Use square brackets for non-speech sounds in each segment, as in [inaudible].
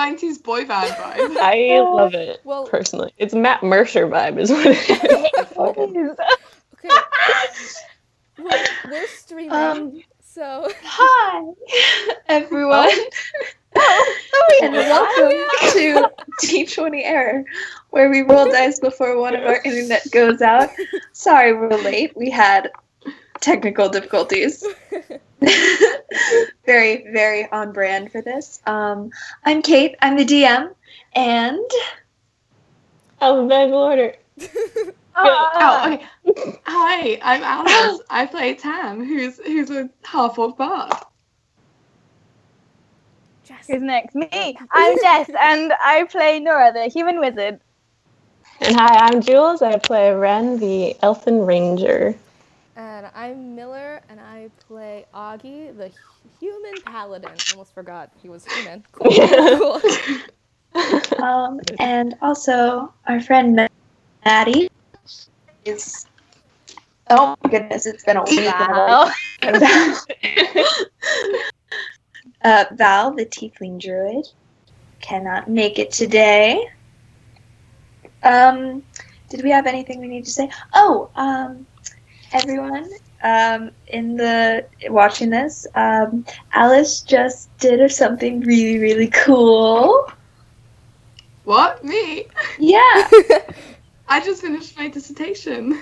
90s boy band vibe. [laughs] I love it Well- personally. It's Matt Mercer vibe, is what it is. [laughs] Okay. We're, we're streaming, Um, so Hi, [laughs] everyone, and welcome to D20 Error, where we roll dice before one of our internet goes out. Sorry, we're late. We had technical difficulties. [laughs] very, very on brand for this. Um, I'm Kate. I'm the DM, and Alphabetical order. Oh, [laughs] okay. Hi, I'm Alice. [laughs] I play Tam, who's who's a half orc bard. Jess. Who's next? Me. I'm Jess, and I play Nora, the human wizard. And hi, I'm Jules. I play Ren, the Elfin Ranger. And I'm Miller, and I play Augie, the human paladin. Almost forgot he was human. [laughs] Cool. cool. [laughs] um, and also our friend Maddie is. Oh my goodness! It's been a week. Wow. [laughs] uh, Val, the tiefling druid, cannot make it today. Um, did we have anything we need to say? Oh, um, everyone, um, in the watching this, um, Alice just did something really, really cool. What? Me? Yeah. [laughs] I just finished my dissertation.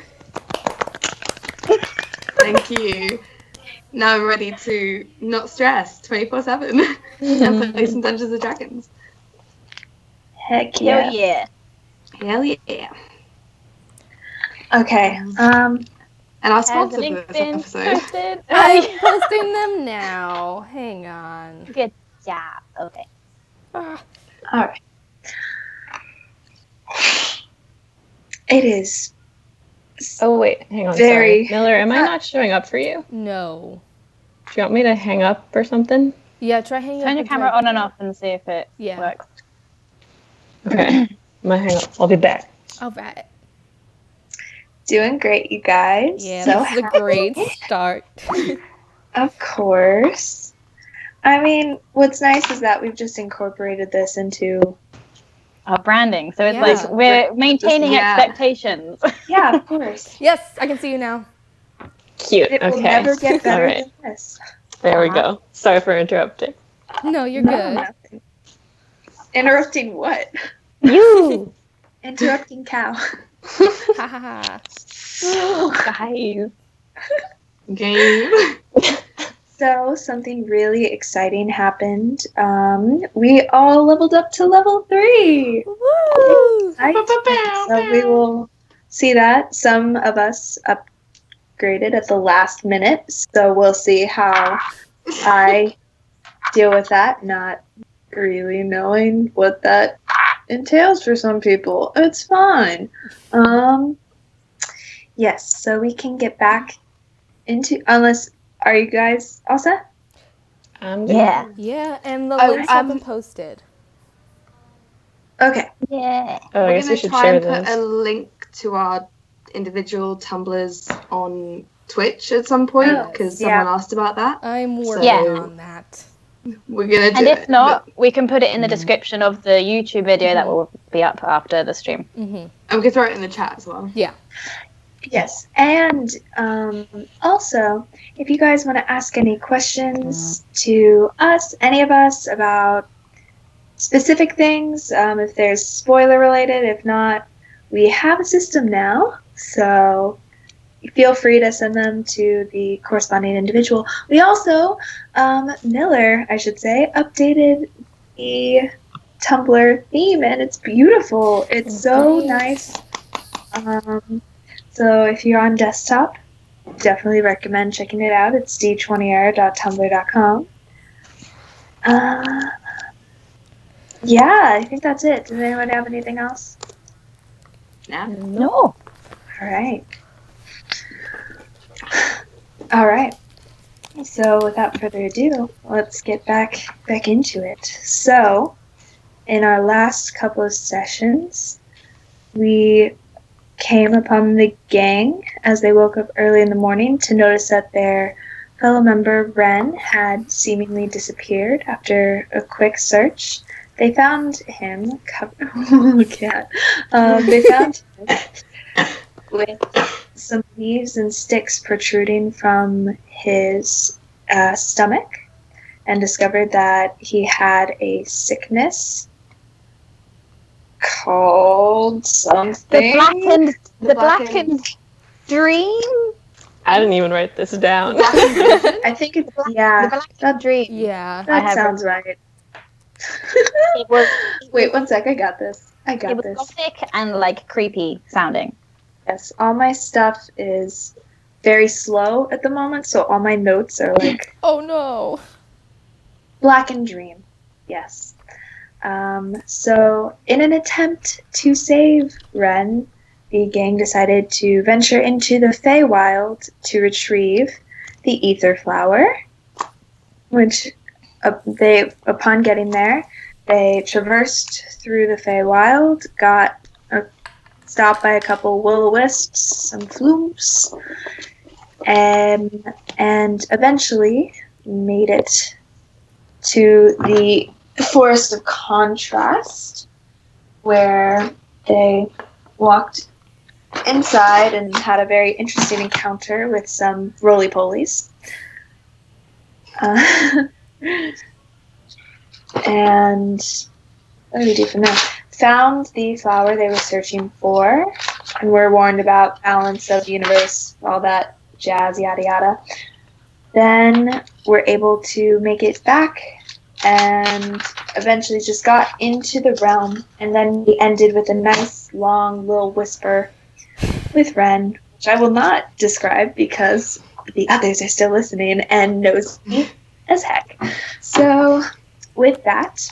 [laughs] Thank you. Now I'm ready to not stress 24 7 [laughs] and play some Dungeons and Dragons. Heck Yeah. yeah. yeah. Hell yeah. Okay. Um. And our Has for this episode. posted? [laughs] I'm [laughs] posting them now. Hang on. Good job. Okay. Ah, All right. It is Oh, wait, hang on. Very- Sorry. Miller, am I Uh, not showing up for you? no. Do you want me to hang up or something? Yeah, try hanging Turn up Turn your camera on and off and see if it Yeah. works. Okay. [coughs] I'm gonna hang up. I'll be back. All right. Doing great, you guys. Yeah, so this is a great start. [laughs] Of course. I mean, what's nice is that we've just incorporated this into. Our branding. So it's Yeah. like we're maintaining yeah. expectations. [laughs] Yeah, of course. yes, I can see you now. Cute. It okay. will never get [laughs] better All right. than this. There we Uh-huh. go. Sorry for interrupting. No, you're No, good. nothing. Interrupting what? You Interrupting cow. Guys. Game. [laughs] So something really exciting happened. Um, we all leveled up to level three. Woo! So we will see that. Some of us upgraded at the last minute. So we'll see how I deal with that, not really knowing what that entails for some people. It's fine. Um, yes, so we can get back into unless are you guys all set? I'm good. Yeah. Yeah, and the Oh, links have um, been posted. Okay. Yeah. Oh, I We're guess gonna we should try share and put this. a link to our individual Tumblrs on Twitch at some point Oh, because yeah. someone asked about that. I'm working Yeah. on that. We're gonna do And if it, not, we can put it in the Mhm. description of the YouTube video that will be up after the stream. hmm and we can throw it in the chat as well. Yeah. Yes, and um, also, if you guys want to ask any questions to us, any of us, about specific things, um, if there's spoiler related, if not, we have a system now, so feel free to send them to the corresponding individual. We also, um, Miller, I should say, updated the Tumblr theme, and it's beautiful. It's so nice. Um, so if you're on desktop, definitely recommend checking it out. It's d20r.tumblr.com. Uh, yeah, I think that's it. Does anyone have anything else? Yeah. No. All right. All right. So without further ado, let's get back back into it. So, in our last couple of sessions, we came upon the gang as they woke up early in the morning to notice that their fellow member Ren had seemingly disappeared after a quick search. they found him covered. Oh, cat. Um, they found [laughs] him with some leaves and sticks protruding from his uh, stomach, and discovered that he had a sickness called something. The something. blackened, the, The blackened, blackened- dream. I didn't even write this down. [laughs] I think it's yeah. the blackened dream. Yeah. I That have sounds right. It was. [laughs] Wait one sec. I got this. I got It got was this. gothic and like creepy sounding. Yes, all my stuff is very slow at the moment, so all my notes are like [laughs] Oh no. black and dream. Yes. Um, so, in an attempt to save Ren, the gang decided to venture into the Feywild to retrieve the Ether Flower, which uh, they, upon getting there, they traversed through the Feywild, got stopped by a couple will-o-wisps, some floops, and, and eventually made it to the Forest of Contrast, where they walked inside and had a very interesting encounter with some roly polies. Uh, [laughs] and what do we do from there? Found the flower they were searching for, and were warned about balance of the universe, all that jazz, yada yada. Then were able to make it back and eventually just got into the realm. And then we ended with a nice long little whisper with Ren, which I will not describe because the others are still listening and knows me as heck. So, with that,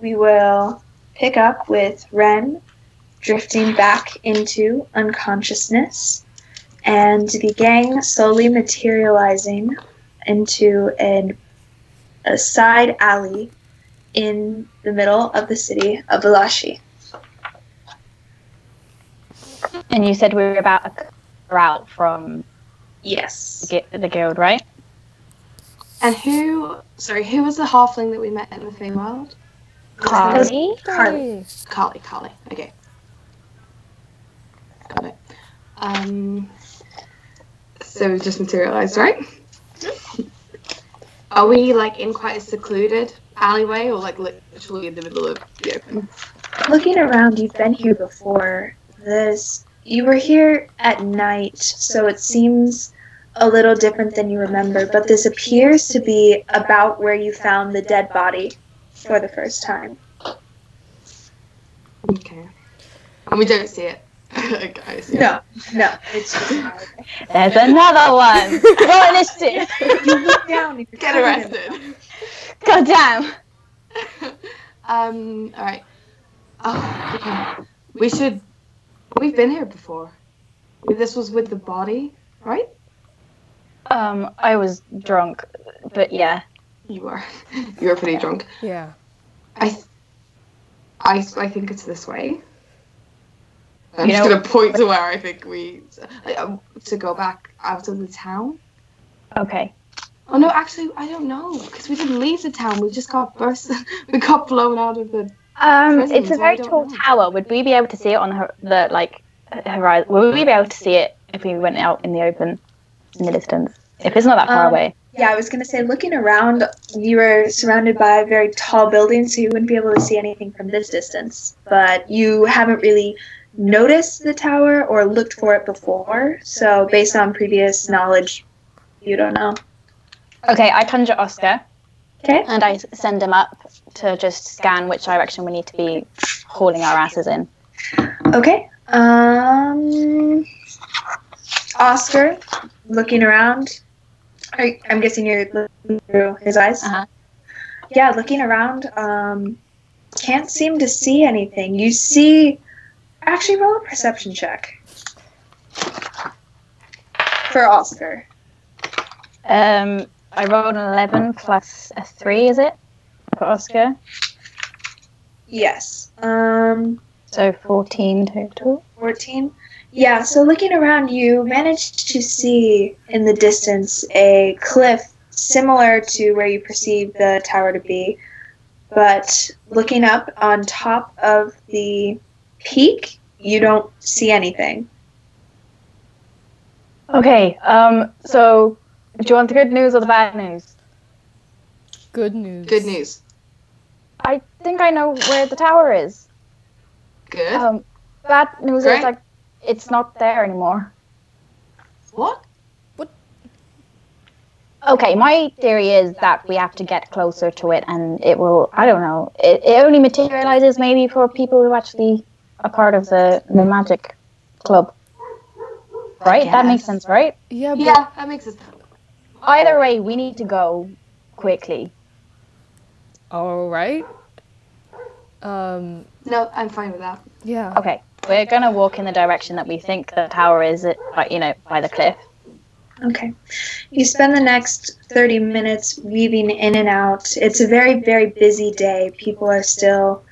we will pick up with Ren drifting back into unconsciousness and the gang slowly materializing into an, a side alley in the middle of the city of Valashi. And you said we were about a route from Yes. the, the guild, right? And who? Sorry, who was the halfling that we met in the Feywild? Carly? Carly. Carly. Carly. Okay. Got it. Um. So we've just materialized, right? Are we like in quite a secluded alleyway, or like literally in the middle of the open? Looking around, you've been here before. This you were here at night, so it seems a little different than you remember, but this appears to be about where you found the dead body for the first time. Okay. And we don't see it. [laughs] Guys. No, no, it's just [laughs] There's another one. Roll initiative. [laughs] you look down and you're Get covered arrested. God damn. um. All right. Oh, okay. We should. We've been here before. This was with the body, right? Um, I was drunk, but yeah. You were. [laughs] You were pretty drunk. Yeah. I. th- I. I think it's this way. I'm You just know- gonna point to where I think we uh, to go back out of the town. Okay. Oh no, actually, I don't know because we didn't leave the town. We just got burst. [laughs] we got blown out of the. Um, it's a very tall know. tower. Would we be able to see it on the, the like horizon? Would we be able to see it if we went out in the open, in the distance? If it's not that far Um, away. Yeah, I was gonna say, looking around, you were surrounded by very tall buildings, so you wouldn't be able to see anything from this distance. But you haven't really noticed the tower or looked for it before, so based on previous knowledge, you don't know. Okay, I conjure Oscar Okay. and I send him up to just scan which direction we need to be hauling our asses in. Okay. Um, Oscar, looking around. Are, I'm guessing you're looking through his eyes. Uh-huh. Yeah, looking around. Um, can't seem to see anything. You see. Actually, roll a perception check for Oscar. Um, I rolled an eleven plus a three. Is it for Oscar? Yes. Um, So fourteen total. 14. Yeah, so looking around, you managed to see in the distance a cliff similar to where you perceive the tower to be. but looking up on top of the peak, you don't see anything. Okay. Um. So, do you want the good news or the bad news? Good news. Good news. I think I know where the tower is. Good. Um. Bad news Great. is like it's not there anymore. what? What? Okay, my theory is that we have to get closer to it, and it will. I don't know. It, it only materializes maybe for people who actually are part of the the magic club. Right? That makes sense, right? Yeah, but Yeah, that makes sense. Either way, we need to go quickly. all right. Um. No, I'm fine with that. Yeah. Okay, we're gonna walk in the direction that we think the tower is, like, you know, by the cliff. Okay. You spend the next 30 minutes weaving in and out. It's a very, very busy day. People are still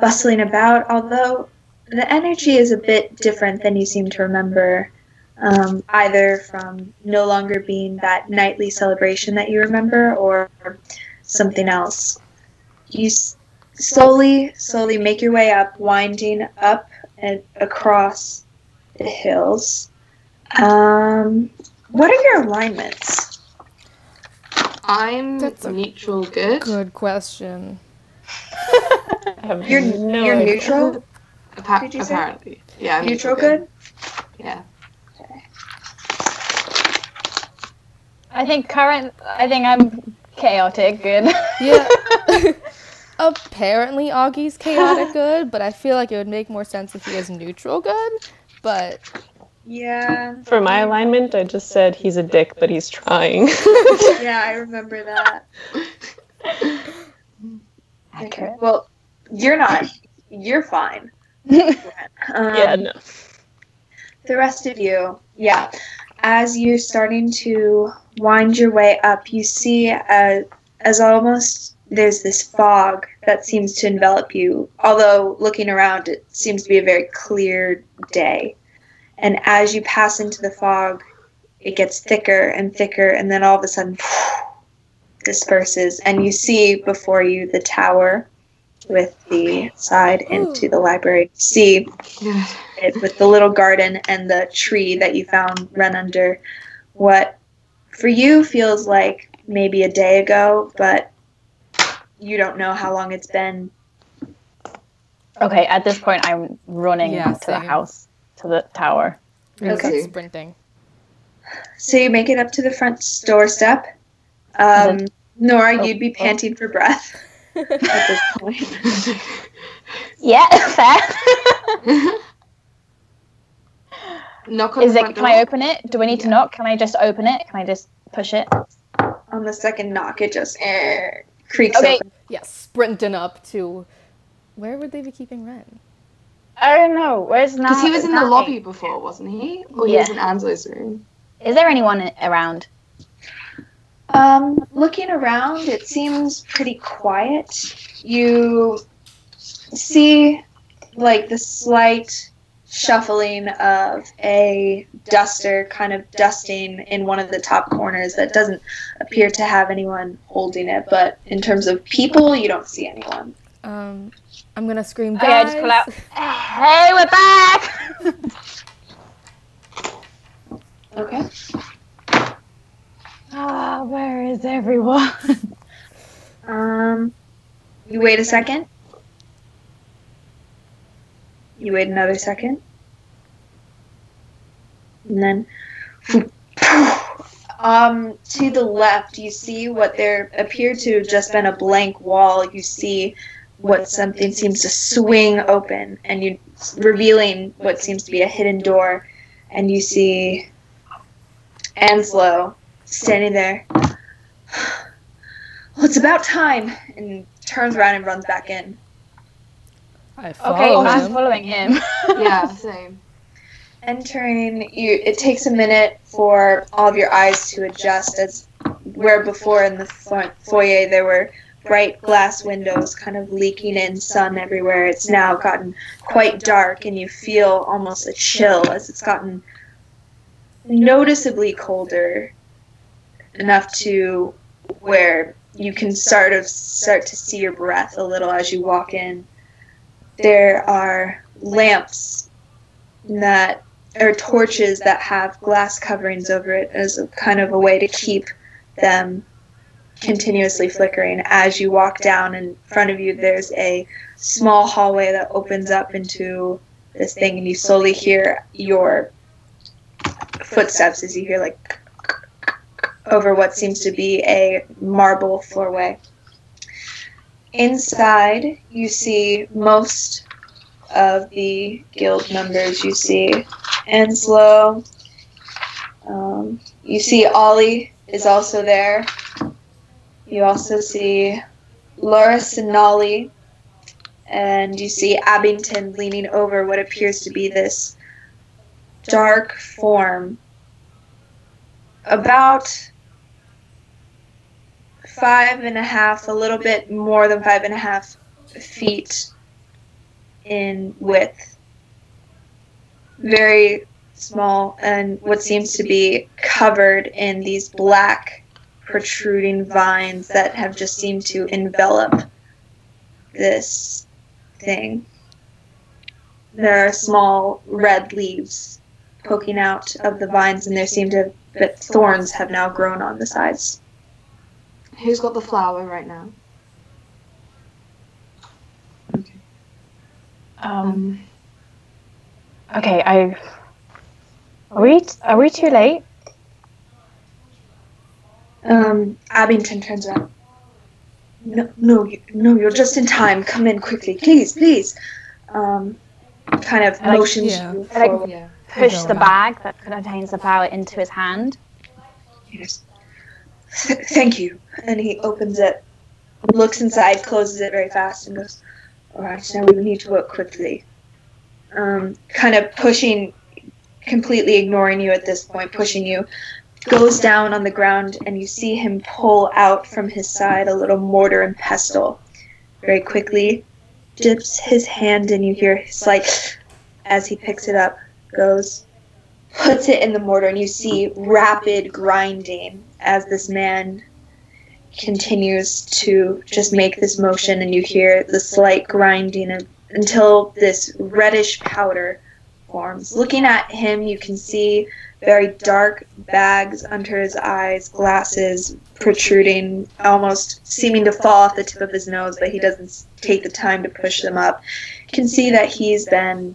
bustling about, although the energy is a bit different than you seem to remember, um, either from no longer being that nightly celebration that you remember or something else. You s- slowly, slowly make your way up, winding up and across the hills. Um, what are your alignments? I'm That's a neutral good. Good question. [laughs] You're no you're idea. neutral. Appa- Did you say? apparently. Yeah, I'm Neutral good. Yeah. I think current. I think I'm chaotic. Good. Yeah. [laughs] [laughs] Apparently, Augie's chaotic good, but I feel like it would make more sense if he is neutral good. But Yeah, For my alignment, I just said he's a dick, but he's trying. [laughs] yeah, I remember that. [laughs] Okay. Well, you're not. You're fine. [laughs] Um, yeah, no. the rest of you, yeah. As you're starting to wind your way up, you see uh, as almost there's this fog that seems to envelop you. Although looking around, it seems to be a very clear day. And as you pass into the fog, it gets thicker and thicker, and then all of a sudden disperses, and you see before you the tower with the side into the library. See it with the little garden and the tree that you found run under what for you feels like maybe a day ago, but you don't know how long it's been. Okay, at this point, I'm running Yeah, to the house, to the tower. Okay. sprinting. So you make it up to the front doorstep. Um, Nora, Oh, you'd be oh. panting for breath at this point. [laughs] Yeah, [laughs] fair. Knock on Is the it? front Can door. I open it? Do I need to knock? Can I just open it? Can I just push it? On the second knock, it just eh, creaks Okay. open. Yeah, sprinting up to. Where would they be keeping Ren? I don't know. Where's now? Because he was in the lobby before, wasn't he? Or he was Yeah. in Ansla's room. Is there anyone around? Um, looking around, it seems pretty quiet. You see, like, the slight shuffling of a duster kind of dusting in one of the top corners that doesn't appear to have anyone holding it, but in terms of people, you don't see anyone. Um, I'm gonna scream. Okay, I just "Guys!" pull out. Hey, we're back! [laughs] Okay. Ah, where is everyone? Um, you wait a second. You wait another second. And then, [laughs] um, to the left, you see what there appeared to have just been a blank wall. You see what something seems to swing open, and you revealing what seems to be a hidden door, and you see Anslow standing there. [sighs] Well, it's about time, and turns around and runs back in. I Okay, follow I'm him. following him. [laughs] Yeah, [laughs] same. Entering, you it takes a minute for all of your eyes to adjust. As where before in the fo- foyer there were bright glass windows, kind of leaking in sun everywhere. It's now gotten quite dark, and you feel almost a chill as it's gotten noticeably colder enough to where you can sort of start to see your breath a little as you walk in. There are lamps that or torches that have glass coverings over it as a kind of a way to keep them continuously flickering. As you walk down in front of you, there's a small hallway that opens up into this thing, and you slowly hear your footsteps as you hear like over what seems to be a marble floorway. Inside, you see most of the guild members. You see Anslow. Um, you see Ollie is also there. You also see Loris and Nolly. And you see Abington leaning over what appears to be this dark form. About five and a half, a little bit more than five and a half feet in width. Very small, and what seems to be covered in these black protruding vines that have just seemed to envelop this thing. There are small red leaves poking out of the vines, and there seem to, but thorns have now grown on the sides. Who's got the flower right now? Okay. Um, okay, I. Are we are we too late? Um, Abington turns around. No, no, you, no, you're just in time. Come in quickly, please, please. Um, kind of I like- motions yeah. you I like- Yeah. Push the bag that contains the flower into his hand. Yes. Th- [laughs] thank you. And he opens it, looks inside, closes it very fast, and goes, All right, now we need to work quickly. Um, kind of pushing, completely ignoring you at this point, pushing you, goes down on the ground, and you see him pull out from his side a little mortar and pestle. Very quickly, dips his hand, and you hear his like, as he picks it up, goes, puts it in the mortar and you see rapid grinding as this man continues to just make this motion and you hear the slight grinding of, until this reddish powder forms. Looking at him, you can see very dark bags under his eyes, glasses protruding, almost seeming to fall off the tip of his nose, but he doesn't take the time to push them up. You can see that he's been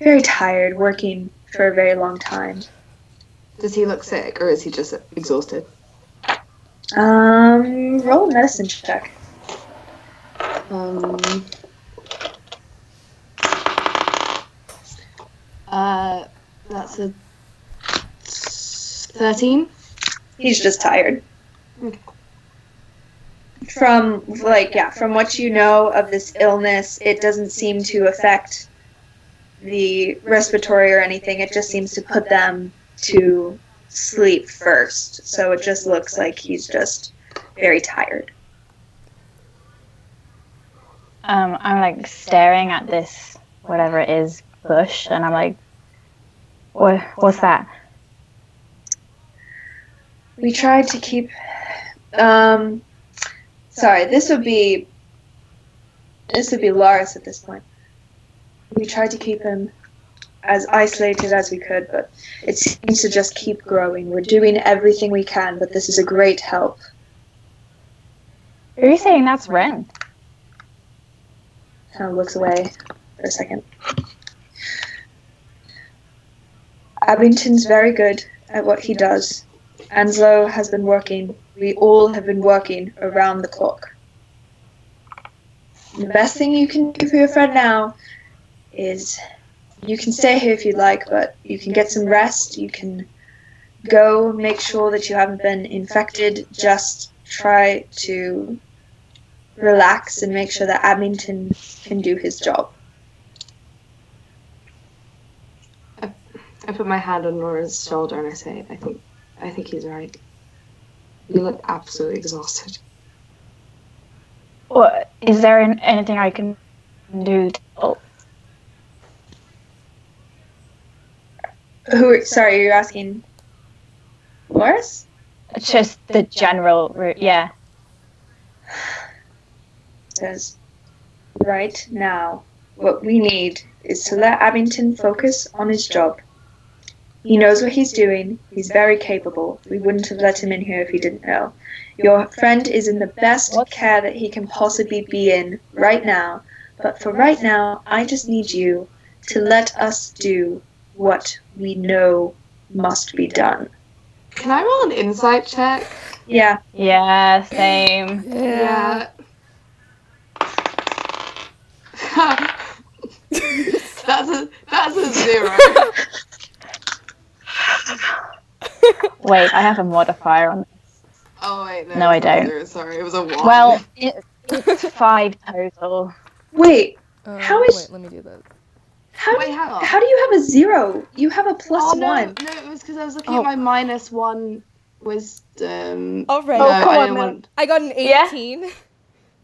very tired, working for a very long time. Does he look sick or is he just exhausted? Um, roll a medicine check. Um. Uh, that's a thirteen. He's just tired. Okay. From like yeah, from what you know of this illness, it doesn't seem to affect the respiratory or anything. It just seems to put them to sleep first. So it just looks like he's just very tired. Um, I'm like staring at this whatever it is bush, and I'm like, what? What's that? We tried to keep. Um, sorry, this would be. This would be Lars at this point. We tried to keep him as isolated as we could, but it seems to just keep growing. We're doing everything we can, but this is a great help. Are you saying that's Ren? Kind of looks away for a second. Abington's very good at what he does. Anslow has been working. We all have been working around the clock. The best thing you can do for your friend now is you can stay here if you'd like, but you can get some rest. You can go make sure that you haven't been infected. Just try to relax and make sure that Abington can do his job. I put my hand on Laura's shoulder and I say, "I think, I think he's right. You look absolutely exhausted." What is there an- anything I can do? To, oh, Who? Sorry, you're asking. Morris. just the general route. Yeah. Says, right now, what we need is to let Abington focus on his job. He knows what he's doing. He's very capable. We wouldn't have let him in here if he didn't know. Your friend is in the best care that he can possibly be in right now. But for right now, I just need you to let us do what we know must be done. Can I roll an insight check? Yeah. Yeah, same. Yeah. [laughs] that's a that's a zero. Wait, I have a modifier on. This. Oh wait, no, No, I it's not a don't. Zero, sorry, it was a one. Well, it, [laughs] it's five total. Wait, Um, How is- Wait, let me do that. How wait, hang on. how do you have a zero? You have a plus oh, no, one. no, it was because I was looking Oh. at my minus one wisdom. All right. No, Oh, I come on, didn't want. I got an Yeah? 18. [laughs]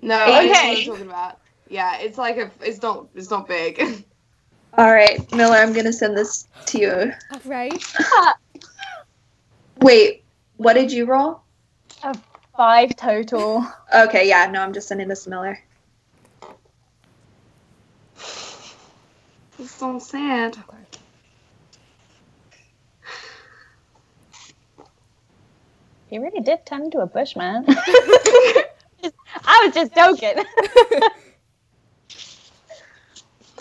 No, I know what Okay. I'm talking about. Yeah, it's like a. It's not. It's not big. [laughs] All right, Miller, I'm gonna send this to you. All right. Wait, what did you roll? A Five total. Okay, yeah, no, I'm just sending this to Miller. It's so sad. Okay. He really did turn into a bushman. [laughs] I was just joking.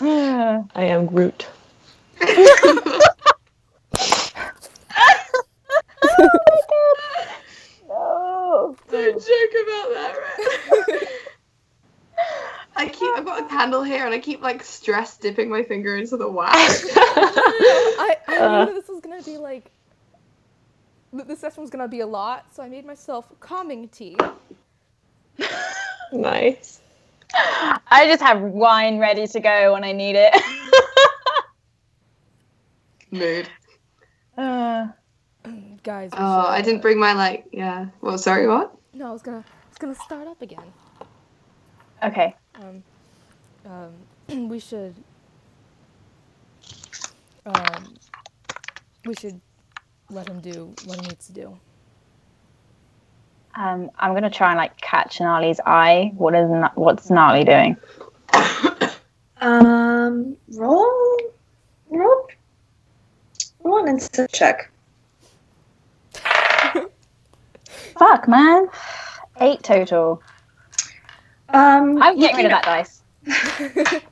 [laughs] I am Groot. [laughs] no. Don't joke about that, right? I keep. I've got a candle here, and I keep like stress dipping my finger into the wax. [laughs] I, I Uh. knew this was gonna be like. This session was gonna be a lot, so I made myself calming tea. [laughs] nice. I just have wine ready to go when I need it. [laughs] Mood. Uh, [clears throat] Guys. we Oh, I didn't bring my like. Yeah. Well, sorry. What? No, I was gonna. I was gonna start up again. okay. Um, um, [clears throat] we should. Um, we should let him do what he needs to do. Um, I'm gonna try and like catch Gnarly's eye. What is Na- what's Gnarly doing? Um, roll, roll, roll an insight check. [laughs] Fuck, man. Eight total. Um, I'm getting rid of that dice. [laughs]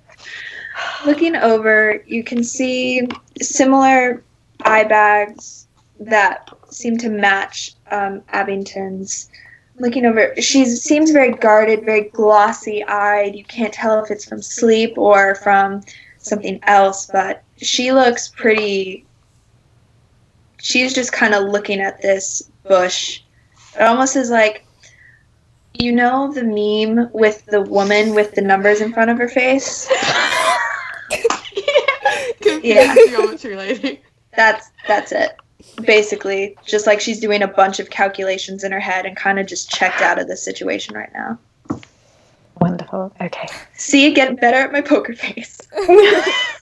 Looking over, you can see similar eye bags that seem to match um, Abington's. Looking over, she seems very guarded, very glossy eyed. You can't tell if it's from sleep or from something else, but she looks pretty. She's just kind of looking at this bush. It almost is like, you know, the meme with the woman with the numbers in front of her face? [laughs] Confused Yeah. geometry lady. That's that's it. Basically, just like she's doing a bunch of calculations in her head and kind of just checked out of the situation right now. Wonderful. Okay. See, get better at my poker face. [laughs] [laughs]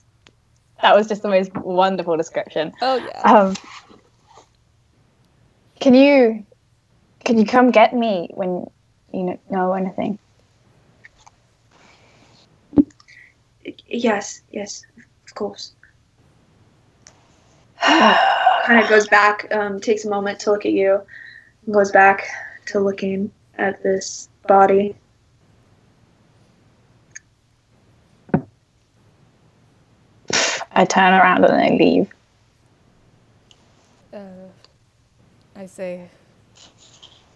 That was just the most wonderful description. Oh yeah. Um, can you can you come get me when you kn- know anything? Yes, yes, of course. [sighs] kind of goes back, um, takes a moment to look at you, and goes back to looking at this body. I turn around and I leave. Uh, I say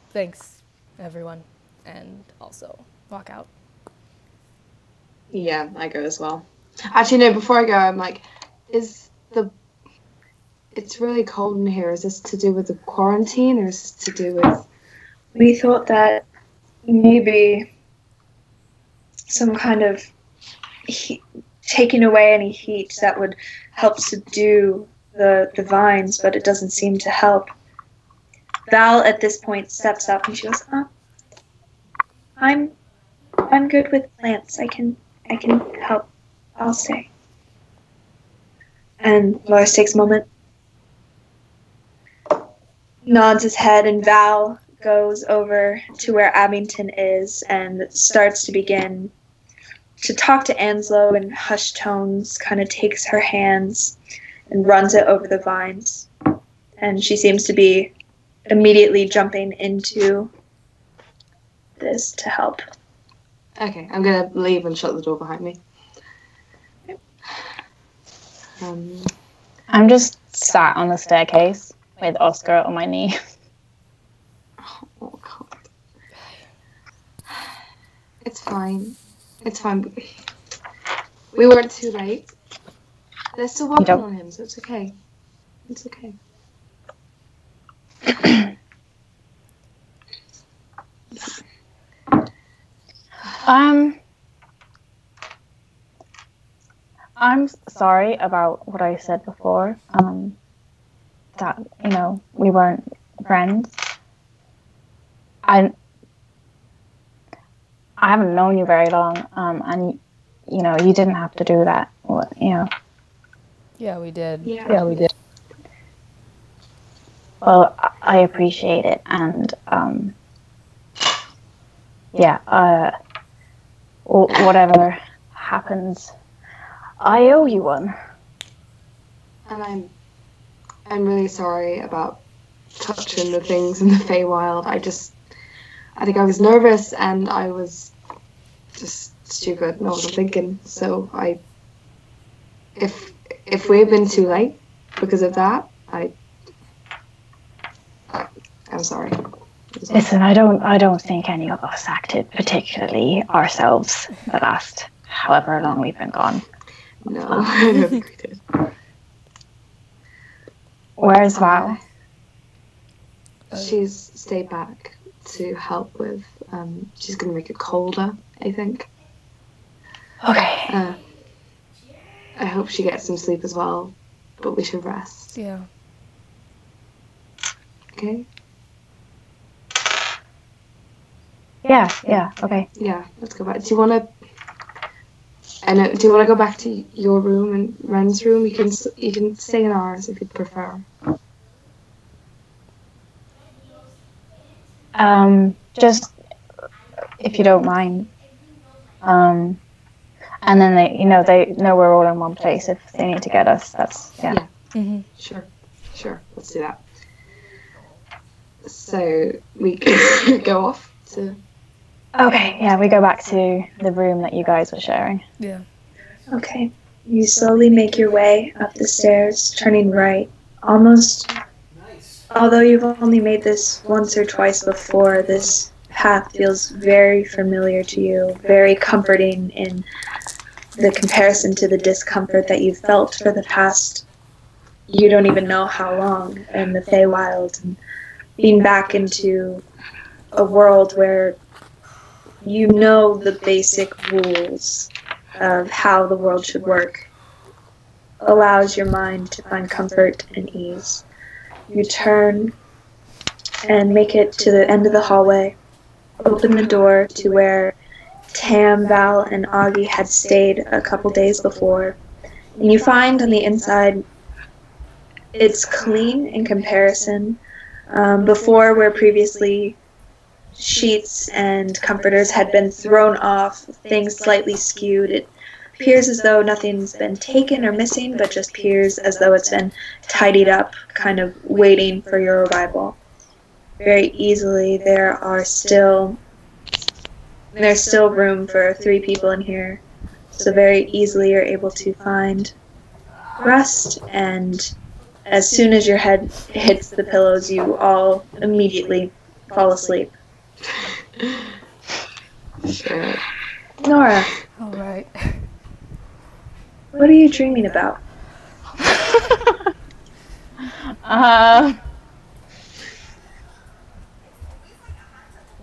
thanks, everyone, and also walk out. Yeah, I go as well. Actually, no. Before I go, I'm like, is the? It's really cold in here. Is this to do with the quarantine, or is this to do with? We thought that maybe some kind of heat, taking away any heat that would help subdue the the vines, but it doesn't seem to help. Val at this point steps up and she goes, uh, "I'm I'm good with plants. I can I can help. I'll stay." And Loris takes a moment, nods his head, and Val goes over to where Abington is and starts to begin to talk to Anslow in hushed tones, kind of takes her hands and runs it over the vines. And she seems to be immediately jumping into this to help. Okay, I'm gonna leave and shut the door behind me. Um, I'm just sat on the staircase with Oscar on my knee. [laughs] oh god. It's fine. It's fine. We weren't too late. They're still working don't- on him, so it's okay. It's okay. [clears throat] Um, I'm sorry about what I said before. Um, that you know we weren't friends. I I haven't known you very long, um, and you know you didn't have to do that. What- You know, Yeah, we did. Yeah. we did. Well, I- I appreciate it, and um, yeah, uh, wh- whatever happens, I owe you one. And I'm I'm really sorry about touching the things in the Feywild. I just I think I was nervous and I was just stupid and I wasn't thinking. So I if if we've been too late because of that, I, I I'm sorry. I'm sorry. Listen, I don't, I don't think any of us acted particularly ourselves the last however long we've been gone. No, [laughs] I don't think we did. Where's Val? She's stayed back to help with. Um, she's gonna make it colder. I think. Okay. Uh, I hope she gets some sleep as well, but we should rest. Yeah. Okay. Yeah, yeah, okay. Yeah, let's go back. Do you want to? And. Do you want to go back to your room and Ren's room? You can you can stay in ours if you'd prefer. Um, just if you don't mind. Um, and then they, you know, they know we're all in one place if they need to get us. That's yeah. Yeah. Mm-hmm. Sure, sure. Let's do that. So we [coughs] go off to. Okay, yeah, we go back to the room that you guys were sharing. Yeah. Okay. You slowly make your way up the stairs, turning right. Almost, although you've only made this once or twice before, this path feels very familiar to you, very comforting in the comparison to the discomfort that you've felt for the past you don't even know how long in the Feywild and being back into a world where you know the basic rules of how the world should work allows your mind to find comfort and ease. You turn and make it to the end of the hallway, open the door to where Tam, Val, and Augie had stayed a couple days before. And you find on the inside it's clean in comparison. Um, before, where previously sheets and comforters had been thrown off, things slightly skewed. It appears as though nothing's been taken or missing, but just appears as though it's been tidied up, kind of waiting for your arrival. Very easily, there are still there's still room for three people in here, so very easily you're able to find rest. And as soon as your head hits the pillows, you all immediately fall asleep. Sure. Nora, All right. what are you dreaming about? Uh, [laughs]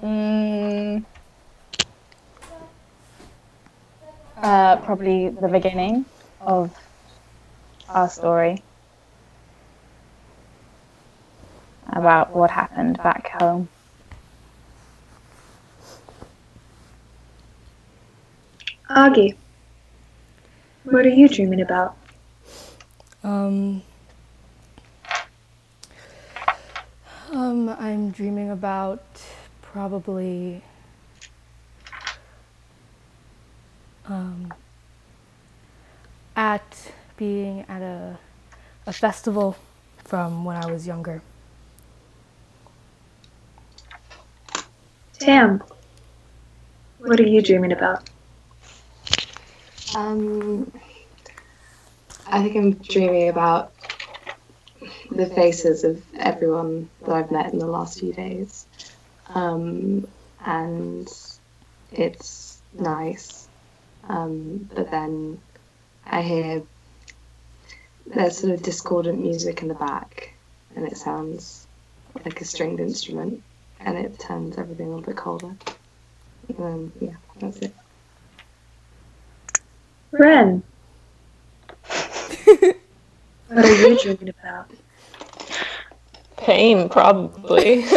mm, uh, probably the beginning of our story about what happened back home. Augie, what are you dreaming about? Um. Um, I'm dreaming about probably um, at being at a a festival from when I was younger. Tam, what are you dreaming about? Um, I think I'm dreaming about the faces of everyone that I've met in the last few days. Um, and it's nice. Um, but then I hear there's sort of discordant music in the back, and it sounds like a stringed instrument, and it turns everything a little bit colder. Um, yeah, that's it. Ren, [laughs] what are you dreaming about? Pain, probably. [laughs]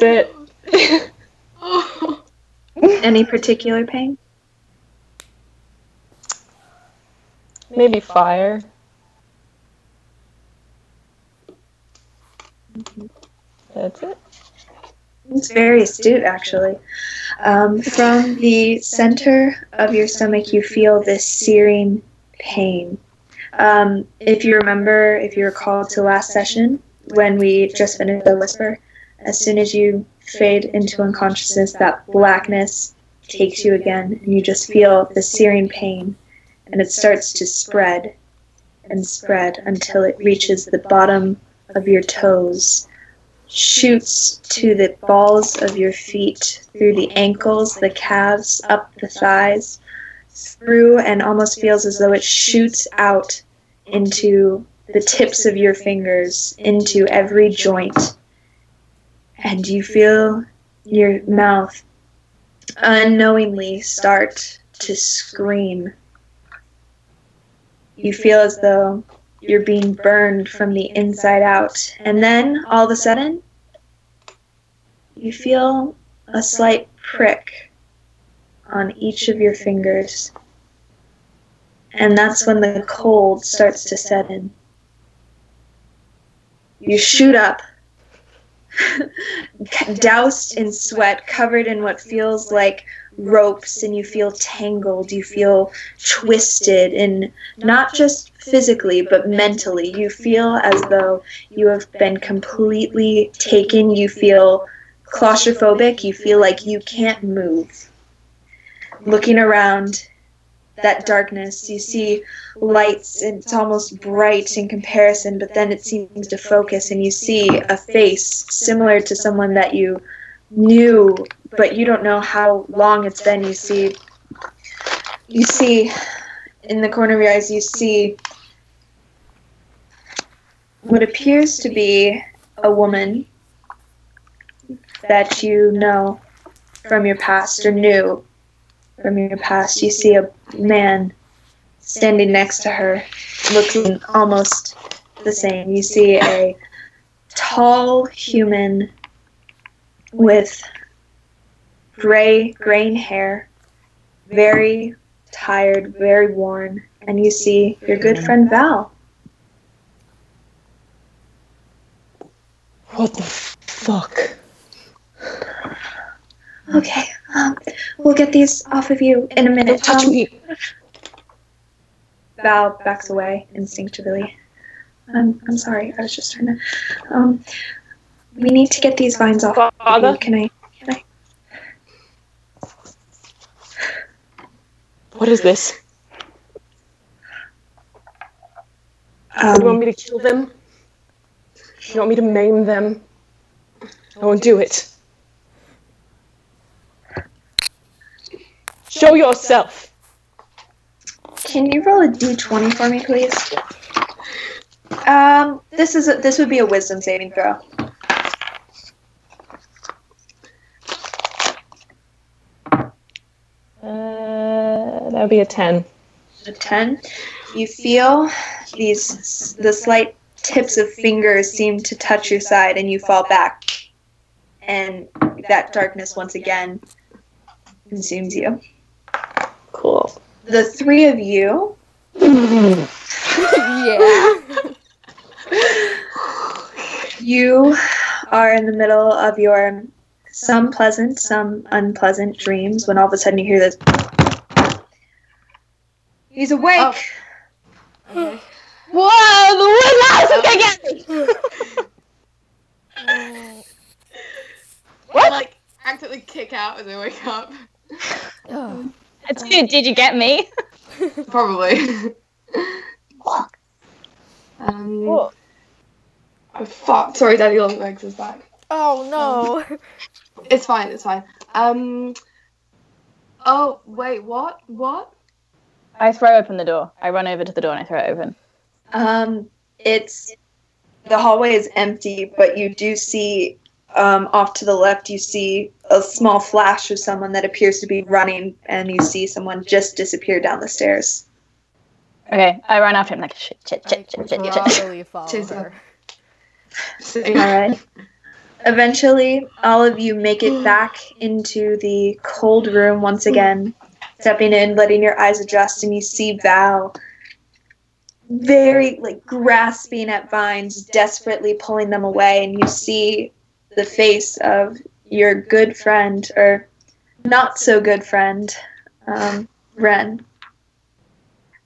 That's it. Any particular pain? Maybe fire. Mm-hmm. That's it. It's very astute, actually. Um, from the center of your stomach, you feel this searing pain. Um, if you remember, if you recall to last session, when we just finished the whisper, as soon as you fade into unconsciousness, that blackness takes you again, and you just feel the searing pain, and it starts to spread and spread until it reaches the bottom of your toes shoots to the balls of your feet, through the ankles, the calves, up the thighs, through, and almost feels as though it shoots out into the tips of your fingers, into every joint. And you feel your mouth unknowingly start to scream. You feel as though you're being burned from the inside out. And then all of a sudden, you feel a slight prick on each of your fingers. And that's when the cold starts to set in. You shoot up, [laughs] doused in sweat, covered in what feels like ropes, and you feel tangled, you feel twisted, and not just physically, but mentally. You feel as though you have been completely taken, you feel claustrophobic, you feel like you can't move. Looking around, that darkness, you see lights, and it's almost bright in comparison, but then it seems to focus, and you see a face similar to someone that you knew, but you don't know how long it's been. You see, you see, in the corner of your eyes, you see what appears to be a woman that you know from your past or knew from your past. You see a man standing next to her, looking almost the same. You see a tall human with gray, grain hair, very tired, very worn, and you see your good friend Val. What the fuck? Okay, um, we'll get these off of you in a minute. Don't touch Um, me. Val backs away instinctively. I'm, I'm sorry, I was just trying to. Um, we need to get these vines off. Father? Can I? Can I? What is this? Do you want Um, me to kill them? You want me to maim them? I won't do it. Show yourself. can you roll a d20 for me, please? Um, this is a, this would be a wisdom saving throw. Uh, that would be a 10. A ten. You feel these the slight tips of fingers seem to touch your side, and you fall back, and that darkness once again consumes you. Cool. The three of you yeah. [laughs] you are in the middle of your some pleasant, some unpleasant dreams when all of a sudden you hear this. He's awake. Okay. [gasps] Whoa, the wind mouse is gonna get me! I, like accidentally kick out as I wake up. Ugh. It's good. Did you get me? [laughs] Probably. um, Oh, fuck. Sorry, Daddy Long Legs is back. Oh no. [laughs] it's fine. It's fine. Um. Oh wait, what? What? I throw open the door. I run over to the door and I throw it open. Um, it's the hallway is empty, but you do see um, off to the left. You see a small flash of someone that appears to be running, and you see someone just disappear down the stairs. Okay, I run after him like shit, shit, I shit, shit, shit, shit. probably follow Chase her. All right. Eventually, all of you make it back into the cold room once again, stepping in, letting your eyes adjust, and you see Val very like grasping at vines, desperately pulling them away, and you see the face of your good friend or not so good friend, um, Ren,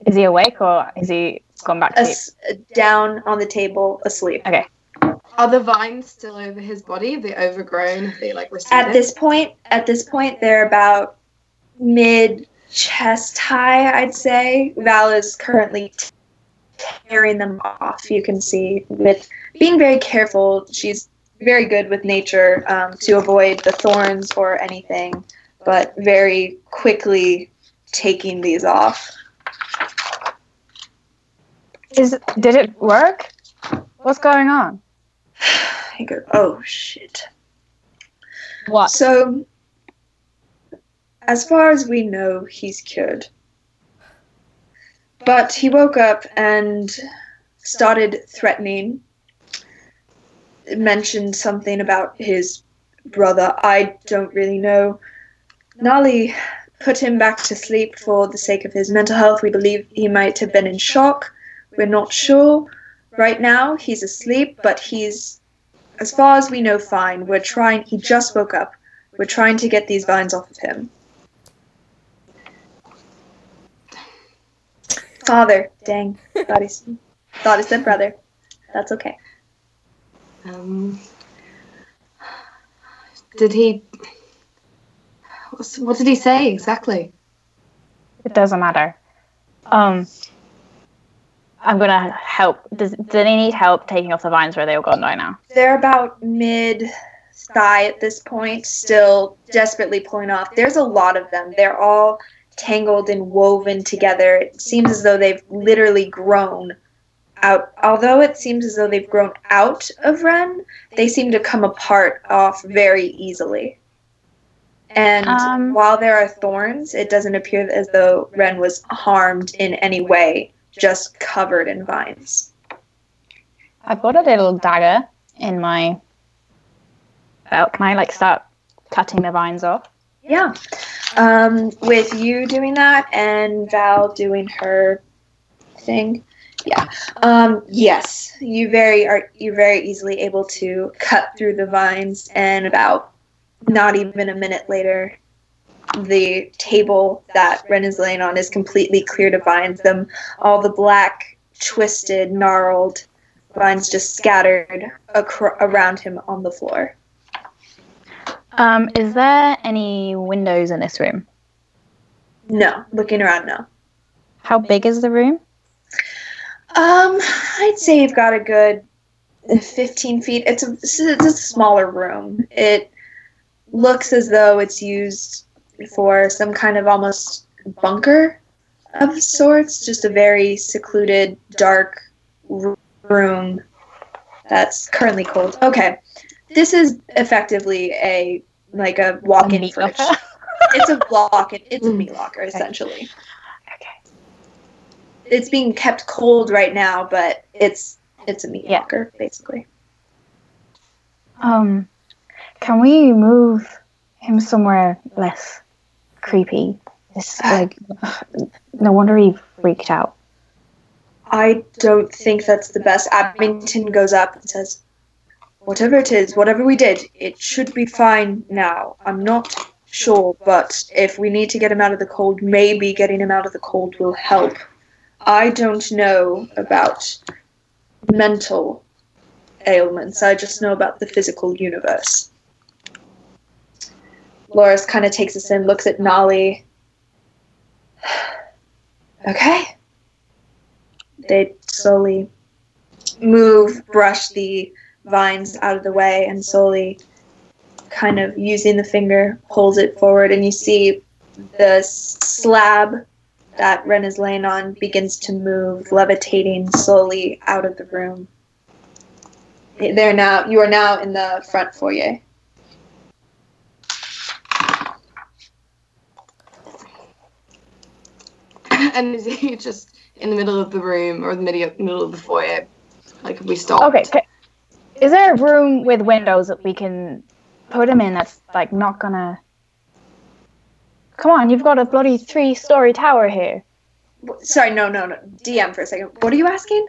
Is he awake or is he gone back to sleep? as, down on the table asleep. Okay. Are the vines still over his body? Have they overgrown? Have they like receded? At this point, at this point, they're about mid chest high, I'd say. Val is currently tearing them off. You can see with being very careful. She's very good with nature um, to avoid the thorns or anything, but very quickly taking these off. Is did it work? What's going on? [sighs] I go, oh shit. What? So, as far as we know, he's cured. But he woke up and started threatening. Mentioned something about his brother. I don't really know. Nali put him back to sleep for the sake of his mental health. We believe he might have been in shock. We're not sure. Right now, he's asleep, but he's as far as we know, fine. We're trying. He just woke up. We're trying to get these vines off of him. Father, dang, thought he s- thought he said brother. That's okay. Um, did he? What did he say exactly? It doesn't matter. Um, I'm gonna help. Does do they need help taking off the vines, where they all gone by now? They're about mid thigh at this point, still desperately pulling off. There's a lot of them. They're all tangled and woven together. It seems as though they've literally grown out. Although it seems as though they've grown out of Ren, they seem to come apart off very easily. And Um. while there are thorns, it doesn't appear as though Ren was harmed in any way, just covered in vines. I've got a little dagger in my belt. Can I like start cutting the vines off? Yeah. Um, with you doing that and Val doing her thing. Yeah. Um, yes. You very are you're very easily able to cut through the vines and about not even a minute later the table that Ren is laying on is completely cleared of vines. Them all the black, twisted, gnarled vines just scattered acro- around him on the floor. Um, is there any windows in this room? No, looking around, no. How big is the room? Um, I'd say you've got a good 15 feet. It's a, it's a, smaller room. It looks as though it's used for some kind of almost bunker of sorts. Just a very secluded, dark room that's currently cold. Okay, this is effectively a like a walk-in meat fridge. it's a lock. It's a meat locker essentially Okay. it's being kept cold right now, but it's it's a meat Yeah. locker basically. Um, can we move him somewhere less creepy? It's [sighs] like, no wonder he freaked out. I don't think that's the best. Abington goes up and says, whatever it is, whatever we did, it should be fine now. I'm not sure, but if we need to get him out of the cold, maybe getting him out of the cold will help. I don't know about mental ailments. I just know about the physical universe. Loris kind of takes us in, looks at Nolly. [sighs] okay. They slowly move, brush the vines out of the way, and slowly, kind of using the finger, pulls it forward, and you see the slab that Ren is laying on begins to move, levitating slowly out of the room. They're now you are now in the front foyer. [laughs] and is he just in the middle of the room or the middle middle of the foyer? Like have we stopped? Okay. ca- Is there a room with windows that we can put him in that's like not gonna? Come on, you've got a bloody three-story tower here. Sorry, no, no, no. DM for a second. What are you asking?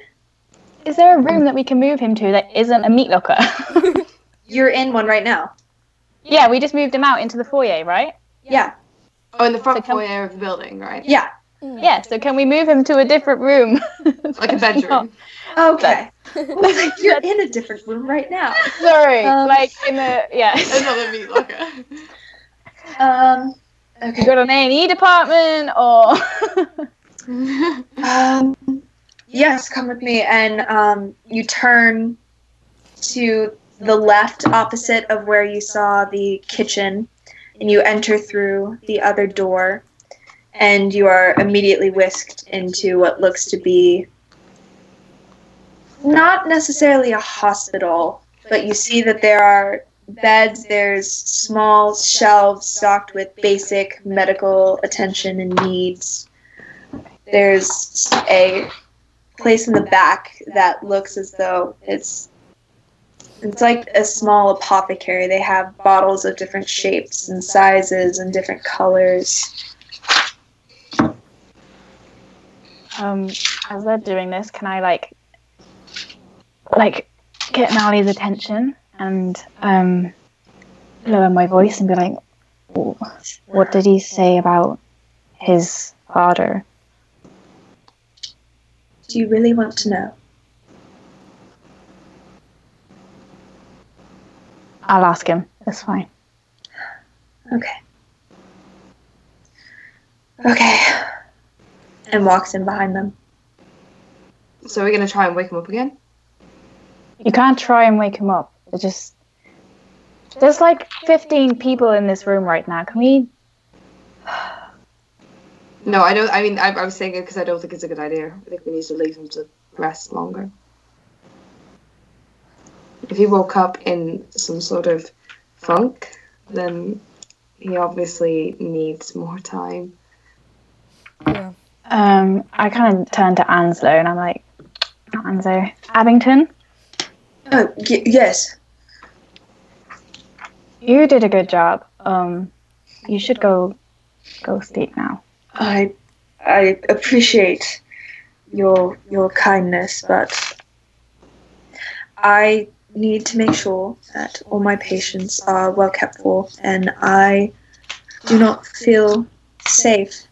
Is there a room that we can move him to that isn't a meat locker? [laughs] You're in one right now. yeah, we just moved him out into the foyer, right? Yeah, Oh, in the front So come- foyer of the building, right? yeah. Yeah. So can we move him to a different room? Like a [laughs] bedroom. Okay. [laughs] You're in a different room right now. Sorry, Um, like in [laughs] the yeah. Another meat locker. Um. You Okay. got an A and E department or? [laughs] Um. Yes, come with me, and um, you turn to the left, opposite of where you saw the kitchen, and you enter through the other door, and you are immediately whisked into what looks to be not necessarily a hospital, but you see that there are beds, there's small shelves stocked with basic medical attention and needs. There's a place in the back that looks as though it's it's like a small apothecary. They have bottles of different shapes and sizes and different colors. Um, as they're doing this, can I like, like, get Nally's attention and um, lower my voice and be like, "What did he say about his father?" Do you really want to know? I'll ask him. That's fine. Okay. Okay. And walks in behind them. So we're gonna try and wake him up again? You can't try and wake him up. It just there's like 15 people in this room right now. Can we? No, I don't. I mean, I, I was saying it because I don't think it's a good idea. I think we need to leave him to rest longer. If he woke up in some sort of funk, then he obviously needs more time. Yeah. Um, I kind of turn to Anslow and I'm like, Anslow, Abington, Oh, y- yes. you did a good job. Um, you should go, go sleep now. I I appreciate your your kindness, but I need to make sure that all my patients are well kept for, and I do not feel safe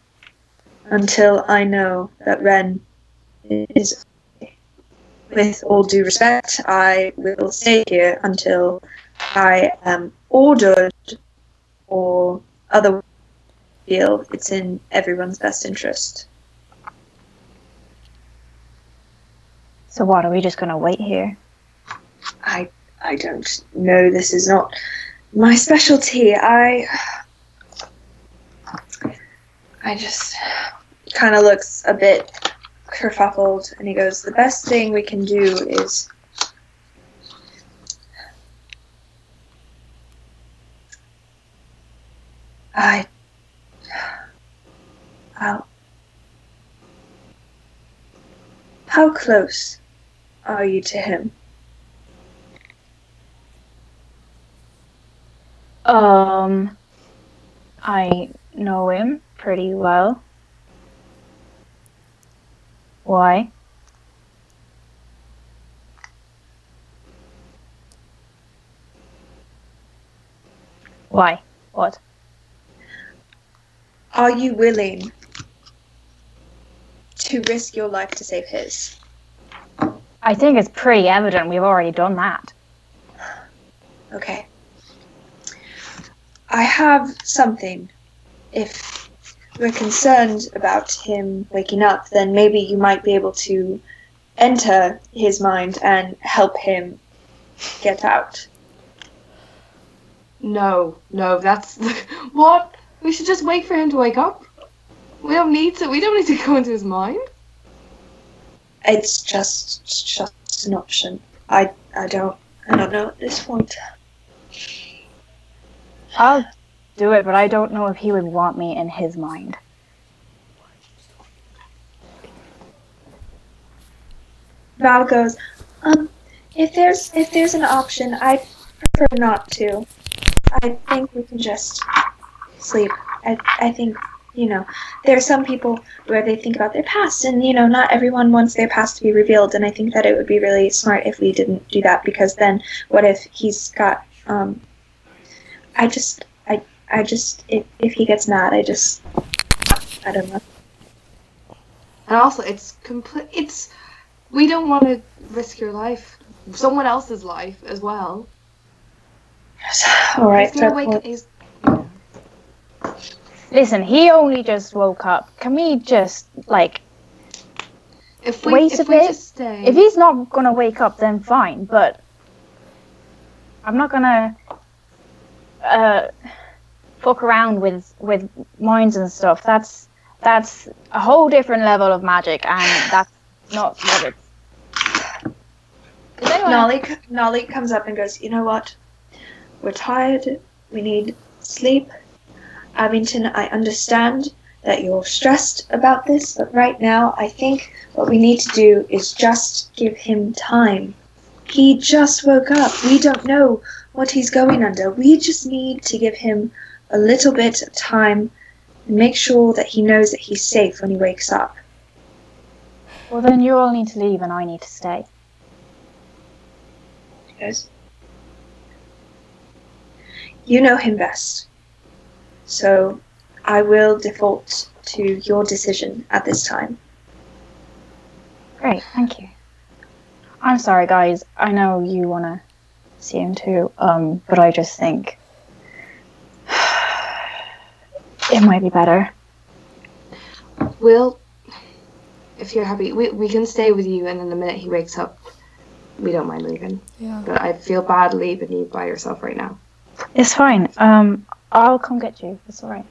until I know that Ren is. With all due respect, I will stay here until I am ordered or otherwise feel it's in everyone's best interest. So what? Are we just gonna wait here? I I don't know. This is not my specialty. I I just kind of looks a bit kerfuffled, and he goes, "The best thing we can do is." I. I'll. How close are you to him? Um, I know him pretty well. Why? Why? What? Are you willing to risk your life to save his? I think it's pretty evident we've already done that. Okay. I have something if we're concerned about him waking up, then maybe you might be able to enter his mind and help him get out. No, no, that's [laughs] what. We should just wait for him to wake up. We don't need to. We don't need to go into his mind. It's just it's just an option. I I don't I don't know at this point. I'll do it, but I don't know if he would want me in his mind. Val goes, um, if there's if there's an option, I prefer not to. I think we can just sleep. I I think you know there are some people where they think about their past, and you know not everyone wants their past to be revealed. And I think that it would be really smart if we didn't do that because then what if he's got um. I just I just if if he gets mad, I just I don't know. And also, it's complete. It's we don't want to risk your life, someone else's life as well. All right, He's gonna wake. point. He's, Listen, he only just woke up. Can we just like if we Wait if a we bit. just stay. if he's not gonna wake up then fine, but I'm not gonna uh fuck around with with minds and stuff. That's that's a whole different level of magic and that's not what it's anyone- Nolly, Nolly comes up and goes, You know what? We're tired. We need sleep. Abington, I understand that you're stressed about this, but right now I think what we need to do is just give him time. He just woke up. We don't know what he's going under. We just need to give him a little bit of time and make sure that he knows that he's safe when he wakes up. Well then you all need to leave and I need to stay. Goes, You know him best. So I will default to your decision at this time. Great, thank you. I'm sorry guys, I know you wanna see him too, um, but I just think it might be better. We'll, if you're happy, we, we can stay with you, and then the minute he wakes up, we don't mind leaving. Yeah. But I feel bad leaving you by yourself right now. It's fine. Um, I'll come get you. It's alright.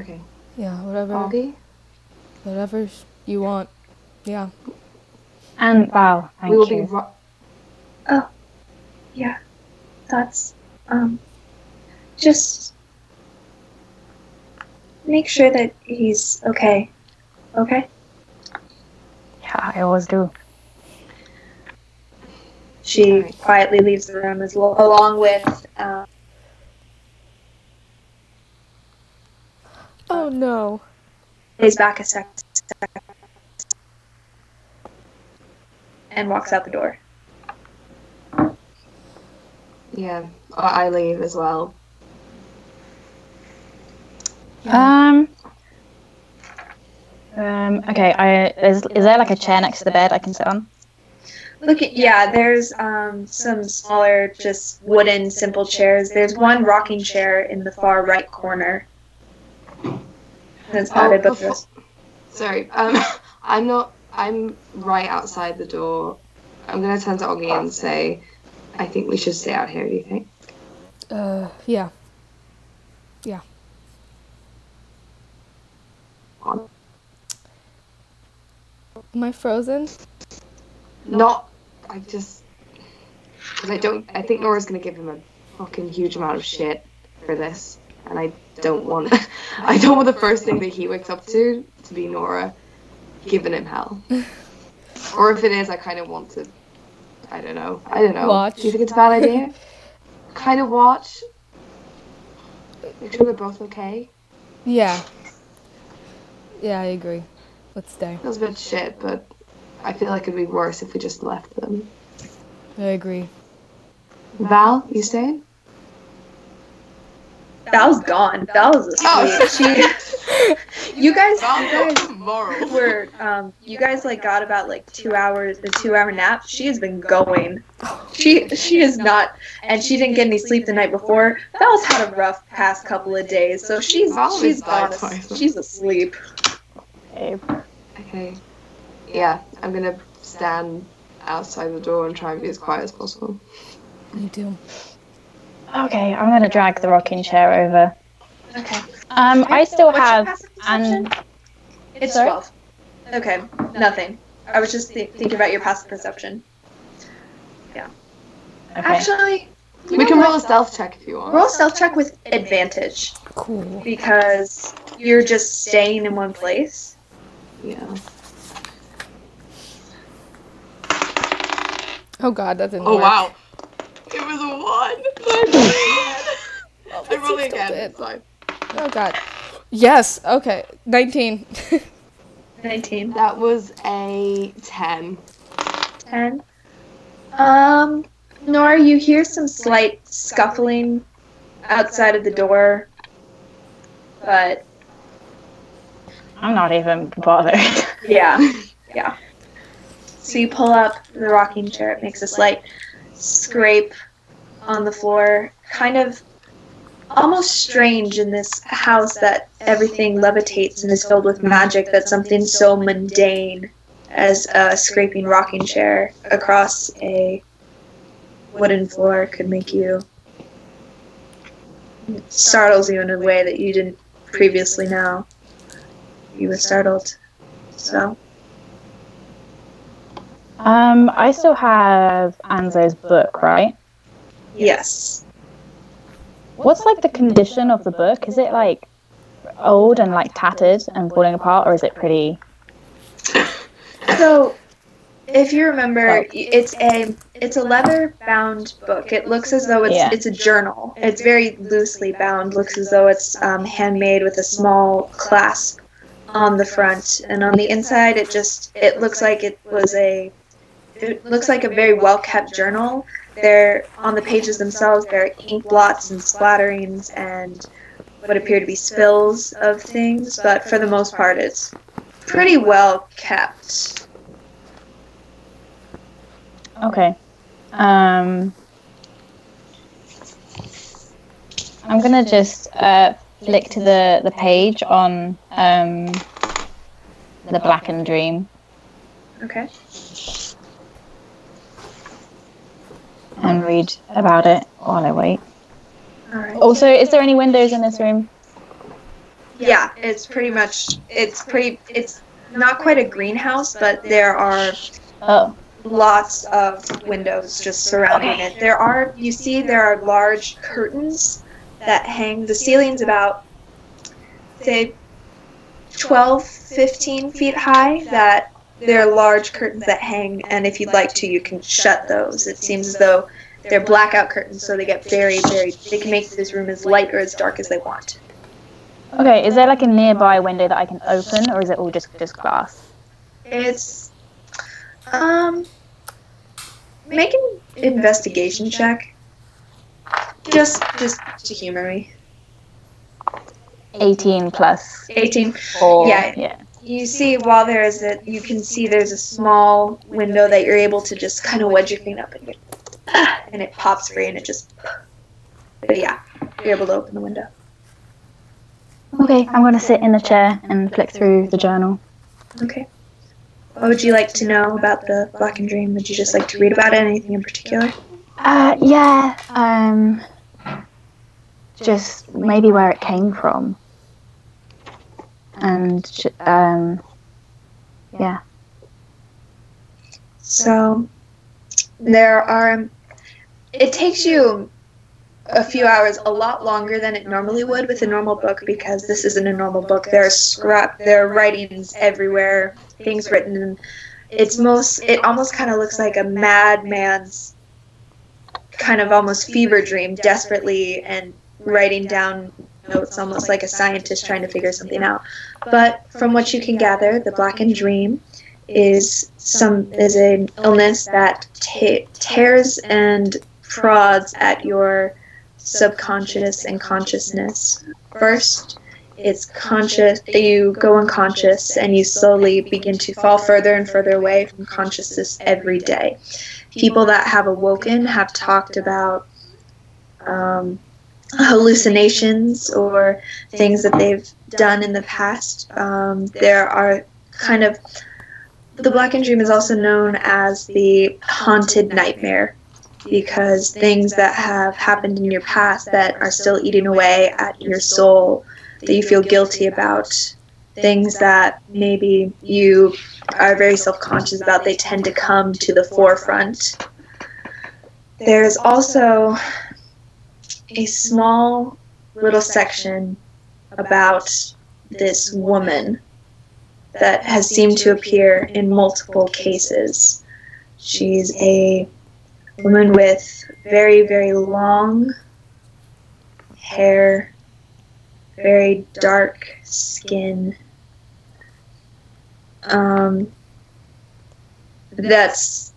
Okay. Yeah. Whatever. Augie, Whatever you want. Yeah. And Val, thank we will you. be. Ro- Yeah, that's um, just make sure that he's okay. Okay. Yeah, I always do. She Alright. quietly leaves the room as lo- along with um, Oh no. stays back a sec and walks out the door. Yeah, I I leave as well. Um. Um. Okay. I is is there like a chair next to the bed I can sit on? Look at yeah, there's um some smaller, just wooden, simple chairs. There's one rocking chair in the far right corner. That's about Oh, it, but before- Sorry, um, [laughs] I'm not. I'm right outside the door. I'm gonna turn to Augie and say, I think we should stay out here. Do you think? Uh. Yeah. On. Am I frozen? Not. I just. Because I don't. I think Nora's gonna give him a fucking huge amount of shit for this, and I don't want. [laughs] I don't want the first thing that he wakes up to to be Nora giving him hell. [laughs] or if it is, I kind of want to. I don't know. I don't know. Watch. Do you think it's a bad idea? [laughs] kind of watch. Make sure they're both okay. Yeah. Yeah, I agree. Let's stay. Feels a bit shit, but I feel like it'd be worse if we just left them. I agree. Val, you staying? Val's gone. Val is asleep. Oh. She, [laughs] [laughs] [laughs] you guys, you guys were, um, you guys like got about like two hours, a two hour nap. She has been going. She, she is not, and she didn't get any sleep the night before. Val's had a rough past couple of days, so she's, Val she's has gone. She's asleep. Okay. Okay. Yeah, I'm gonna stand outside the door and try and be as quiet as possible. You do. Okay, I'm gonna drag the rocking chair over. Okay. Um, I still have and It's Sorry? 12. Okay, nothing. I was just th- thinking about your passive perception. Yeah. Okay. Actually, you we can roll a stealth check if you want. roll a stealth check with advantage Cool. because you're just staying in one place. Yeah. Oh god, that didn't Oh work. wow. It was a one. Oh, I'm rolling it still again. did. It's fine. Oh god. Yes. Okay. 19. 19. [laughs] That was a ten. 10. Um, Nora, you hear some slight scuffling outside of the door, but I'm not even bothered. [laughs] yeah, yeah. So you pull up the rocking chair. It makes a slight scrape on the floor, kind of almost strange in this house that everything levitates and is filled with magic. That something so mundane as a scraping rocking chair across a wooden floor could make you startles you in a way that you didn't previously know. You were startled. So Um, I still have Anzo's book, right? yes. What's like the condition of the book? Is it like old and like tattered and falling apart, or is it pretty? [laughs] So, if you remember, it's a it's a leather bound book. It looks as though it's Yeah. it's a journal. It's very loosely bound. Looks as though it's um, handmade with a small clasp on the front, and on the inside, it just it looks like it was a it looks like a very well kept journal. There on the pages themselves, there are ink blots and splatterings and what appear to be spills of things, but for the most part, it's pretty well kept. Okay. Um, I'm gonna just uh, flick to the the page on um, the Blackened Dream Okay. And read about it while I wait. Right. Also, is there any windows in this room? Yeah, it's pretty much it's pretty it's not quite a greenhouse, but there are Oh, lots of windows just surrounding it. There are you see there are large curtains that hang the ceiling's about say 12 15 feet high that there are large curtains that hang and if you'd like to you can shut those it seems as though they're blackout curtains so they get very very they can make this room as light or as dark as they want okay. Is there like a nearby window that I can open, or is it all just just glass? It's um make an investigation check. Just just to humor me. 18 plus. 18. four. Yeah. Yeah. You see while there is a you can see there's a small window that you're able to just kind of wedge your feet up and you and it pops free and it just but yeah, you're able to open the window. Okay, I'm gonna sit in the chair and flick through the journal. Okay. What would you like to know about the Blackened Dream? Would you just like to read about it? Anything in particular? Uh, yeah. Um, just maybe where it came from, and um, yeah. So there are. It takes you a few hours, a lot longer than it normally would with a normal book because this isn't a normal book. There are scrap, there are writings everywhere, things written. In, it's most. It almost kind of looks like a madman's kind of almost fever dream, desperately and writing down notes, almost like a scientist trying to figure something out. But from what you can gather, the Blackened Dream is some is an illness that tears and prods at your subconscious and consciousness. First, it's conscious that you go unconscious and you slowly begin to fall further and further away from consciousness every day. People that have awoken have talked about um, hallucinations or things that they've done in the past. Um, there are kind of the blackened dream is also known as the haunted nightmare because things that have happened in your past that are still eating away at your soul that you feel guilty about things that maybe you are very self-conscious about they tend to come to the forefront there's also a small little section about this woman that has seemed to appear in multiple cases. She's a woman with very, very long hair, very dark skin. Um, that's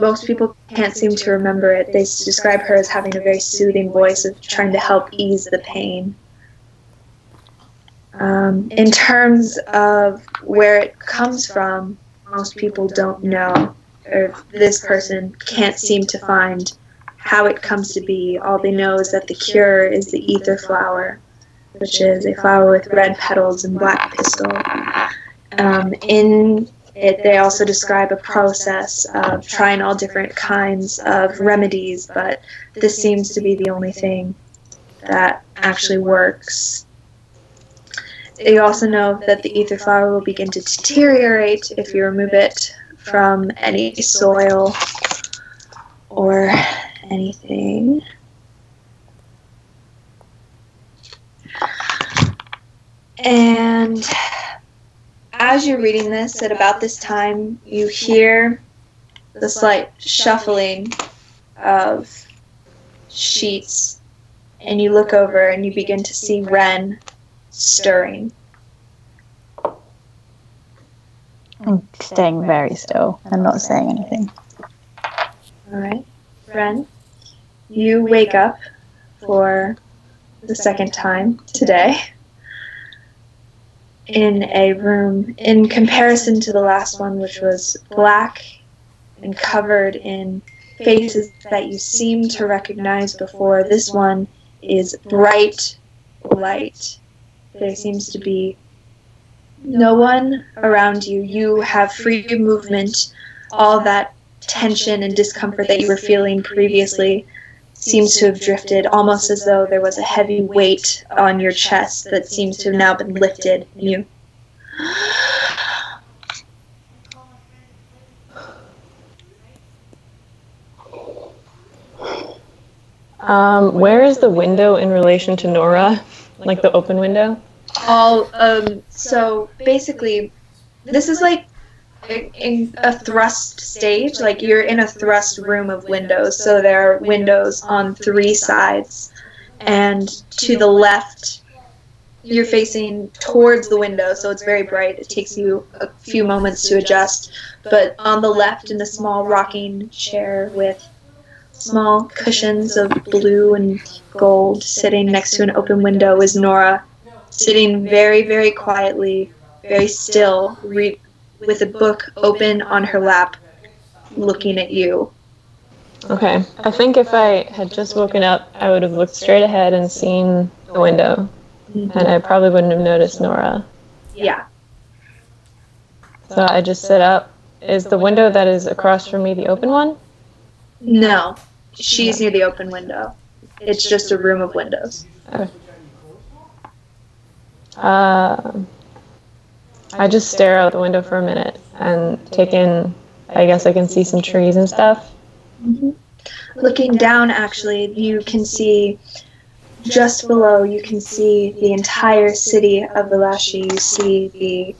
most people can't seem to remember it. They describe her as having a very soothing voice of trying to help ease the pain. Um, in terms of where it comes from, most people don't know, or this person can't seem to find how it comes to be. All they know is that the cure is the ether flower, which is a flower with red petals and black pistil. Um, in it, they also describe a process of trying all different kinds of remedies, but this seems to be the only thing that actually works. You also know that the ether flower will begin to deteriorate if you remove it from any soil or anything. And as you're reading this, at about this time, you hear the slight shuffling of sheets, and you look over and you begin to see Ren stirring. I'm staying very still and not saying anything. All right, Ren, you wake up for the second time today in a room in comparison to the last one, which was black and covered in faces that you seem to recognize before. This one is bright light. There seems to be no one around you. You have free movement. All that tension and discomfort that you were feeling previously seems to have drifted, almost as though there was a heavy weight on your chest that seems to have now been lifted. And you. Um, where is the window in relation to Nora? Like the open window? all um so basically this is like a, in a thrust stage like you're in a thrust room of windows so there are windows on three sides and to the left you're facing towards the window so it's very bright it takes you a few moments to adjust but on the left in a small rocking chair with small cushions of blue and gold sitting next to an open window is Nora sitting very, very quietly, very still, re- with a book open on her lap, looking at you. Okay. I think if I had just woken up, I would have looked straight ahead and seen the window, and I probably wouldn't have noticed Nora. Yeah. So I just sit up. Is the window that is across from me the open one? No, she's near the open window. It's just a room of windows. Okay. Uh, I just stare out the window for a minute and take in. I guess I can see some trees and stuff. Mm-hmm. Looking down, actually, you can see just below, you can see the entire city of Vilashi. You see the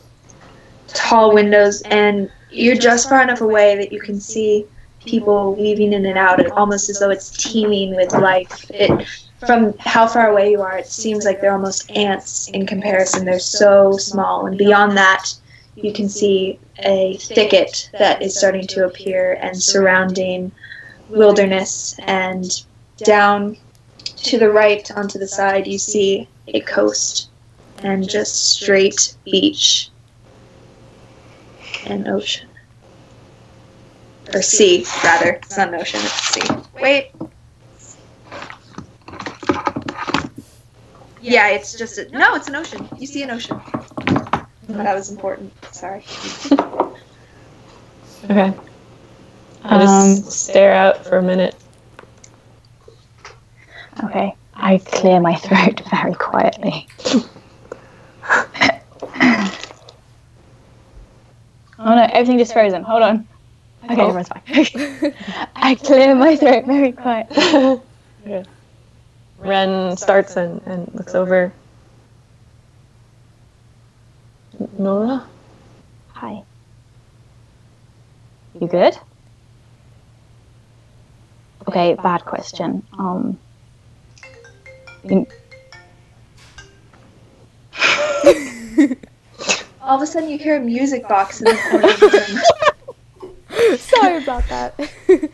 tall windows, and you're just far enough away that you can see people weaving in and out, and almost as though it's teeming with life. It, from how far away you are, it seems like they're almost ants in comparison. They're so small, and beyond that, you can see a thicket that is starting to appear and surrounding wilderness, and down to the right onto the side, you see a coast and just straight beach and ocean. Or sea, rather. It's not an ocean, it's sea. Wait. Yeah, it's just a. No, it's an ocean. You see an ocean. That was important. Sorry. [laughs] Okay. I just Um, stare out for a minute. Okay. I clear my throat [laughs] very quietly. oh no, everything just frozen. Hold on. Okay, Oh. everyone's fine. [laughs] I clear my throat very quietly. Okay. Ren starts and, and looks over. Nora? Hi. You good? Okay, bad question. Um. you- [laughs] All of a sudden, you hear a music box in the corner of the room. [laughs] [laughs] Sorry about that.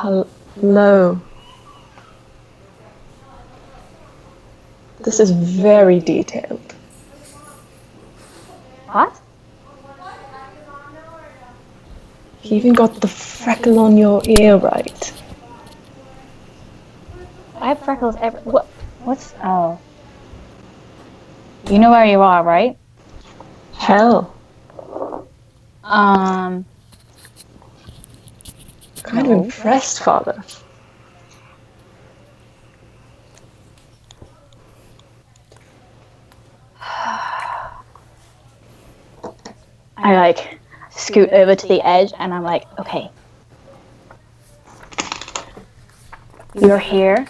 Hello. This is very detailed. What? You even got the freckle on your ear right. I have freckles every. What? What's. Oh. You know where you are, right? Hell. Um. I'm kind No. of impressed, Father. [sighs] I like scoot over to the edge and I'm like, okay. You're here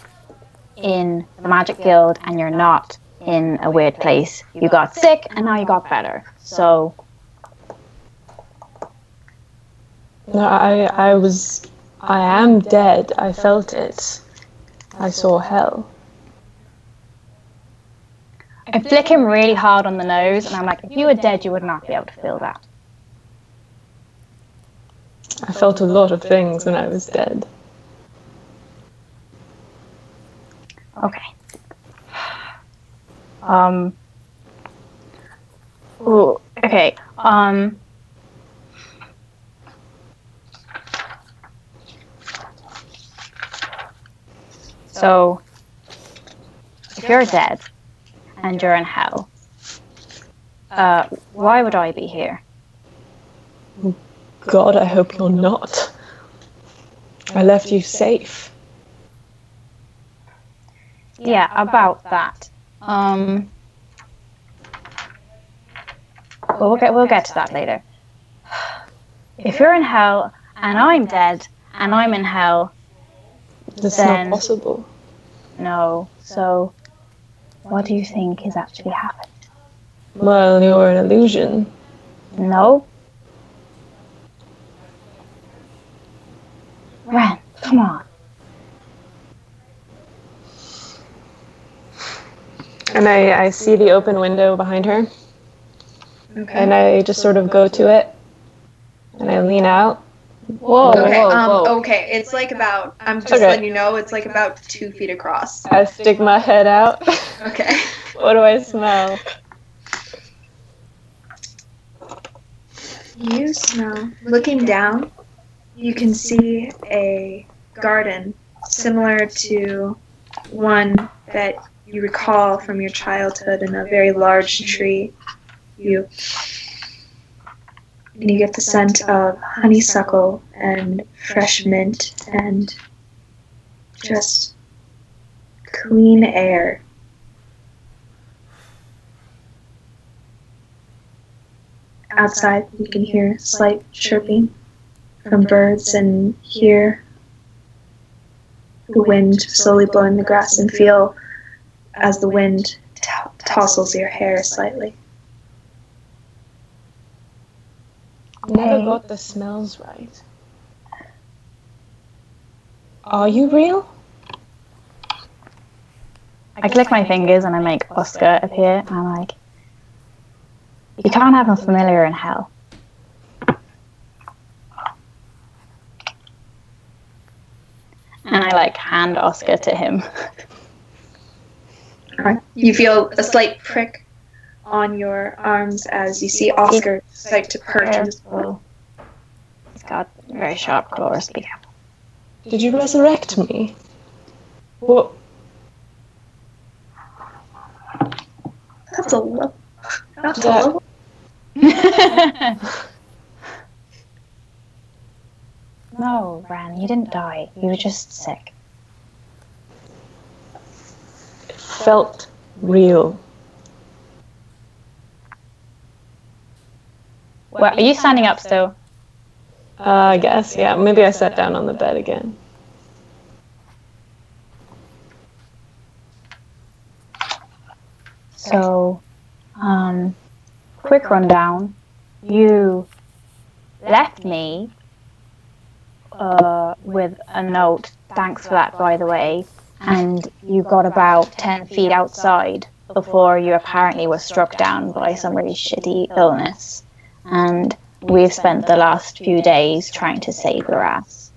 in the Magic Guild and you're not in a weird place. You got sick and now you got better. So, No, I, I was, I am dead. I felt it. I saw hell. I flick him really hard on the nose and I'm like, if you were dead, you would not be able to feel that. I felt a lot of things when I was dead. Okay. Um. Ooh, okay. Um. So, if you're dead and you're in hell, uh, why would I be here? God, I hope you're not. I left you safe. Yeah, about that. Um. Well, get we'll get to that later. If you're in hell and I'm dead and I'm in hell, That's Then- not possible. No. So, what do you think is actually happened? Well, you're an illusion. No. Ren, come on. And I, I see the open window behind her, Okay. and I just sort of go to it, and I lean out. Whoa, Okay, whoa, um, whoa. okay, it's like about, I'm just Okay. letting you know, it's like about two feet across. I stick my head out. Okay. [laughs] what do I smell? You smell. Looking down, you can see a garden similar to one that you recall from your childhood in a very large tree. You and you get the scent of honeysuckle and fresh mint and just clean air. Outside, you can hear slight chirping from birds and hear the wind slowly blowing the grass and feel as the wind t- tousles your hair slightly. Never got the smells right. Are you real? I click my fingers and I make Oscar appear, and I'm like, You can't have a familiar in hell. And I like hand Oscar to him. [laughs] You feel a slight prick on your arms as you see Oscar like to perch in his Careful. He's got very sharp claws. Be careful. Did you resurrect me? What? That's a low. That's a That- low. [laughs] no, Ran, you didn't die. You were just sick. It felt real. Well, are you standing up still? Uh, I guess, yeah. Maybe I sat down on the bed again. So, um, quick rundown. You left me uh, with a note. Thanks for that, by the way. And you got about 10 feet outside before you apparently were struck down by some really shitty illness. And we've spent the last few days trying to save your ass.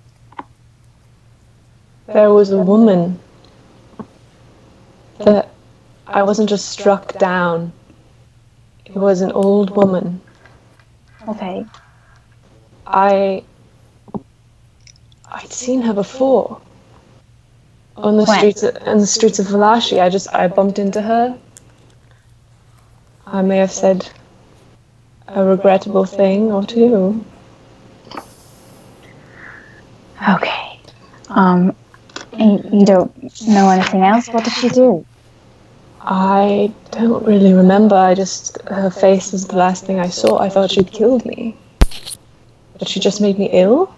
There was a woman that I wasn't just struck down. It was an old woman. Okay. I I'd seen her before. On the When? streets of, on the streets of Valashi. I just I bumped into her. I may have said a regrettable thing or two. Okay. Um, you, don't know anything else? What did she do? I don't really remember. I just her face was the last thing I saw. I thought she'd killed me. But she just made me ill?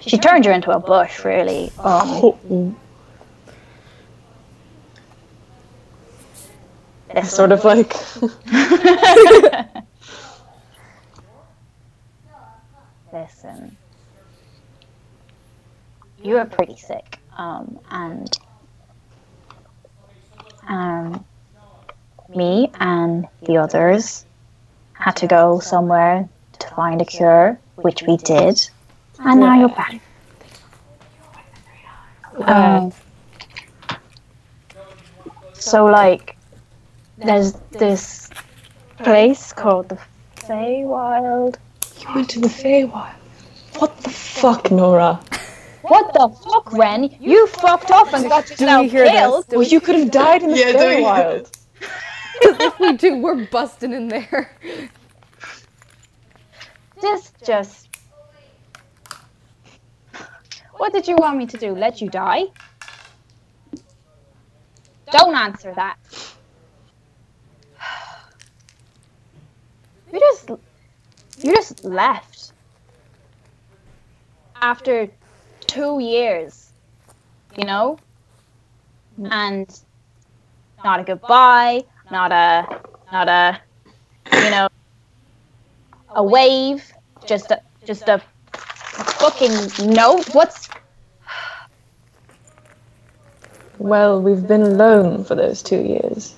She turned you into a bush, really. Um, Oh, this sort of like [laughs] Listen, you were pretty sick, um, and um, me and the others had to go somewhere to find a cure, which we did, and now you're back. Um, so, like, there's this place called the Feywild. You went to the Feywild. What the fuck, Nora? What the fuck, Ren? You fucked off and got yourself killed. this? Well, you could have died in the Yeah, don't Feywild. [laughs] if we do, we're busting in there. This just. What did you want me to do? Let you die? Don't answer that. You just. You just left. After two years. You know? And. Not a goodbye, not a. Not a. You know. A wave, just a. Just a fucking note. What's Well, we've been alone for those two years.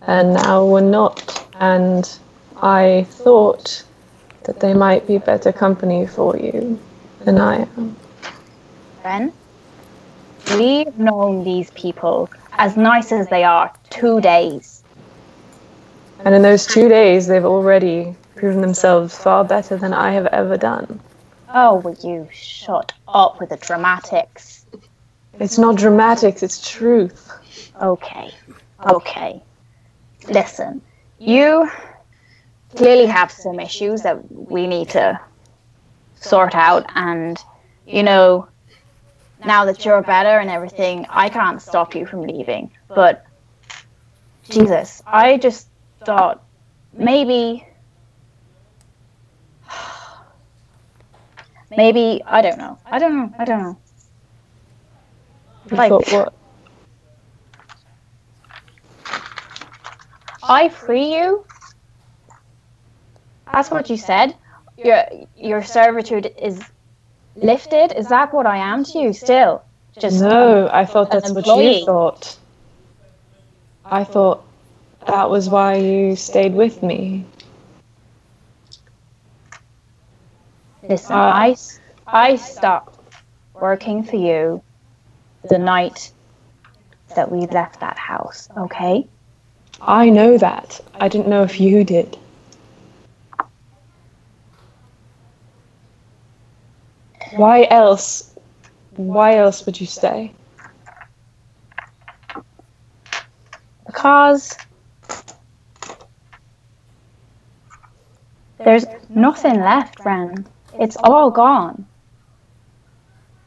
And now we're not. And I thought that they might be better company for you than I am. Ren? We've known these people, as nice as they are, two days. And in those two days, they've already proven themselves far better than I have ever done. Oh, will you shut up with the dramatics? It's not dramatics, it's truth. Okay, okay. Listen, you clearly have some issues that we need to sort out, and you know, now that you're better and everything, I can't stop you from leaving. But Jesus, I just thought maybe. Maybe I don't know. I don't know. I don't know. Like- what? I free you. That's what you said. Your your servitude is lifted. Is that what I am to you still? Just No, I thought that's what you thought. I thought that was why you stayed with me. Listen, Uh, I, I stopped working for you the night that we left that house, okay? I know that. I didn't know if you did. Why else? Why else would you stay? Because there's nothing left, Ren. It's all gone.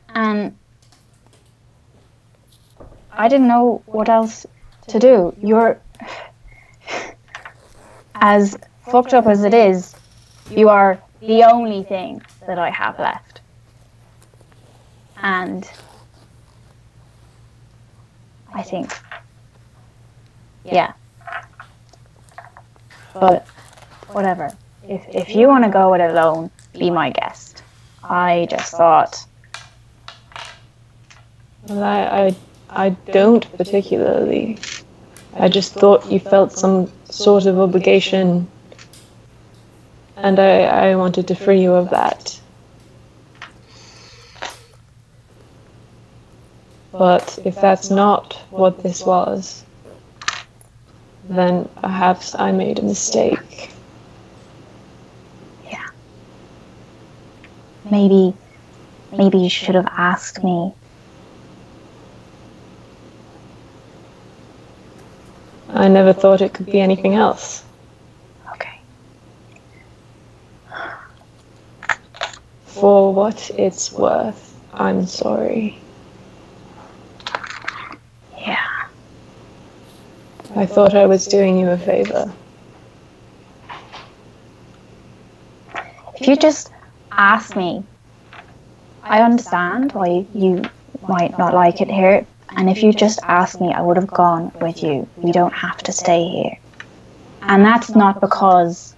And I didn't know what else to do. You're as fucked up as it is, you are the only thing that I have left. And I think yeah. But whatever. If if you want to go it alone, be my guest. I just thought Well, I, I, I don't particularly. I just thought you felt some sort of obligation, and I, I wanted to free you of that. But if that's not what this was, then perhaps I made a mistake. Yeah. Maybe maybe you should have asked me. I never thought it could be anything else. Okay. For what it's worth, I'm sorry. Yeah. I thought I was doing you a favor. If you just ask me, I understand why you might not like it here. And if you just asked me, I would have gone with you. We don't have to stay here. And that's not because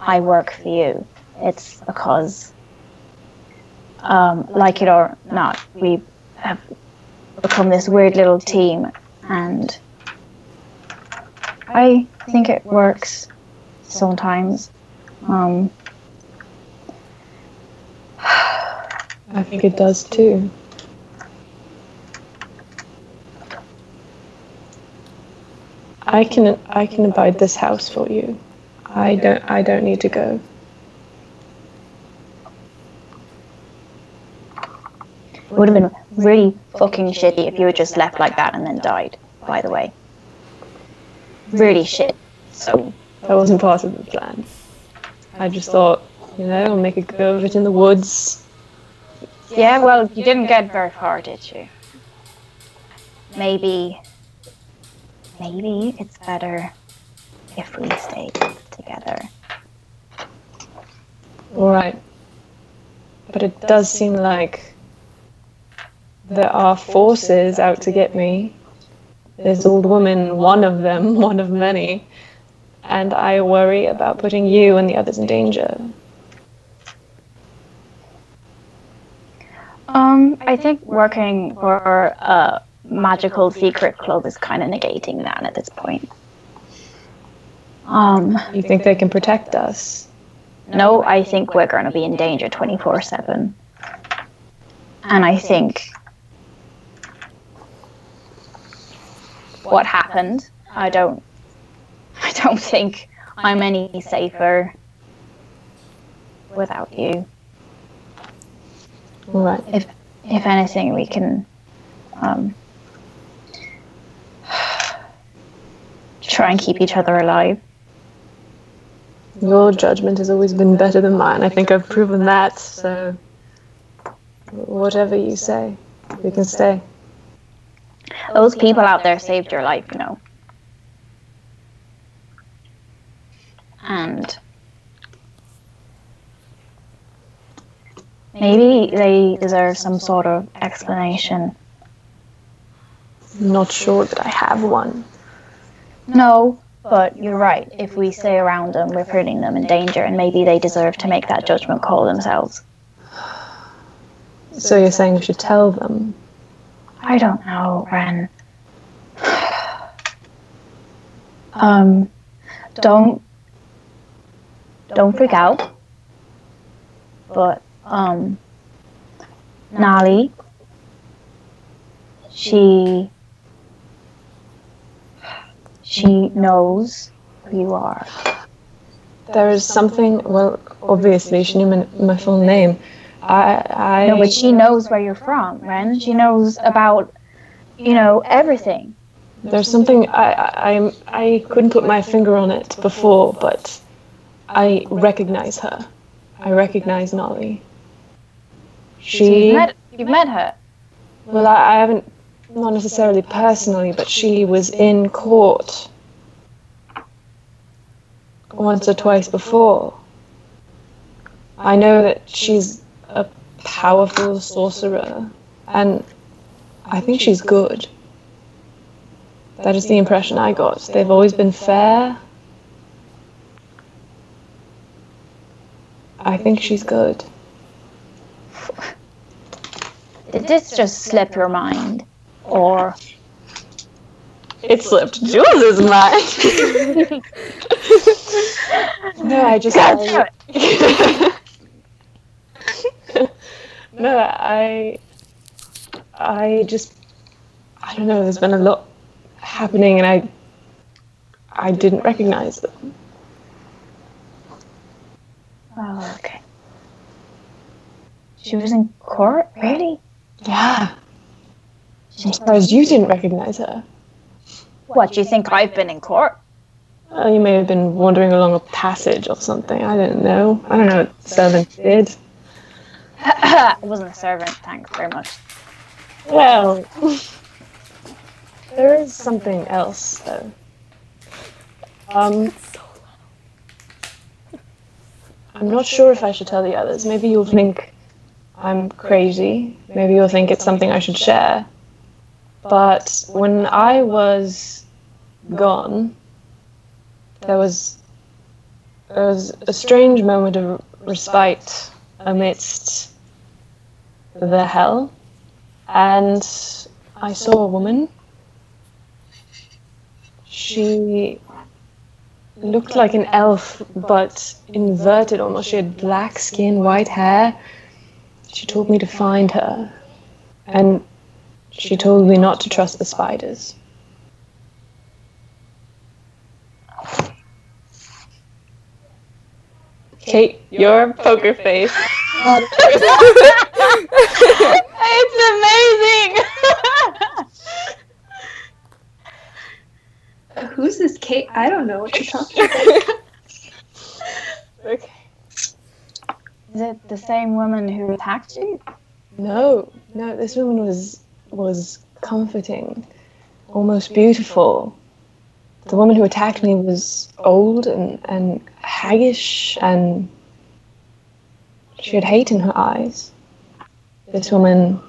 I work for you. It's because, um, like it or not, we have become this weird little team. And I think it works sometimes. Um, [sighs] I think it does too. I can I can abide this house for you. I don't I don't need to go. It would have been really fucking shitty if you had just left like that and then died, by the way. Really shit. So, That wasn't part of the plan. I just thought, you know, I'll make a go of it in the woods. yeah, well, you didn't get very far, did you? Maybe. Maybe it's better if we stay together. All right. But it does seem like there are forces out to get me. This old woman, one of them, [laughs] one of many. And I worry about putting you and the others in danger. Um, I think working for a magical secret club is kind of negating that at this point. Um, You think they can protect us? No, I think we're going to be in danger 24 7. And I think what happened, I don't, [laughs] I don't think I'm any safer without you. Right. If, if anything, we can um, [sighs] try and keep each other alive. Your judgment has always been better than mine. I think I've proven that, so whatever you say, we can stay. Those people out there saved your life, you know. And maybe they deserve some sort of explanation. I'm not sure that I have one. No, but you're right. If we stay around them, we're putting them in danger, and maybe they deserve to make that judgment call themselves. So you're saying we should tell them? I don't know, Ren. [sighs] Um, don't don't freak out. But um, Nolly, she she knows who you are. There is something. Well, obviously, she knew my, my full name. I. I. No, but she knows where you're from, Ren. She knows about you know everything. There's something I, I I'm I couldn't put my finger on it before, but I recognize her. I recognize Nolly. You've She met, you've met her. well, I, I haven't not necessarily personally, but she was in court once or twice before. I know that she's a powerful sorcerer, and I think she's good. That is the impression I got. They've always been fair. I think she's good. Did this just slip your mind, or It slipped Jules's mind. [laughs] [laughs] no, I just. [laughs] God damn I, no, I. I just. I don't know. There's been a lot happening, and I. I didn't recognize them. Oh, okay. She was in court, really? Yeah. I'm surprised you didn't recognize her. What, do you think I've been in court? Well, you may have been wandering along a passage or something. I don't know. I don't know what servants did. [coughs] I wasn't a servant, thanks very much. Well, there is something else, though. Um, I'm not sure if I should tell the others. Maybe you'll think I'm crazy. Maybe you'll think it's something I should share. But when I was gone, there was there was a strange moment of respite amidst the hell and I saw a woman. She looked like an elf, but inverted almost. She had black skin, white hair. She told me to find her, and she told me not to trust the spiders. Kate, your poker face. It's amazing! Who's this Kate? I don't know what you're talking about. [laughs] Okay. Is it the same woman who attacked you? No, no, this woman was was comforting, oh, almost beautiful. The woman who attacked me was old and, and haggish and she had hate in her eyes. This woman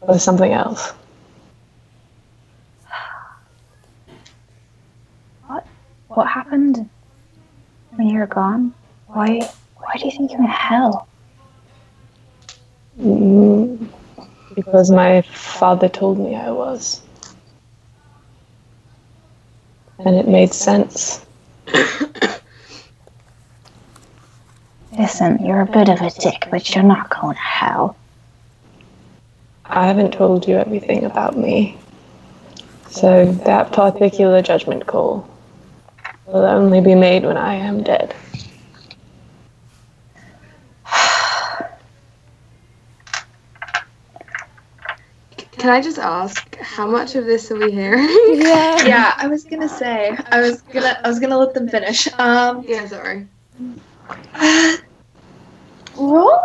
was something else. What What happened when you were gone? Why why do you think you're in hell? Mm, because my father told me I was. And it made sense. [coughs] Listen, you're a bit of a dick, but you're not going to hell. I haven't told you everything about me. So that particular judgment call will only be made when I am dead. Can I just ask, how much of this are we hearing? [laughs] Yeah. yeah, I was gonna say. I was gonna. I was gonna let them finish. Um, yeah, sorry. Roll.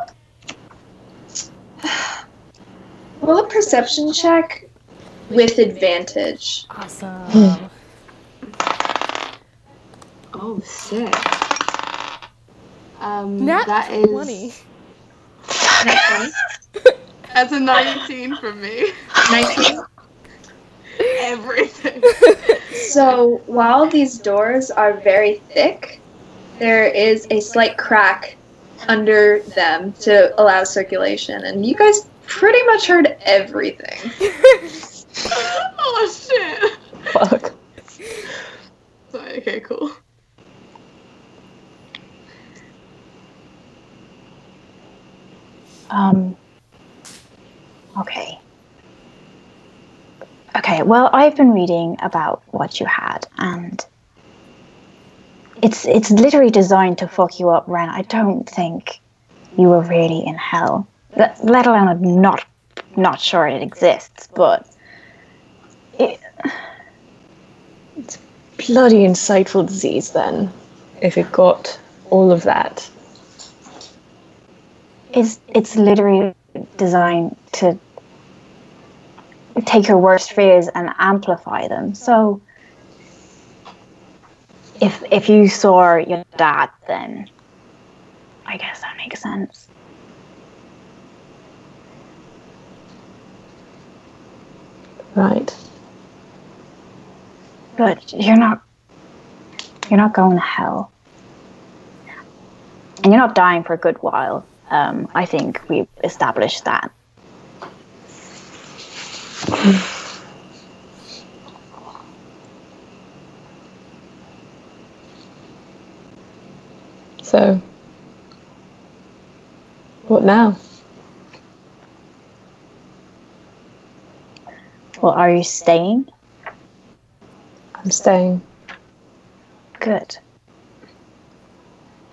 Roll a perception check with advantage. Awesome. [sighs] Oh, sick. Um, Nat that is 20. [laughs] That's a 19 from me. Nineteen. [laughs] Everything. So while these doors are very thick, there is a slight crack under them to allow circulation, and you guys pretty much heard everything. [laughs] oh shit. Fuck. outside. Okay, cool. Um. Okay. Okay. Well, I've been reading about what you had, and it's it's literally designed to fuck you up, Ren. I don't think you were really in hell. Let, let alone I'm not not sure it exists, but it, Bloody insightful disease, then, if it got all of that. it's it's literally designed to take your worst fears and amplify them. So if if you saw your dad, then I guess that makes sense. Right. But you're not you're not going to hell. And you're not dying for a good while. Um, I think we've established that. [laughs] So, what now? Well, are you staying? I'm staying. Good.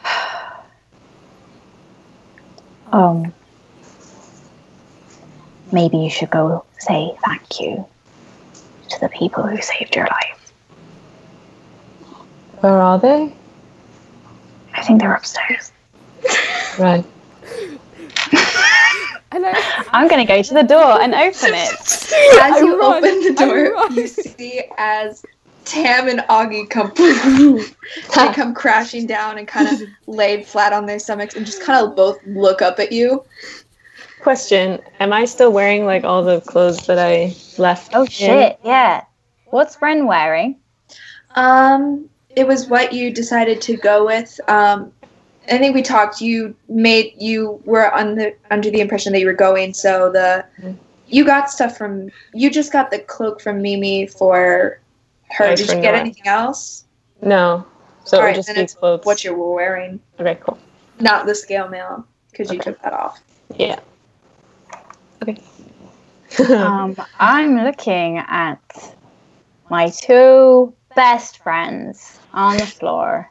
[sighs] Um, maybe you should go say thank you to the people who saved your life. Where are they? I think they're upstairs. Right. [laughs] And I, I'm gonna go to the door and open it. As you run, open the door, you see as Tam and Augie come [laughs] they come crashing down and kind of laid flat on their stomachs and just kind of both look up at you. Question: Am I still wearing like all the clothes that I left? Oh in? shit! Yeah. What's Ren wearing? Um, it was what you decided to go with. Um, I think we talked. You made you were on the under the impression that you were going. So the Mhm. you got stuff from you just got the cloak from Mimi for her. Right, Did for you get Nora. anything else? No. So it Alright, would just be clothes. What you were wearing, Okay, cool. not the scale mail, because you took that off. Yeah. Okay. [laughs] Um, I'm looking at my two best friends on the floor.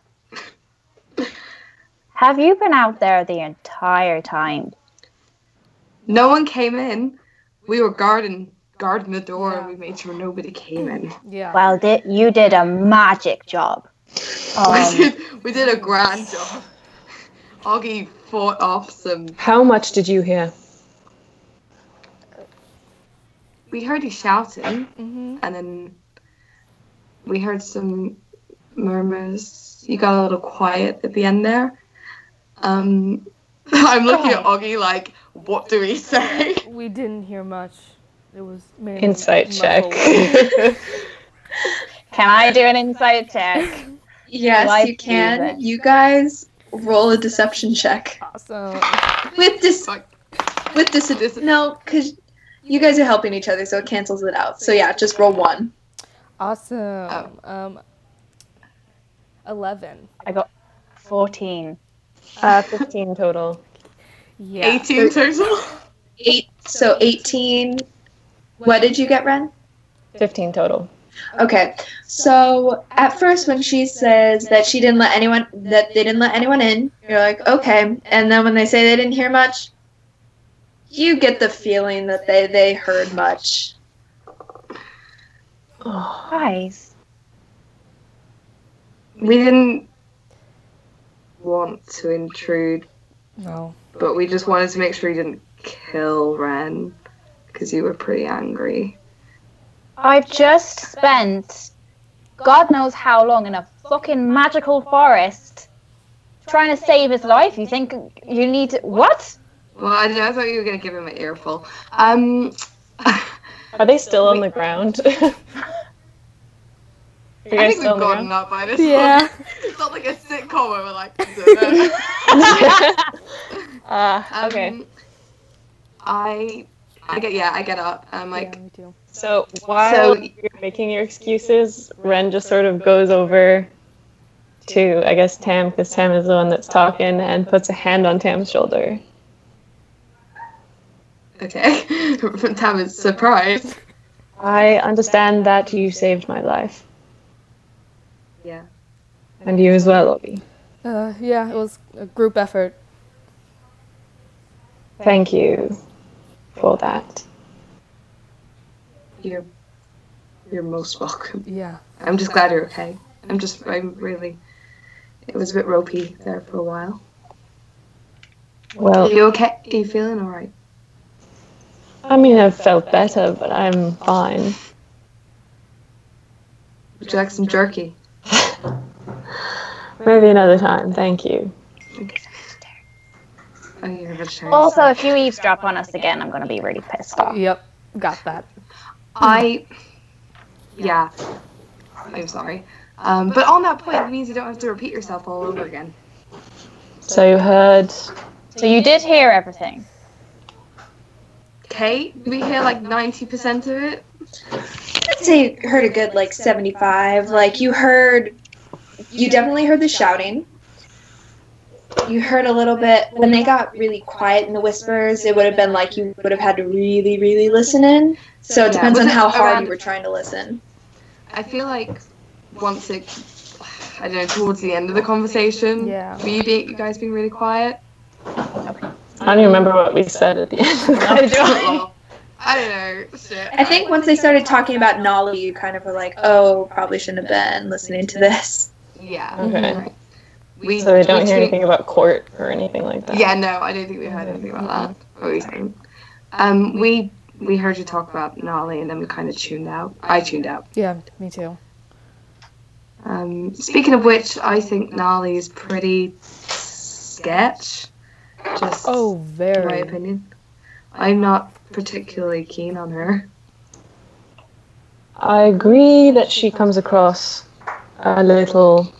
Have you been out there the entire time? No one came in. We were guarding guarding the door, and we made sure nobody came in. yeah. Well, di- you did a magic job. we, Um, did, we did a grand job. Augie fought off some. How much did you hear? We heard you shouting, hmm and then we heard some murmurs. You got a little quiet at the end there. Um, [laughs] I'm looking at Augie like, what do we say? [laughs] We didn't hear much. It was mainly Insight check. [laughs] can I do an insight check? Yes, Life you can. music. You guys roll a deception check awesome. with this Like, with this. Dis- no, because you guys are helping each other, so it cancels it out. So yeah, just roll one. Awesome. Um, 11. I got 14. Uh, [laughs] 15 total. Yeah. 18 total. Eight. So eighteen. What did you get, Ren? 15 total. Okay. So at first, when she says that she didn't let anyone that they didn't let anyone in, you're like, okay. And then when they say they didn't hear much, you get the feeling that they they heard much. Oh, Guys, We didn't want to intrude, No. but we just wanted to make sure you didn't kill Ren because you were pretty angry. I've just spent God knows how long in a fucking magical forest trying to save his life. You think you need to. What? Well, I, I thought you were gonna give him an earful. Um, Are they still on [laughs] the ground? [laughs] I think we've gotten up by this Yeah. point. [laughs] It's not like a sitcom where we're like. [laughs] [laughs] Uh, Um, okay. I I get yeah, I get up. I'm like, yeah, me too. So while So- you're making your excuses, Ren just sort of goes over to, I guess, Tam, because Tam is the one that's talking, and puts a hand on Tam's shoulder. okay. Tam is surprised. I understand that you saved my life. And you as well, Obi. Uh, yeah, it was a group effort. Thank you for that. You're you're most welcome. Yeah. I'm just glad you're okay. I'm just I'm really it was a bit ropey there for a while. Are Well, you okay? Are you feeling alright? I mean, I've felt better, but I'm fine. Would you like some jerky? [laughs] Maybe another time. Thank you. Oh, you're a vegetarian. Also, if you eavesdrop on us again, I'm going to be really pissed off. Yep. Got that. I yeah. I'm sorry. Um, but on that point, it means you don't have to repeat yourself all over again. So you heard. So you did hear everything. Kate, we hear like ninety percent of it. I'd say you heard a good like 75. Like you heard, you definitely heard the shouting. You heard a little bit when they got really quiet in the whispers. It would have been like you would have had to really, really listen in. So it depends Was on how hard you were trying to listen. I feel like once it, I don't know, towards the end of the conversation, Yeah. were you, being, you guys being really quiet? I don't even remember what we said at the end of [laughs] the I don't know. Shit. I think once they started talking about Nolly, you kind of were like, "Oh, probably shouldn't have been listening to this." Yeah. Okay. Right. We, So we don't hear treat- anything about court or anything like that. Yeah, no, I don't think we heard anything about that. Or we didn't. Um, we we heard you talk about Nolly, and then we kind of tuned out. I tuned out. Yeah, me too. Um, speaking of which, I think Nolly is pretty sketch. Just Oh, in my opinion. I'm not particularly keen on her. I agree that she comes across a little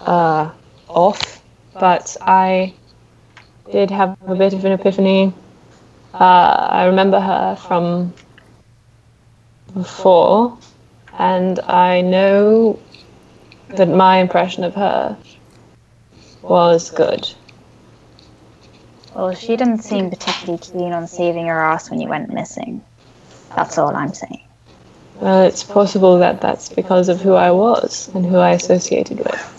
uh, off, but I did have a bit of an epiphany. Uh, I remember her from before, and I know that my impression of her was good. Well, she didn't seem particularly keen on saving your ass when you went missing. That's all I'm saying. Well, it's possible that that's because of who I was and who I associated with.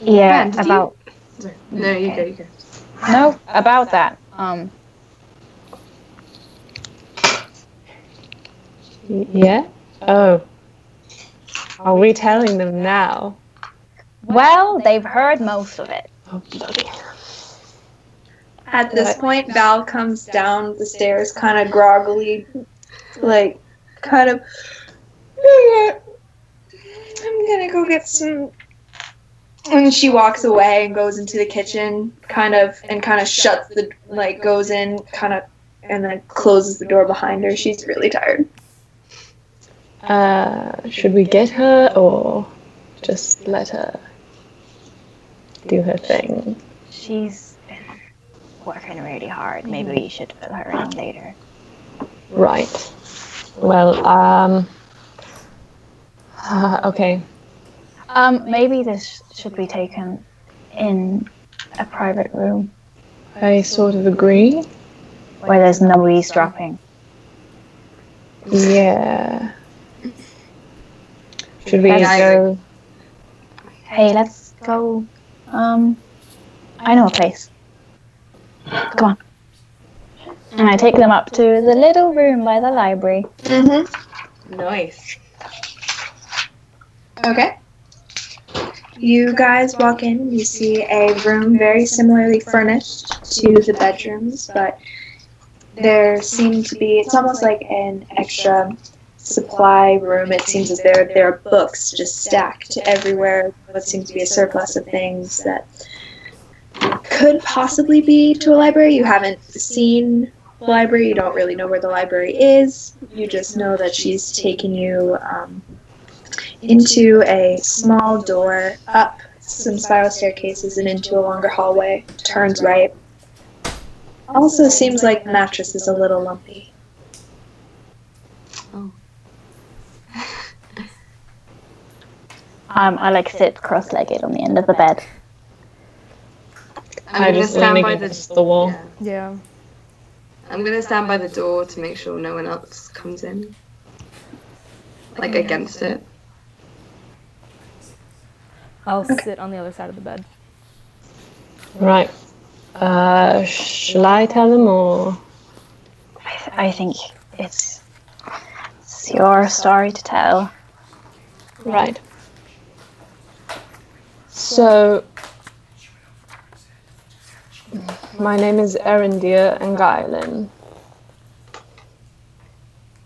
Yeah, Ren, did you- about Sorry. No, you go, you go. no, about that. Um, Yeah? Oh. Are we telling them now? well, they've heard most of it. Oh, bloody. At this point, Val comes down the stairs, kind of groggily, like, kind of. I'm gonna go get some. And she walks away and goes into the kitchen, kind of, and kind of shuts the, like, goes in, kind of, and then closes the door behind her. She's really tired. Uh, should we get her or just let her do her thing? She's been working really hard. Maybe we should fill her in later. Right. Well, um. uh, okay. Um, maybe this should be taken in a private room I sort of agree. where there's no eavesdropping. Yeah. Should we That's- go? Hey, let's go. Um, I know a place. Come on. And I take them up to the little room by the library. Mm-hmm. Nice. Okay. You guys walk in, you see a room very similarly furnished to the bedrooms, but there seem to be, it's almost like an extra supply room. It seems as there there are books just stacked everywhere, what seems to be a surplus of things that could possibly be to a library. You haven't seen the library, you don't really know where the library is. You just know that she's taken you um, into a small door, up some spiral staircases, and into a longer hallway. Turns right. Also, seems like the mattress is a little lumpy. [laughs] Um, I like sit cross-legged on the end of the bed. I'm I just stand by the the wall. yeah. Yeah. I'm gonna stand by the door to make sure no one else comes in. Like against it. I'll sit on the other side of the bed. Right. Uh, shall I tell them or? I think it's, it's your story to tell. Right. So, my name is Erindir Engailen.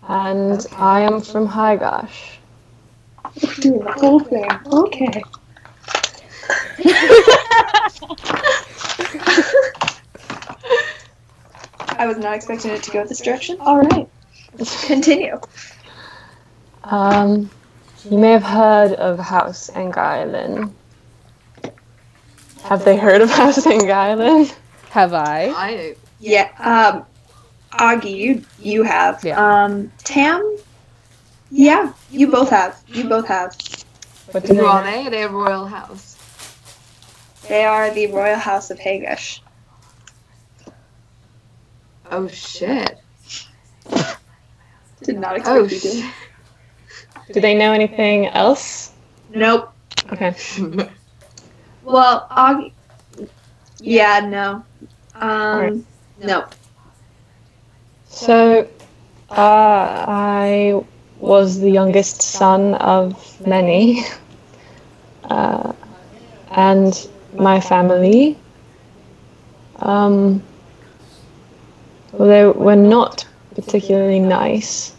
And I am from Highgash. Doing the whole thing. Okay. I was not expecting it to go this direction. All right. Continue. Um, you may have heard of House Engailen. Have they heard of House Engailen? Have I? I Yeah. Um, Augie, you you have. Yeah. Um, Tam. Yeah, you both have. You both have. What do who they are know? they? Are they a royal house? They are the Royal House of Hagush. Oh shit. Did not expect Oh you to. shit. Do they know anything else? Nope. Okay. [laughs] Well, Augie. Yeah, no. Um, Alright. no. So, uh, I was the youngest son of many, [laughs] uh, and my family, um, well, they were not particularly nice.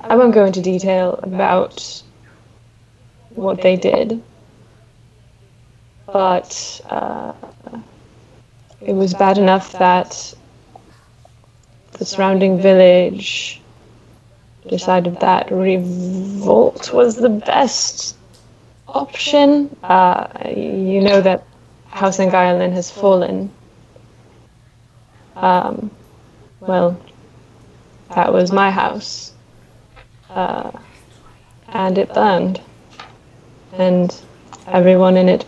I won't go into detail about what they did, but uh, it was bad enough that the surrounding village decided that revolt was the best option. Uh, you know that House Engailen has fallen. Um, well, that was my house. Uh, and it burned. And everyone in it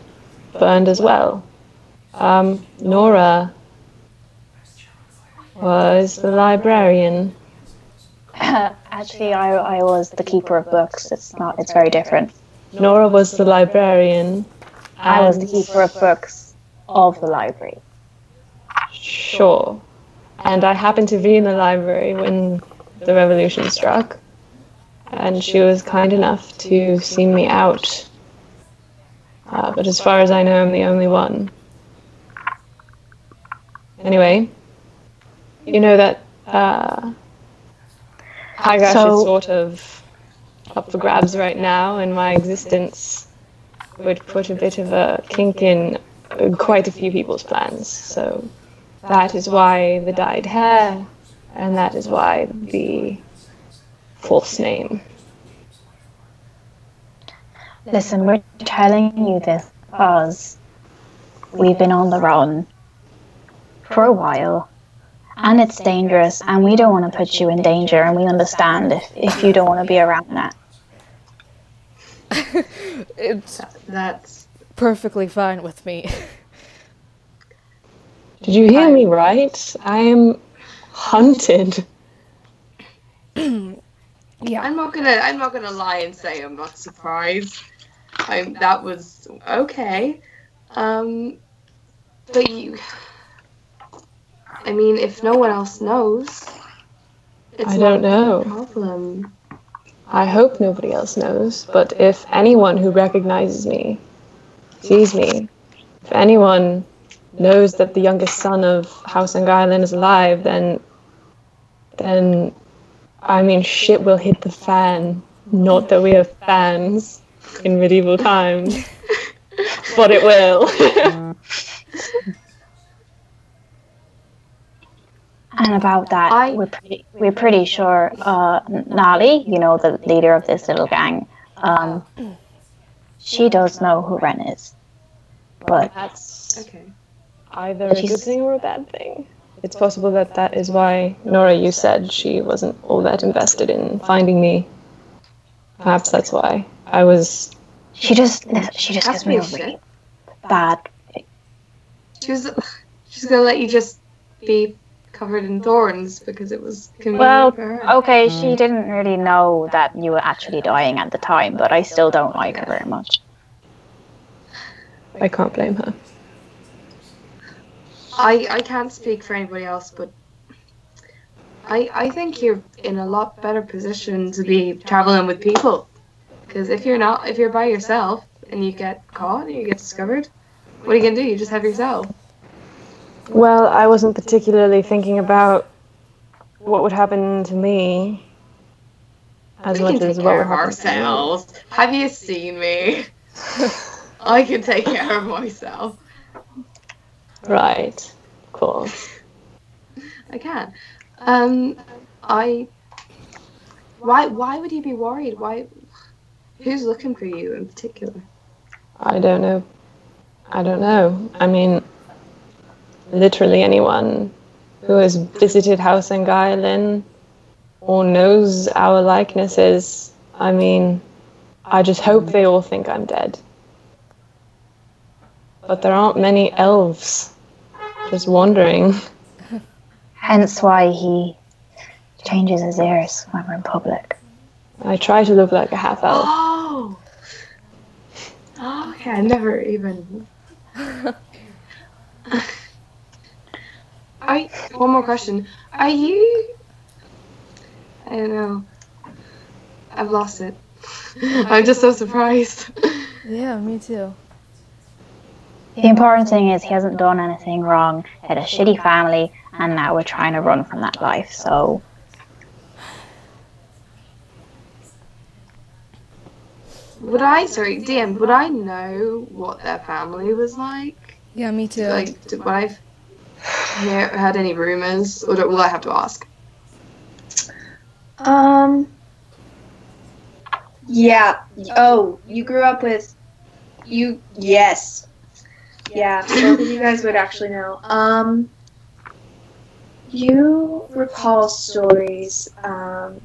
burned as well. Um, Nora was the librarian. [coughs] Actually, I, I was the keeper of books. It's not. It's very different. Nora was the librarian. I was the keeper of books of the library. Sure. And I happened to be in the library when the revolution struck. And she was kind enough to see me out. Uh, but as far as I know, I'm the only one. Anyway, you know that uh, Higash So- is sort of up for grabs right now, and my existence would put a bit of a kink in quite a few people's plans. So that is why the dyed hair, and that is why the false name. Listen, we're telling you this because we've been on the run for a while, and it's dangerous, and we don't want to put you in danger, and we understand if, if you don't want to be around that. [laughs] It's That's perfectly fine with me. Did you hear me right? I am hunted. [clears throat] yeah. I'm not gonna I'm not gonna lie and say I'm not surprised. I'm that was okay. Um but you I mean if no one else knows it's I not don't know. a problem. I hope nobody else knows, but if anyone who recognizes me sees me, if anyone knows that the youngest son of House Engailen is alive, then then I mean shit will hit the fan. Not that we have fans in medieval times. [laughs] but it will. [laughs] And about that, I- we're pretty, we're pretty sure uh, Nolly, you know, the leader of this little gang, um, she does know who Ren is. But That's Okay. either a good thing or a bad thing. It's possible that that is why Nora, you said she wasn't all that invested in finding me. Perhaps that's why I was. She just she just Has gives me a a shit. really bad. She was she's gonna let you just be covered in thorns because it was convenient Well, for her. Okay, she mm. didn't really know that you were actually dying at the time, but I still don't like her very much. I can't blame her. I I can't speak for anybody else, but I I think you're in a lot better position to be traveling with people. Because if you're not, if you're by yourself and you get caught and you get discovered, what are you gonna do? You just have yourself. Well, I wasn't particularly thinking about what would happen to me as we much can take as what care would of happen to ourselves. Have you seen me? [laughs] I can take care of myself. Right. Of course. [laughs] I can. Um, I. Why? Why would you be worried? Why? Who's looking for you in particular? I don't know. I don't know. I mean, literally anyone who has visited House Engailen or knows our likenesses. I mean, I just hope they all think I'm dead. But there aren't many elves just wandering. [laughs] Hence why he changes his ears when we're in public. I try to look like a half elf. [gasps] [gasps] [gasps] Oh. Okay. I never even. I one more question. Are you? I don't know. I've lost it. [laughs] I'm just so surprised. Yeah, me too. The important thing is he hasn't done anything wrong, had a shitty family, and now we're trying to run from that life. So Would I? Sorry, DM. Would I know what their family was like? Yeah, me too. Like, did I've hear, heard any rumors, or do, will I have to ask? Um. Yeah. Oh, you grew up with. You yes. Yeah, both [coughs] of you guys would actually know. Um. You recall stories um,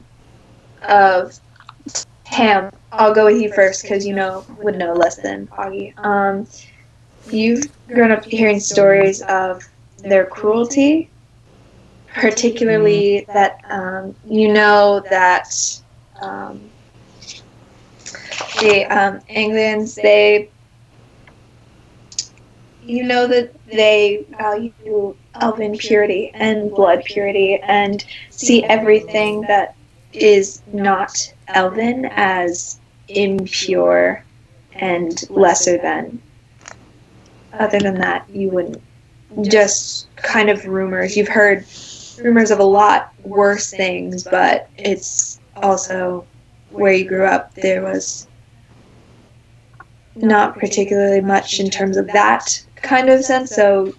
of Ham. I'll go with you first because you know would know less than Augie. Um, you've grown up hearing stories of their cruelty particularly that um, you know that um, the um, Englands they you know that they value elven purity and blood purity and see everything that is not elven as impure and lesser than other than that you wouldn't just kind of rumors you've heard rumors of a lot worse things, but it's also where you grew up. There was not particularly much in terms of that kind of sense. So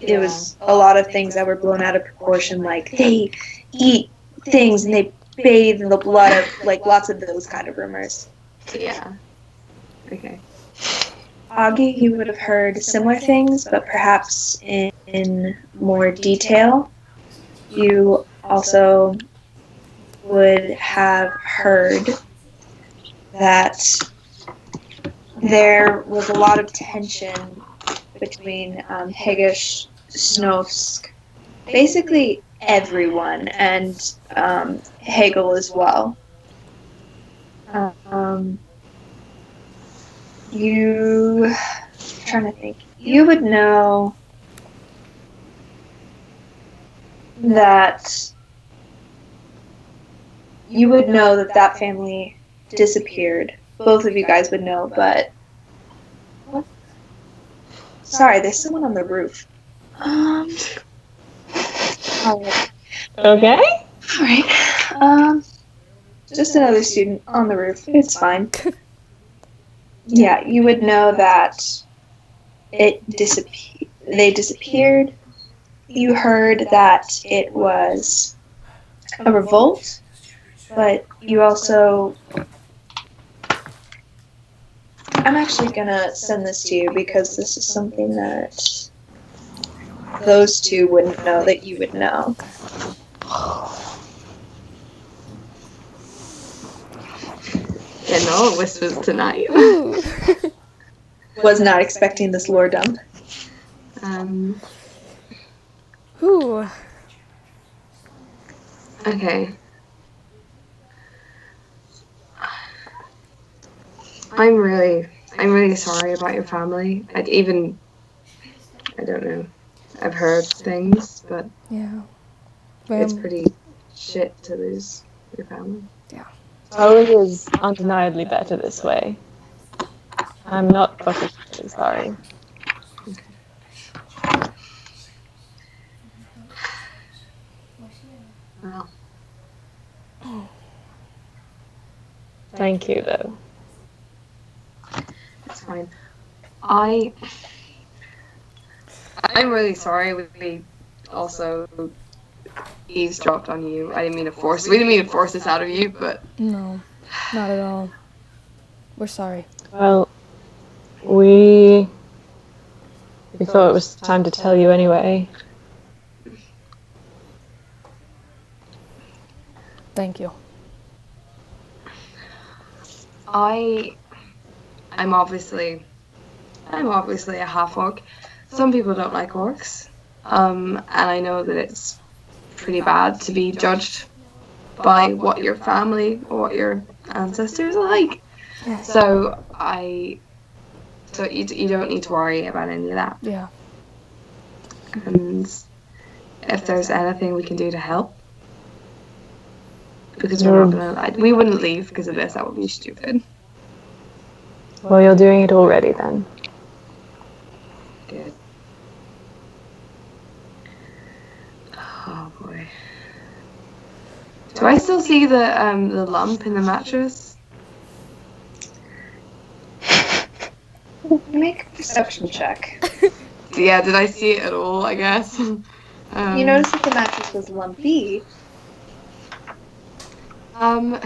it was a lot of things that were blown out of proportion. Like they eat things and they bathe in the blood of like lots of those kind of rumors. Yeah. Okay. Augie, you would have heard similar things, but perhaps in, in more detail. You also would have heard that there was a lot of tension between um, Snovsk, basically everyone, and um, Hegel as well. Um, you trying to think you would know that you would know that that family disappeared. Both of you guys would know but sorry there's someone on the roof. Um right Okay. all right um just another student on the roof it's fine [laughs] yeah, you would know that it disappeared. They disappeared. You heard that it was a revolt, but you also. I'm actually gonna send this to you because this is something that those two wouldn't know that you would know. Yeah, no whispers tonight. Ooh. [laughs] Was not expecting this lore dump. Um, Ooh. okay. I'm really, I'm really sorry about your family. I'd even, I don't know. I've heard things, but Yeah. it's pretty shit to lose your family. Yeah. Oh, it is undeniably better this way. I'm not particularly sorry. Well, Thank you, though. it's fine. I, I'm really sorry. We- We also eavesdropped on you. I didn't mean to force. We didn't mean to force this out of you, but no, not at all. We're sorry. Well, we we thought it was time to tell you anyway. Thank you. I, I'm obviously, I'm obviously a half orc. Some people don't like orcs, um, and I know that it's pretty bad to be judged by what your family or what your ancestors are like. So I, so you, you don't need to worry about any of that. Yeah. And if there's anything we can do to help, because we're not gonna, I, we wouldn't leave because of this. That would be stupid. Well, you're doing it already then. Good. Oh boy. Do I still see the um the lump in the mattress? [laughs] Make a perception check. [laughs] Yeah, did I see it at all? I guess. [laughs] Um, You noticed that the mattress was lumpy. Um,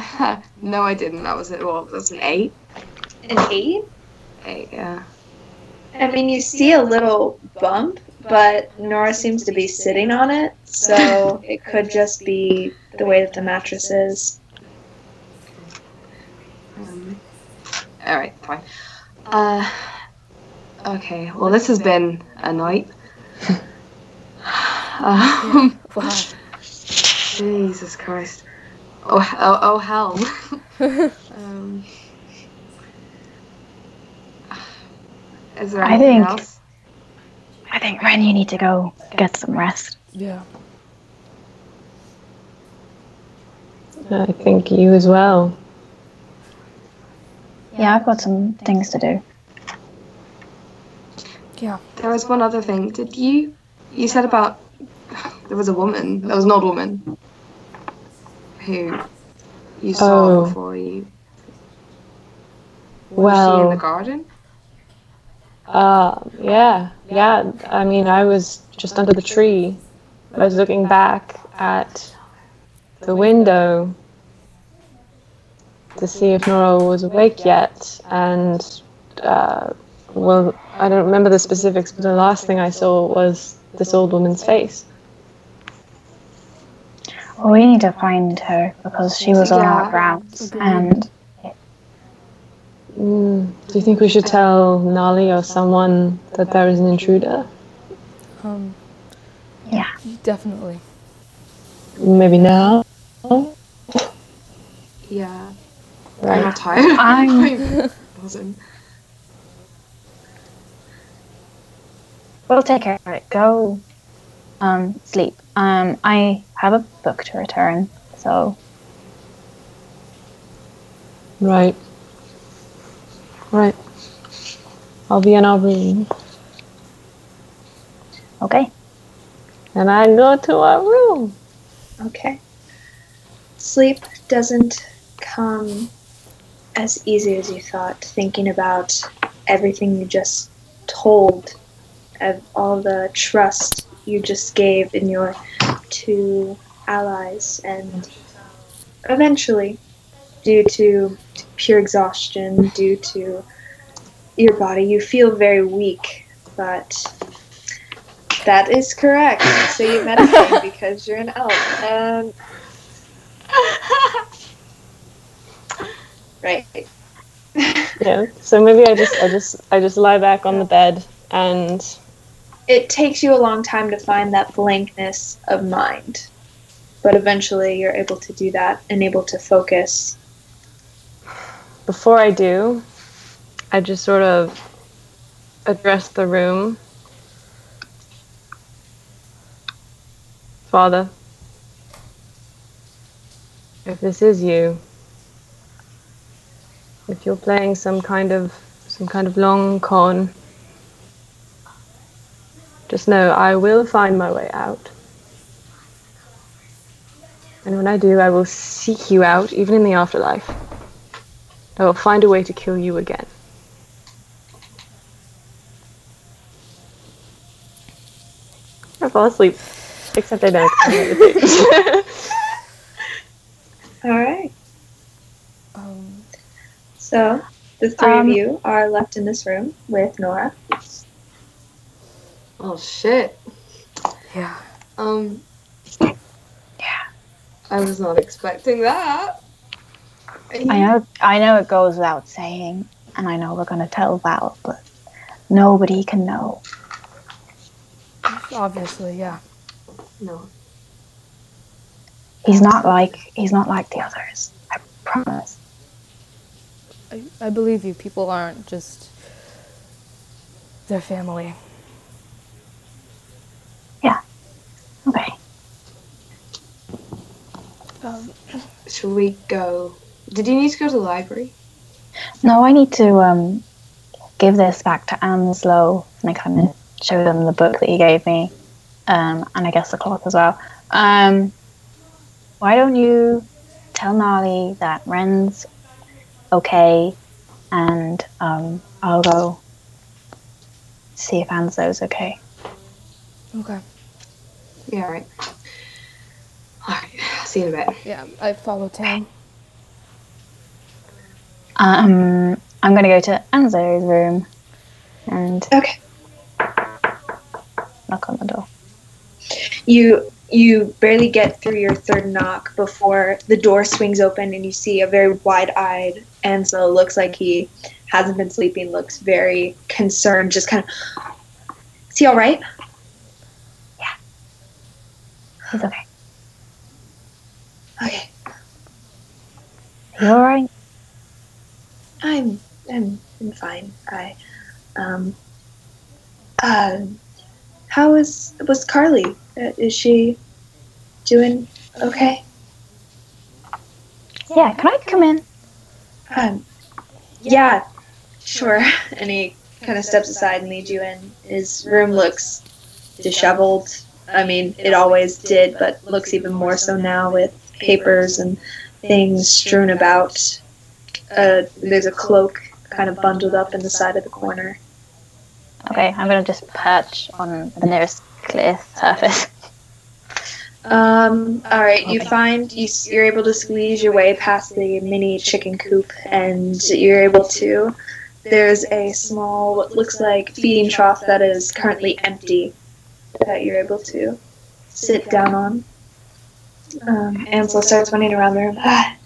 no, I didn't. That was it. Well, that was an eight. An eight? Eight, yeah. I mean, you see a little bump, but Nora seems to be sitting on it, so [laughs] it could just be the way that the mattress is. Um, all right, fine. Uh, okay. Well, this has been a night. [laughs] um, Wow. Jesus Christ. Oh, oh, oh hell. [laughs] um, is there I anything think- else? I think Ren, you need to go get some rest. Yeah. I think you as well. Yeah, I've got some things to do. Yeah. There was one other thing. Did you? You said about there was a woman. There was an old woman who you saw Oh. before you. Was she in the garden? Uh, yeah, yeah. I mean, I was just under the tree. I was looking back at the window to see if Nora was awake yet, and uh, well, I don't remember the specifics, but the last thing I saw was this old woman's face. Well, we need to find her because she was on Yeah. our grounds, and Mm, do you think we should tell Nolly or someone that there is an intruder? Um. Yeah. Definitely. Maybe now. Yeah. I'm not tired. [laughs] I'm- [laughs] I wasn't. [laughs] we'll take care of it. Go, um, sleep. Um, I have a book to return, so Right. Right. I'll be in our room. okay. And I go to our room. Okay. Sleep doesn't come as easy as you thought, thinking about everything you just told, of all the trust you just gave in your two allies, and eventually, due to pure exhaustion, due to your body, you feel very weak, but That is correct. So you meditate [laughs] because you're an elf. Um, [laughs] right. Yeah. So maybe I just I just I just lie back on the bed and It takes you a long time to find that blankness of mind, but eventually you're able to do that and able to focus. Before I do, I just sort of address the room. Father, if this is you, if you're playing some kind of some kind of long con, just know I will find my way out. And when I do, I will seek you out, even in the afterlife. I will find a way to kill you again. I fall asleep. Except I don't. [laughs] All right. Um, So the three Um, of you are left in this room with Nora. Oh shit. yeah. Um. Yeah. I was not expecting that. I know, I know it goes without saying, and I know we're going to tell Val, but nobody can know. Obviously, yeah. No. He's not like he's not like the others. I promise. I, I believe you. People aren't just their family. Yeah. Okay. Um, Shall we go? Did you need to go to the library? No, I need to um give this back to Anslow, and I kind of show them the book that he gave me, um, and I guess the cloth as well. Um, why don't you tell Nolly that Ren's okay, and um, I'll go see if Anslow's okay. okay. Yeah, all right. Alright, see you in a bit. Yeah, I follow Tam. Um, I'm gonna go to Anslow's room and Okay. knock on the door. You you barely get through your third knock before the door swings open and you see a very wide-eyed Ansel. Looks like he hasn't been sleeping. Looks very concerned. Just kind of. Is he all right? Yeah. He's okay. Okay. You all right? I'm I'm, I'm fine. I um uh how is was Carly? Uh, is she doing okay? Yeah. Can I come in? Um yeah, sure. [laughs] And he kind of steps aside and leads you in. His room looks disheveled. I mean, it always did, but looks even more so now with papers and things strewn about. Uh, there's a cloak kind of bundled up in the side of the corner. Okay, I'm gonna just perch on the nearest clear surface. Um, all right, you find you, you're able to squeeze your way past the mini chicken coop, and you're able to. There's a small, what looks like feeding trough that is currently empty, that you're able to sit down on. Um, Ansel starts running around the room. [sighs] Ah,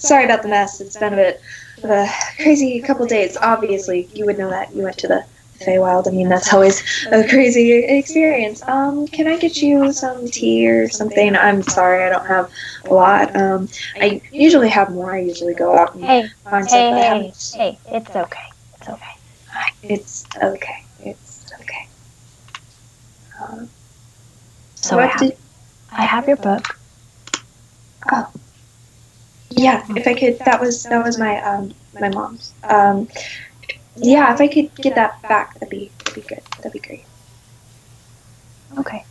sorry about the mess. It's been a bit of a crazy couple days. Obviously, you would know that. You went to the Feywild. I mean, that's always a crazy experience. Um, can I get you some tea or something? I'm sorry, I don't have a lot. Um, I usually have more. I usually go out and Hey, find hey, stuff. but I hey, hey! It's okay. It's okay. It's okay. It's okay. Um, So I have, did, I have your book. Yeah, if I could, that was that was my um my mom's. Um, yeah, if I could get that back, that'd be that'd be good. That'd be great. Okay.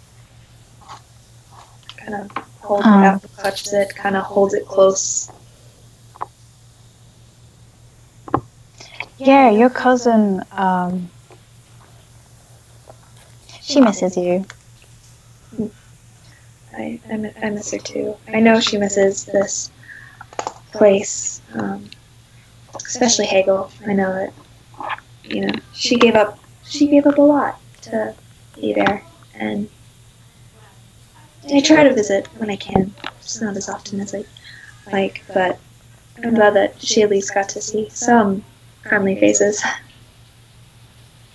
Kind of hold Um. it out, clutches it, kind of holds it close. Yeah, your cousin. Um, she misses you. I, I, I miss her too. I know she misses this place, um, especially Hegel. I know that, you know, she gave up. She gave up a lot to be there, and I try to visit when I can. Just not as often as I like, but I'm glad that she at least got to see some friendly faces.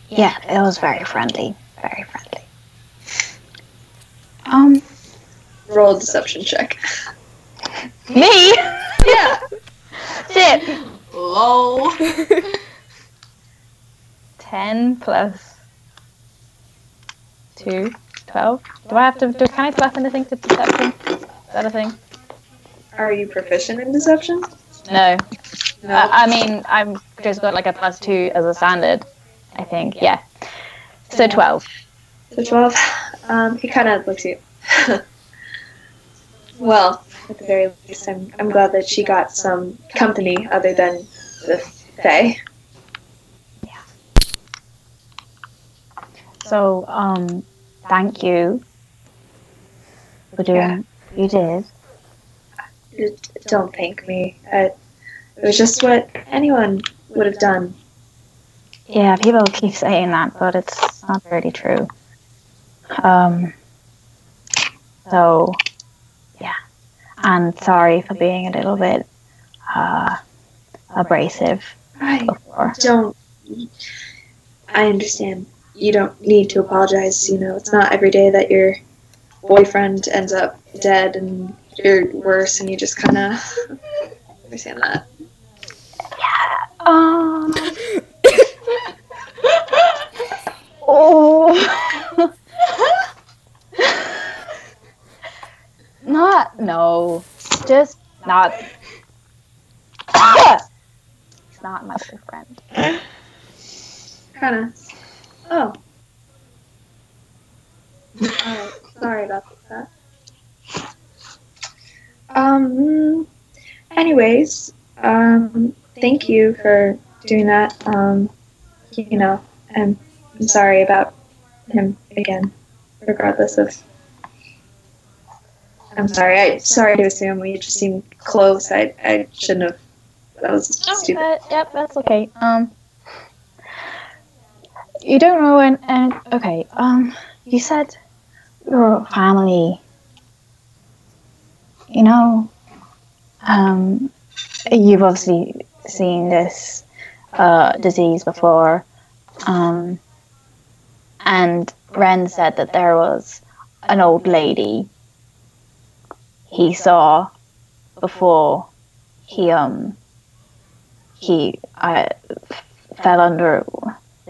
Yeah, it was very friendly. Very friendly. Um, Roll a deception check. Me? [laughs] Yeah. Shit. Lol. 10 plus 2, 12. Do I have to, do, can I plus anything to deception? Is that a thing? Are you proficient in deception? No. No. Uh, I mean, I've just got like a plus 2 as a standard, I think. Yeah. So 12. So 12. Um, he kind of looks at you. [laughs] well, at the very least, I'm, I'm glad that she got some company other than the Fae. Yeah. So, um, thank you for doing Yeah. what you did. Don't thank me. It was just what anyone would have done. Yeah, people keep saying that, but it's not really true. Um, so. And sorry for being a little bit uh, abrasive I before. don't. I understand. You don't need to apologize. You know, it's not every day that your boyfriend ends up dead and you're worse, and you just kind of [laughs] understand that. Yeah. Um, [laughs] oh. [laughs] not, no. Just not. He's not my good friend. Kind of. Oh. Alright, sorry about that. Um. Anyways, um, thank you for doing that. Um, you know, I'm, I'm sorry about him again, regardless of. I'm sorry. I sorry to assume we just seemed close. I I shouldn't have. That was stupid. Uh, yep, that's okay. Um, you don't know when. And okay. Um, you said your family. You know, um, you've obviously seen this uh, disease before, um, and Ren said that there was an old lady he saw before he um he uh, fell under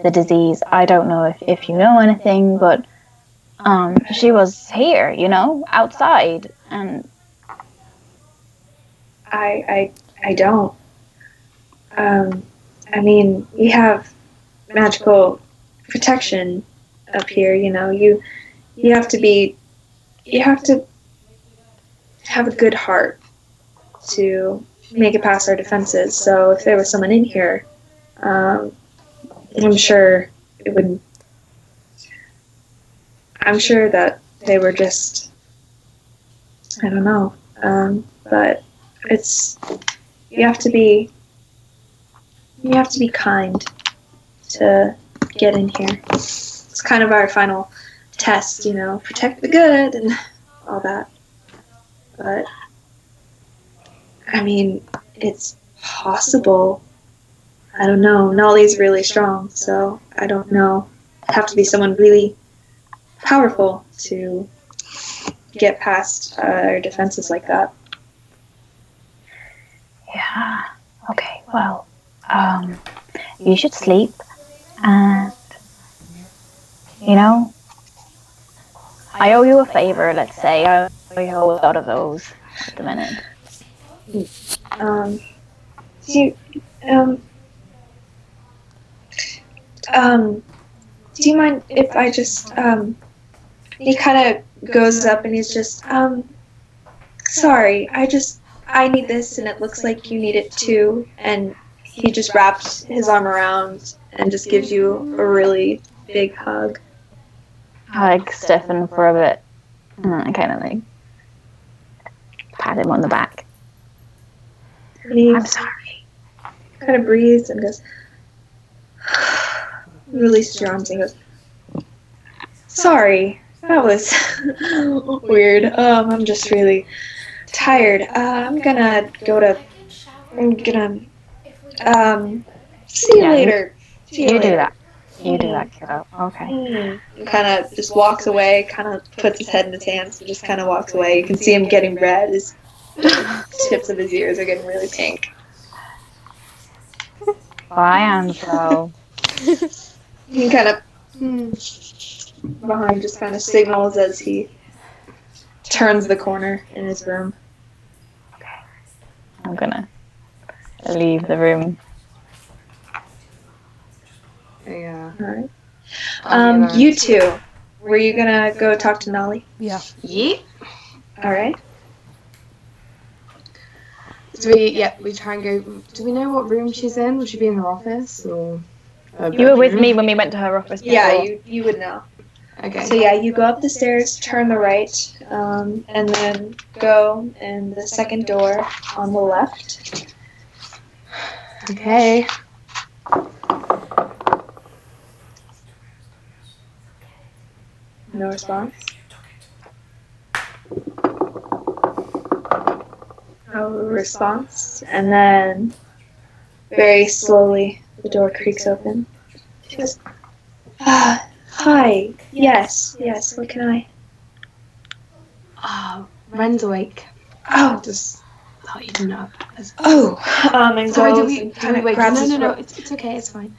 the disease. I don't know if, if you know anything, but um, she was here, you know, outside, and I I I don't. Um, I mean, we have magical protection up here. You know, you you have to be you have to have a good heart to make it past our defenses. So if there was someone in here, um, I'm sure it would. I'm sure that they were just. I don't know, um, but it's you have to be you have to be kind to get in here. It's kind of our final test, you know, protect the good and all that. But I mean, it's possible. I don't know. Nolly's really strong, so I don't know. It'd have to be someone really powerful to get past uh, our defenses like that. yeah, okay, well, um, you should sleep, and you know, I owe you a favor. Let's say you a lot of those at the minute. Um, do you, um, um, do you mind if I just, um, he kind of goes up and he's just, um, sorry, I just, I need this and it looks like you need it too. And he just wraps his arm around and just gives you a really big hug. I like stiffen for a bit, and then I kind of like pat him on the back. I'm sorry. kind of breathes and goes, releases your arms and goes, sorry, that was [laughs] weird. Um, I'm just really tired. Uh, I'm gonna go to. I'm gonna. Um, see you Yeah, you- later. See You do later. that. You do that, kiddo. Okay. Kind of just walks away. Kind of puts his head in his hands and just kind of walks away. You can see him getting red. His [laughs] tips of his ears are getting really pink. Bye, Angelo. He kind of behind just kind of signals as he turns the corner in his room. I'm gonna leave the room. Yeah. All right. Um, yeah, you two, were you gonna go talk to Nolly? Yeah. Yeah. All right. Do we? Yeah, we try and go. Do we know what room she's in? Would she be in her office or? her You were with me when we went to her office. Yeah, you you would know. Okay. So yeah, you go up the stairs, turn the right, um, and then go in the second door on the left. Okay. No response. No response, and then very slowly the door creaks open. She goes, ah, "Hi, yes, yes. What can I?" Ah, Ren's awake. Oh, Just thought you didn't know. oh. Um, and Sorry, goes we? kind we of wait? grabs No, no, no. It's, it's okay. It's fine.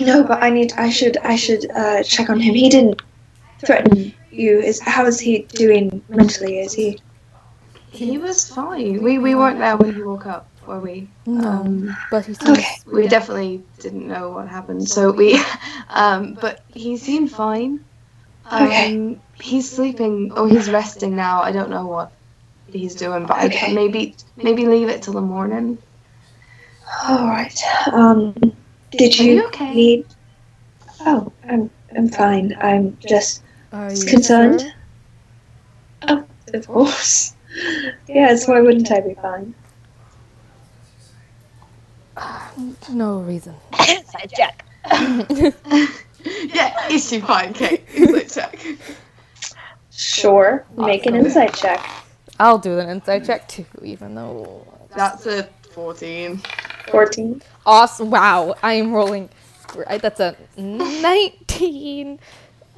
No, but I need. I should. I should uh, check on him. He didn't threaten you. Is how is he doing mentally? Is he? He was fine. We we weren't there when he woke up, were we? No. Um, but he seems Okay. we definitely didn't know what happened. So we, [laughs] um, but he seemed fine. Um, Okay. He's sleeping. Oh, he's resting now. I don't know what he's doing, but Okay. I, maybe maybe leave it till the morning. All right. Um, did Are you, you okay? need? Oh, I'm. I'm fine. I'm just Are you concerned. sure? Oh, of course. [laughs] Yes. Why wouldn't I be fine? [sighs] No reason. [laughs] [laughs] Insight check. yeah, is she fine, Kate? Insight check. Sure. Make an Awesome. insight check. I'll do an insight check too, even though. That's a fourteen. Fourteen. Awesome! Wow, I am rolling. Right, that's a nineteen.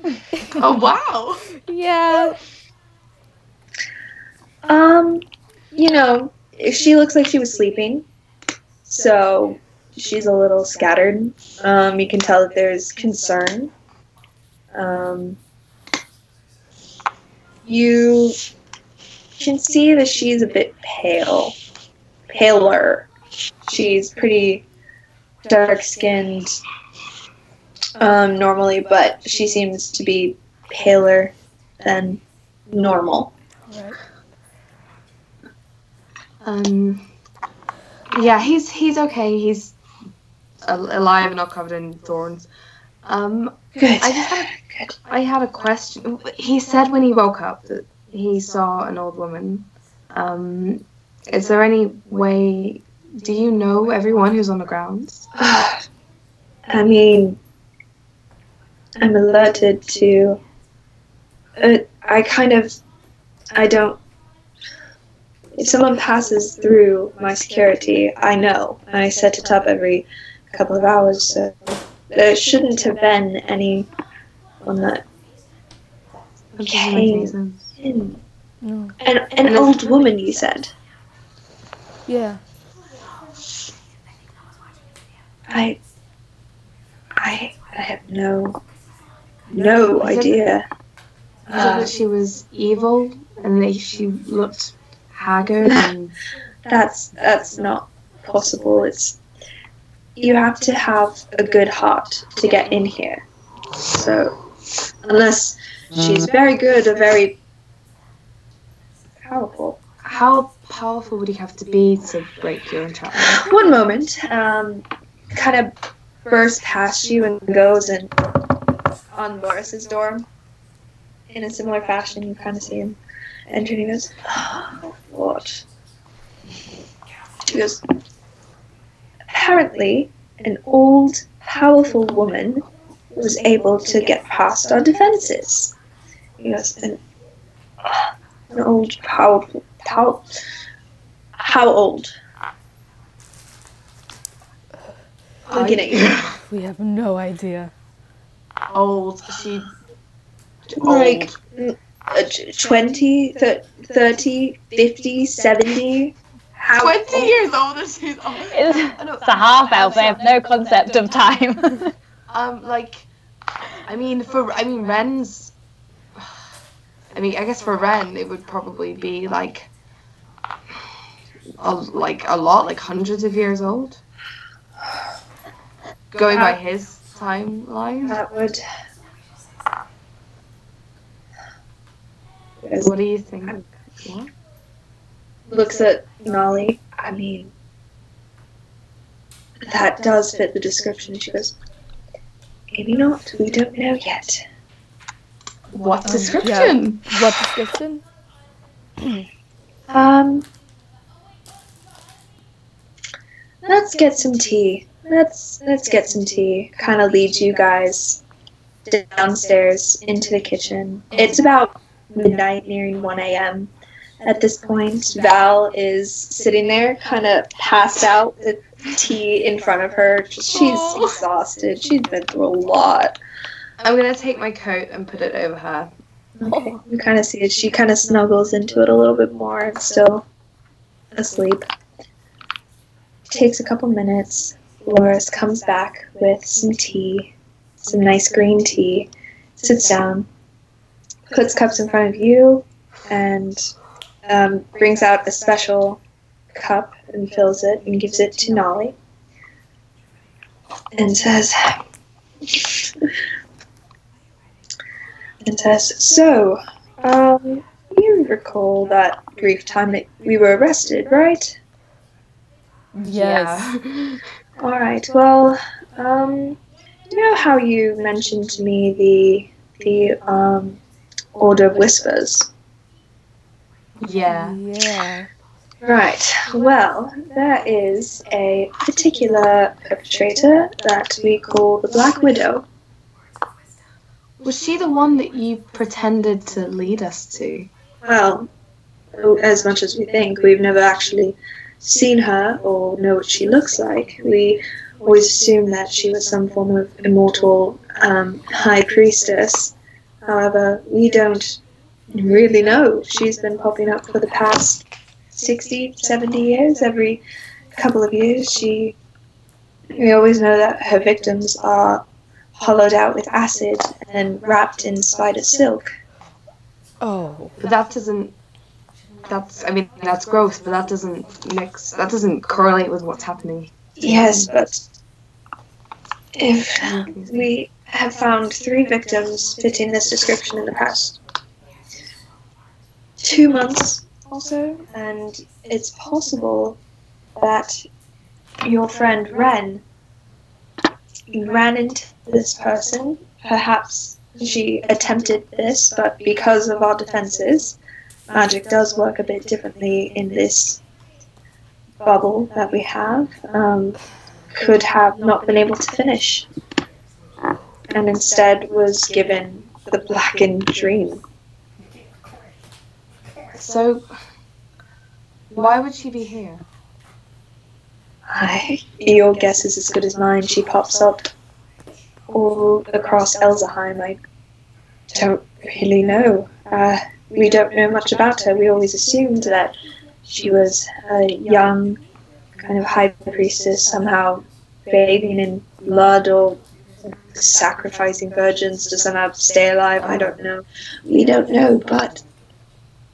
[laughs] Oh wow! Yeah. Um, you know, she looks like she was sleeping, so she's a little scattered. Um, you can tell that there's concern. Um, you can see that she's a bit pale, paler. She's pretty dark skinned um, normally, but she seems to be paler than normal. Right. Um, yeah, he's he's okay. He's alive and not covered in thorns. Um, Good. I just had Good. I had a question. He said when he woke up that he saw an old woman. Um, is there any way? Do you know everyone who's on the grounds? [sighs] I mean, I'm alerted to. Uh, I kind of. I don't. If someone passes through my security, I know. I set it up every couple of hours, so there shouldn't have been anyone that. That any Okay. In. No. An, an old woman, you said. Yeah. I. I. I have no. No Is it- idea. Is it that she was evil and that she looked haggard and [laughs] that's that's not possible. It's you have to have a good heart to get in here. So unless she's very good or very powerful. how powerful would he have to be to break your enchantment? One moment, um, kind of bursts past you and goes and on Boris's door. In a similar fashion, you kind of see him enter and he goes, oh, [gasps] What? She goes, Apparently, an old, powerful woman was able to get past our defenses. Yes, an, [gasps] an old, powerful, how, how old? Looking at you. We have no idea. Old. She. Like old. uh, 20, 30, 50, 70? How 20 old? years old and she's old. It's, it's a half elf. They have no concept of time. [laughs] Um, like, I mean, for I mean, Ren's. I mean, I guess for Ren, it would probably be like, a, like a lot, like hundreds of years old. Going by his timeline, That would. what do you think? What? Looks at Nolly. I mean, that does fit the description. She goes, maybe not. We don't know yet. What Um, description? What description? Um, let's get some tea. Let's let's get some tea. Kind of leads you guys downstairs into the kitchen. It's about midnight, nearing one a.m. At this point, Val is sitting there, kind of passed out with tea in front of her. She's exhausted. She's been through a lot. I'm gonna take my coat and put it over her. Okay, you kind of see it. She kind of snuggles into it a little bit more and still asleep. Takes a couple minutes. Loris comes back with some tea, some nice green tea, sits down, puts cups in front of you, and um, brings out a special cup and fills it and gives it to Nolly. And says, and says, So, um, you recall that brief time that we were arrested, right? Yes. Yeah. [laughs] Alright, well, um, you know how you mentioned to me the, the, um, Order of Whispers? yeah. Yeah. Right, well, there is a particular perpetrator that we call the Black Widow. Was she the one that you pretended to lead us to? Well, as much as we think, we've never actually seen her or know what she looks like. We always assume that she was some form of immortal um, high priestess. However, we don't really know. She's been popping up for the past 60, 70 years. Every couple of years, she. We always know that her victims are hollowed out with acid and wrapped in spider silk. Oh. But that doesn't. That's. I mean, that's gross, but that doesn't mix. That doesn't correlate with what's happening. Yes, but if we have found three victims fitting this description in the past two months also, and it's possible that your friend Ren ran into this person. Perhaps she attempted this, but because of our defenses, magic does work a bit differently in this bubble that we have. Um, could have not been able to finish, and instead was given the blackened dream. So. Why would she be here? I, your guess is as good as mine. She pops up all across Elzheim. I don't really know. Uh, we don't know much about her. We always assumed that she was a young, kind of high priestess, somehow bathing in blood or sacrificing virgins to somehow stay alive. I don't know. We don't know, but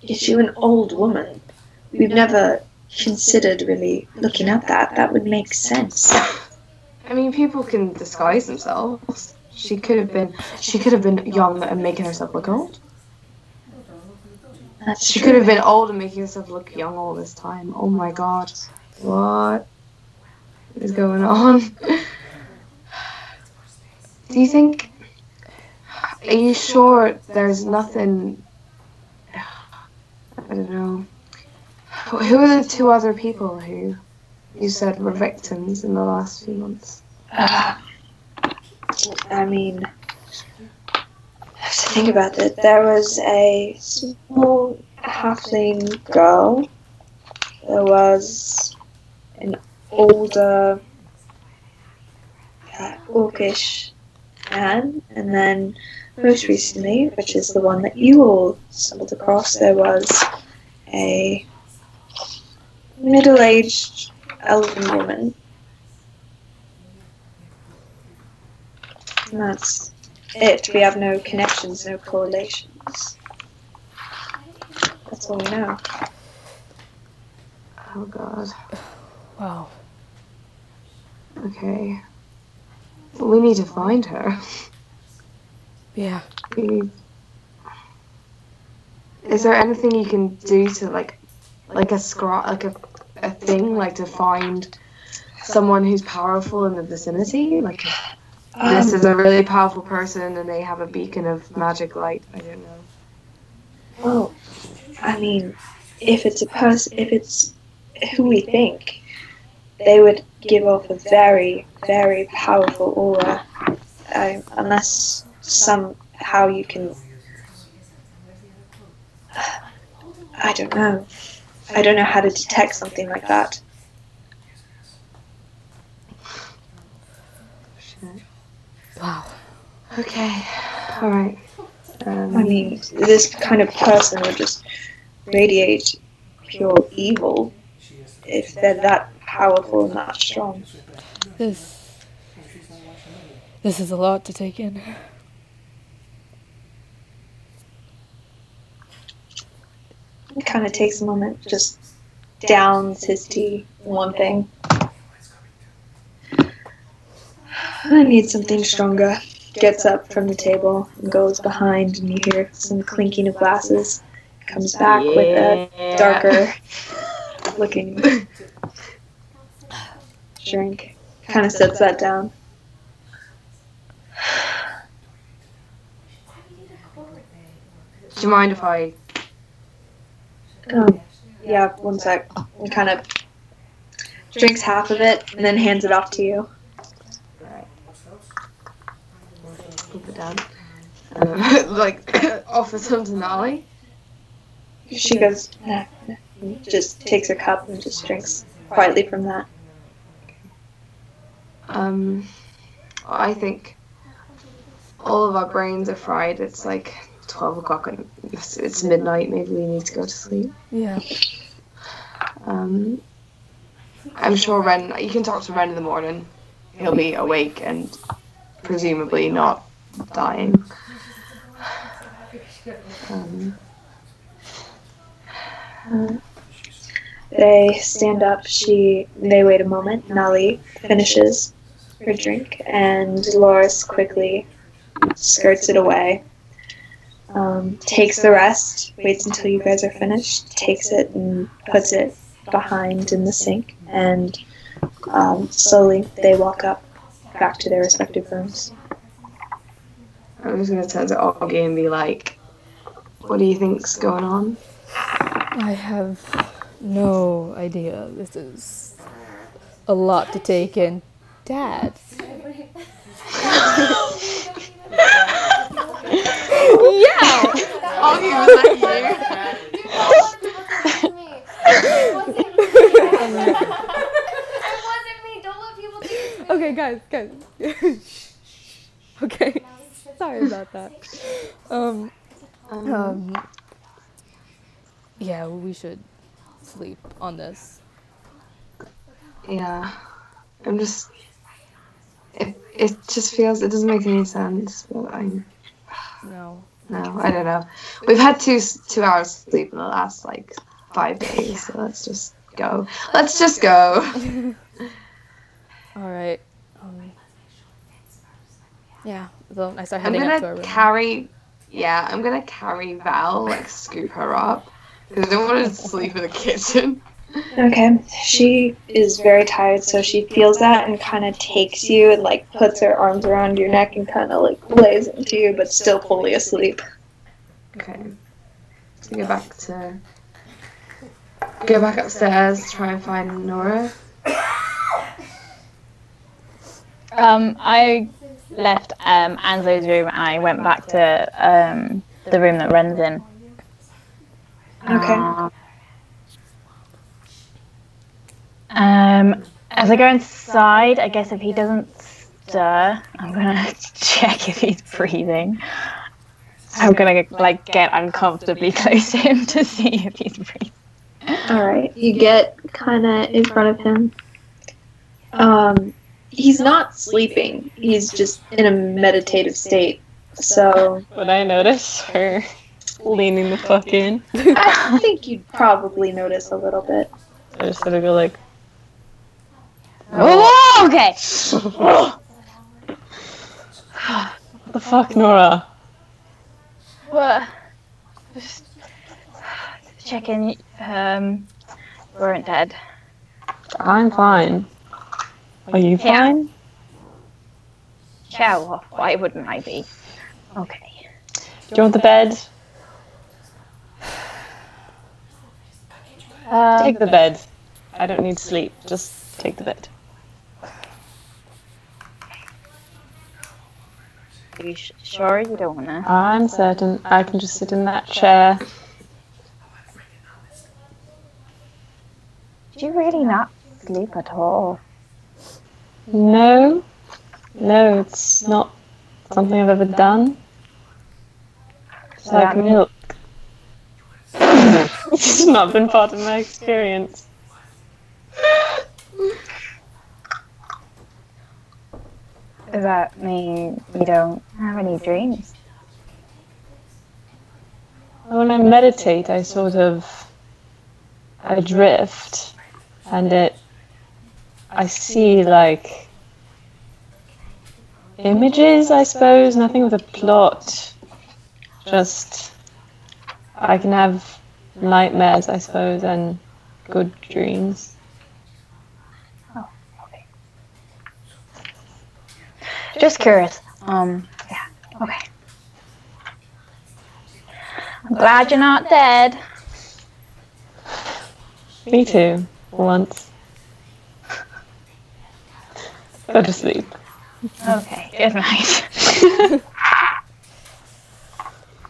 is she an old woman? We've never considered really looking at that. That would make sense. I mean, people can disguise themselves. She could have been. She could have been young and making herself look old. That's She true. could have been old and making herself look young all this time. Oh my god. What is going on? Do you think. Are you sure there's nothing. I don't know. Who are the two other people who you said were victims in the last few months? Uh, I mean, think about it. There was a small halfling girl. There was an older uh, orcish man, and then most recently, which is the one that you all stumbled across, there was a middle-aged elven woman. And that's it. We have no connections, no correlations. That's all we know. Oh god. Wow. Okay. Well, we need to find her. Yeah. We need... Is there anything you can do to like, like a scra, like a, a thing, like to find someone who's powerful in the vicinity? Like, this Um, is a really powerful person, and they have a beacon of magic light. I don't know. Well, I mean, if it's a person, if it's who we think, they would give off a very, very powerful aura. Uh, unless somehow you can. [sighs] I don't know. I don't know how to detect something like that. Shit. Wow. Okay. All right. Um, I mean, this kind of person would just radiate pure evil if they're that powerful and that strong. This. This is a lot to take in. It kind of takes a moment, just downs his tea one thing. I need something stronger. Gets up from the table and goes behind, and you hear some clinking of glasses. Comes back with a darker looking drink. Kind of sets that down. Do you mind if I? Um, yeah, one sec. And kind of drinks half of it and then hands it off to you. Keep it down. Uh, [laughs] like [coughs] offer some to Nolly. She goes, nah, nah, just takes a cup and just drinks quietly from that. Um, I think all of our brains are fried. It's like twelve o'clock and it's, it's midnight. Maybe we need to go to sleep. Yeah. Um, I'm sure Ren. You can talk to Ren in the morning. He'll be awake and presumably not dying. Um, They stand up. She they wait a moment. Nolly finishes her drink, and Dolores quickly skirts it away. Um, takes the rest. Waits until you guys are finished. Takes it and puts it behind in the sink, and um, slowly they walk up back to their respective rooms. I'm just gonna turn to Augie and be like, "What do you think's going on?" I have no idea. This is a lot to take in. Dad. yeah. Augie, was that you? It wasn't me. It wasn't me. Don't let people. Okay, guys, guys. [laughs] okay. Sorry about that. Um, um, yeah, we should sleep on this. Yeah, I'm just. It, it just feels it doesn't make any sense. But I'm No. no, I don't know. We've had two two hours of sleep in the last like five days, so let's just go. Let's just go. [laughs] All right. Yeah. So I start I'm heading up to our gonna room. carry. Yeah, I'm gonna carry Val, like scoop her up, because I don't want to [laughs] sleep in the kitchen. Okay. She is very tired, so she feels that and kind of takes you and like puts her arms around your neck and kind of like lays into you, but still fully asleep. Okay. So go back to. Go back upstairs, try and find Nora. Um, I left um, Anslow's room and I went back to um, the room that Ren's in. Okay. Uh, um, as I go inside, I guess if he doesn't stir, I'm gonna [laughs] check if he's breathing. I'm gonna like get uncomfortably close to him to see if he's breathing. All right. You get kind of in front of him. Um, he's not sleeping. He's just in a meditative state. So Would I notice her leaning the fuck in? I think you'd probably notice a little bit. I just sort of go like, Oh, okay. what the fuck, Nora? Well, just checking. Um, weren't dead. I'm fine. Are you Yeah. fine? Yeah, well, why wouldn't I be? Okay. Do you want the bed? [sighs] Um, Take the bed. I don't need sleep. Just take the bed. are you sh- sure you don't wanna? I'm certain I can just sit in that chair. Do you really not sleep at all? No, no, it's not something I've ever done. It's like milk. [laughs] it's not been part of my experience. Does that mean you don't have any dreams? When I meditate, I sort of I drift, and it I see like images, I suppose, nothing with a plot. Just I can have nightmares, I suppose, and good dreams. Just curious. Um, yeah. Okay. I'm glad you're not dead. Me too, for once. Go to sleep. Okay. Good night. [laughs]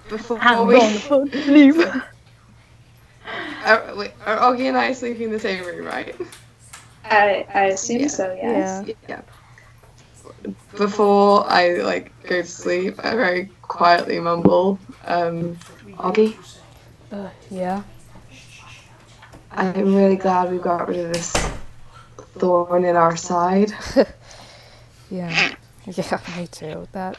Before I'm we, going to sleep. [laughs] are, wait, are Augie and I sleeping in the same room, right? I, I assume Yeah. so, yes. Yeah. Yeah. Before I like go to sleep, I very quietly mumble, um, Augie, Uh, yeah. I'm really glad we got rid of this thorn in our side. [laughs] Yeah. [laughs] Yeah, [laughs] me too. That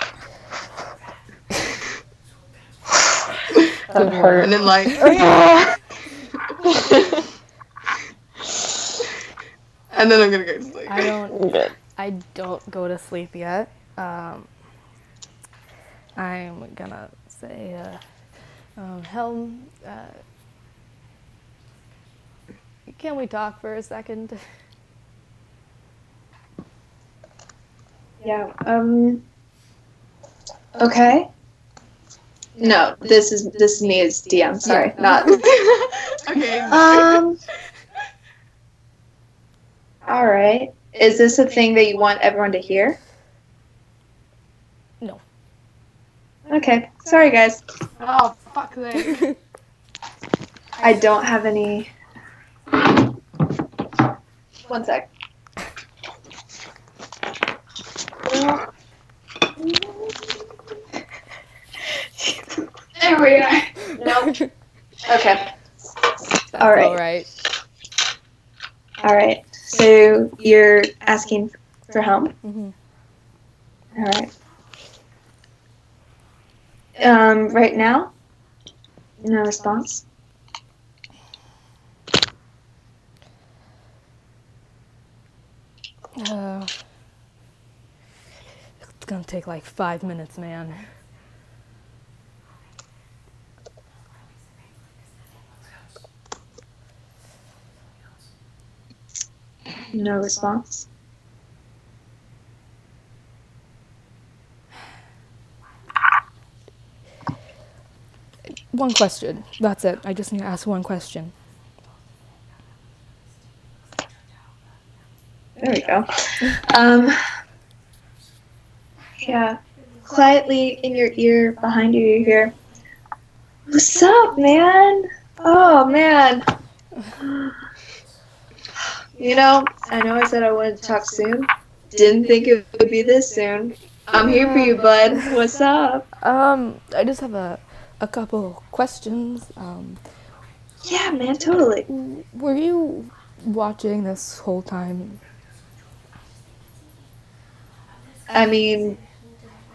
That hurt. And then like [laughs] And then I'm gonna go to sleep. I don't I don't go to sleep yet. Um, I'm gonna say, uh, um, Helm, uh, can we talk for a second? Yeah. Um. Okay. No, this is this is me as DM. Sorry, not. [laughs] okay. Um. All right. Is this a thing that you want everyone to hear? No. Okay. Sorry, guys. oh fuck sake. [laughs] I don't have any. One sec. There we are. Nope. [laughs] Okay. That's All right. All right. All right. So you're asking for help. hmm All right. Um, right now, no response. Uh, it's gonna take like five minutes, man. No response. One question. That's it. I just need to ask one question. There we go. Um, yeah. Quietly in your ear, behind you, you hear, What's up, man? Oh, man. [sighs] You know, I know I said I wanted to talk soon. Didn't think it would be this soon. I'm here for you, bud. What's up? Um, I just have a, a couple questions. Um, Yeah, man, totally. were you watching this whole time? I mean,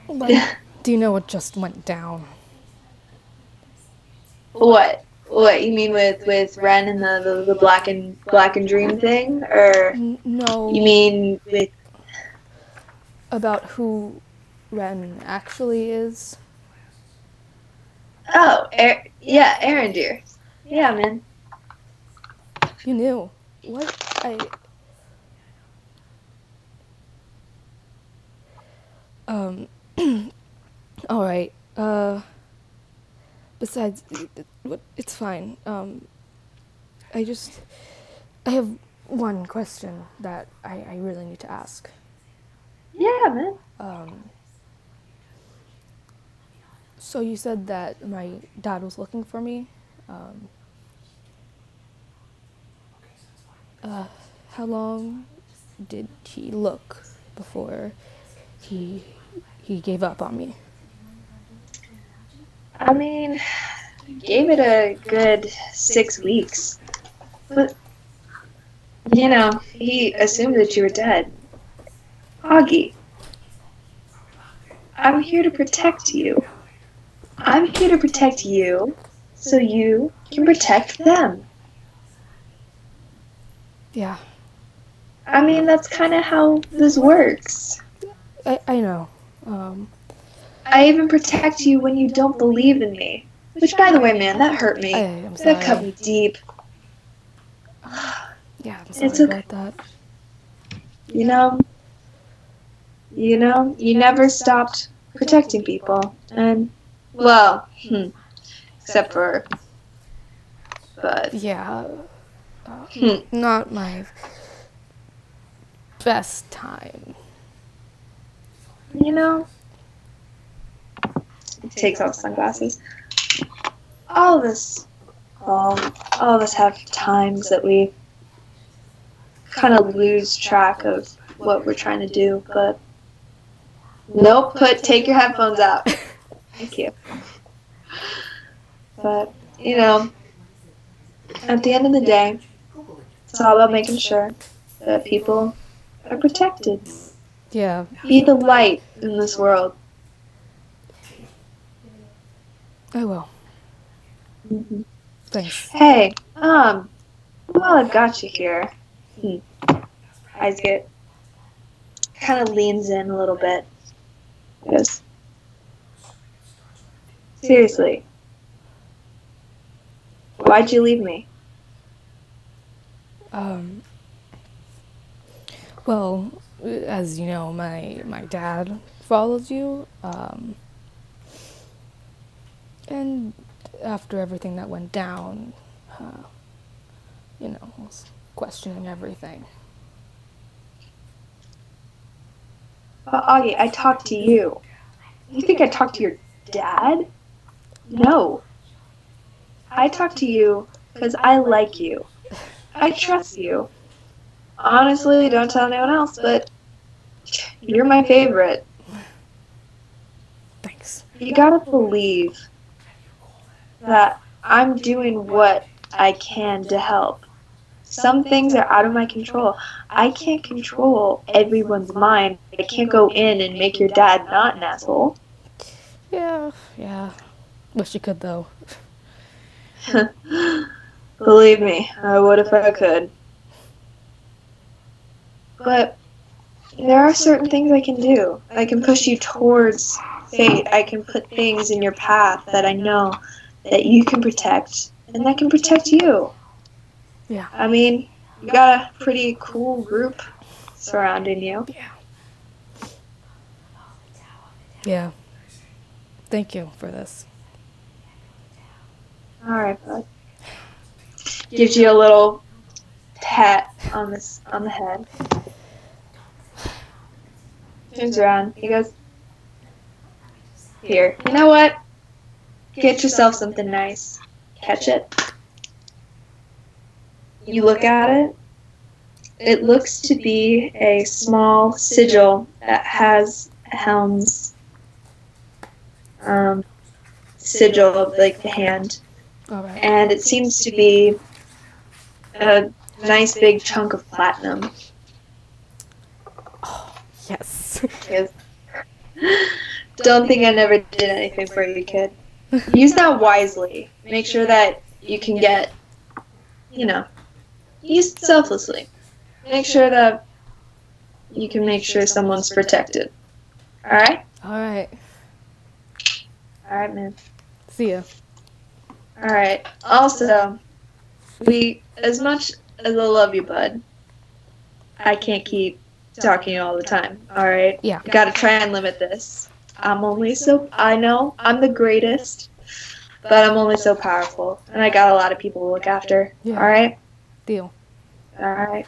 Like, do you know what just went down? what? What you mean with with Ren and the, the, the black and black and dream thing, or no, you mean with? about who Ren actually is. Oh, er, yeah, Aaron dear. Yeah, man. You knew. What? I. Um. [clears throat] all right. Uh. Besides, what? It's fine. Um. I just. I have one question that I, I really need to ask. Yeah, man. Um. So you said that my dad was looking for me. Um, uh, how long did he look before he he gave up on me? I mean, gave it a good six weeks. But, you know, he assumed that you were dead. Augie, I'm here to protect you. I'm here to protect you so you can protect them. Yeah, I mean, that's kind of how this works. I I know. Um, I even protect you when you don't believe in me. Which, by the way, man, that hurt me. I am That cut me deep. [sighs] Yeah, I'm sorry It's okay. about that. You know, you know, you never stopped protecting people, and well, hmm, except for, but Yeah, uh, Hmm. not my best time. You know, he takes off sunglasses. All this, all, um, all of us have times that we kind of lose track of what we're trying to do, but nope. Put take your headphones out. [laughs] Thank you. But you know, at the end of the day, it's all about making sure that people are protected. Yeah, Be the light in this world. I will. Thanks. Hey, um, well, I've got you here, hmm, Eyes get kind of leans in a little bit. Goes, seriously, why'd you leave me? Um, well, as you know, my my dad follows you. Um, and after everything that went down, uh, you know, was questioning everything. Uh, Augie, I talked to you. You think I talked to your dad? No. I talked to you because I like you. I trust you. Honestly, don't tell anyone else, but you're my favorite. Thanks. You gotta believe that I'm doing what I can to help. Some things are out of my control. I can't control everyone's mind. I can't go in and make your dad not an asshole. Yeah, yeah. Wish you could though. [laughs] Believe me, I would if I could. But there are certain things I can do. I can push you towards fate. I can put things in your path that I know that you can protect and that can protect you. Yeah. I mean, you got a pretty cool group surrounding you. Yeah. Yeah. Thank you for this. All right, bud. Gives you a little pat on this on the head. Turns around. He goes, Here, you know what? Get yourself something nice. Catch it. You look at it. It looks to be a small sigil that has Helm's um, sigil of like the hand, right. and it seems to be a nice big chunk of platinum. Oh, yes. Yes. Don't think I never did anything for you, kid. Use that wisely. Make sure that you can get, you know, use it selflessly. Make sure that you can make sure someone's protected. All right, All right. all right, man. See ya. All right. Also, we as much I love you, bud, I can't keep talking you all the time. All right. Yeah. Gotta try and limit this. I'm only so I know I'm the greatest, but I'm only so powerful, and I got a lot of people to look after. Yeah. All right. Deal. All right.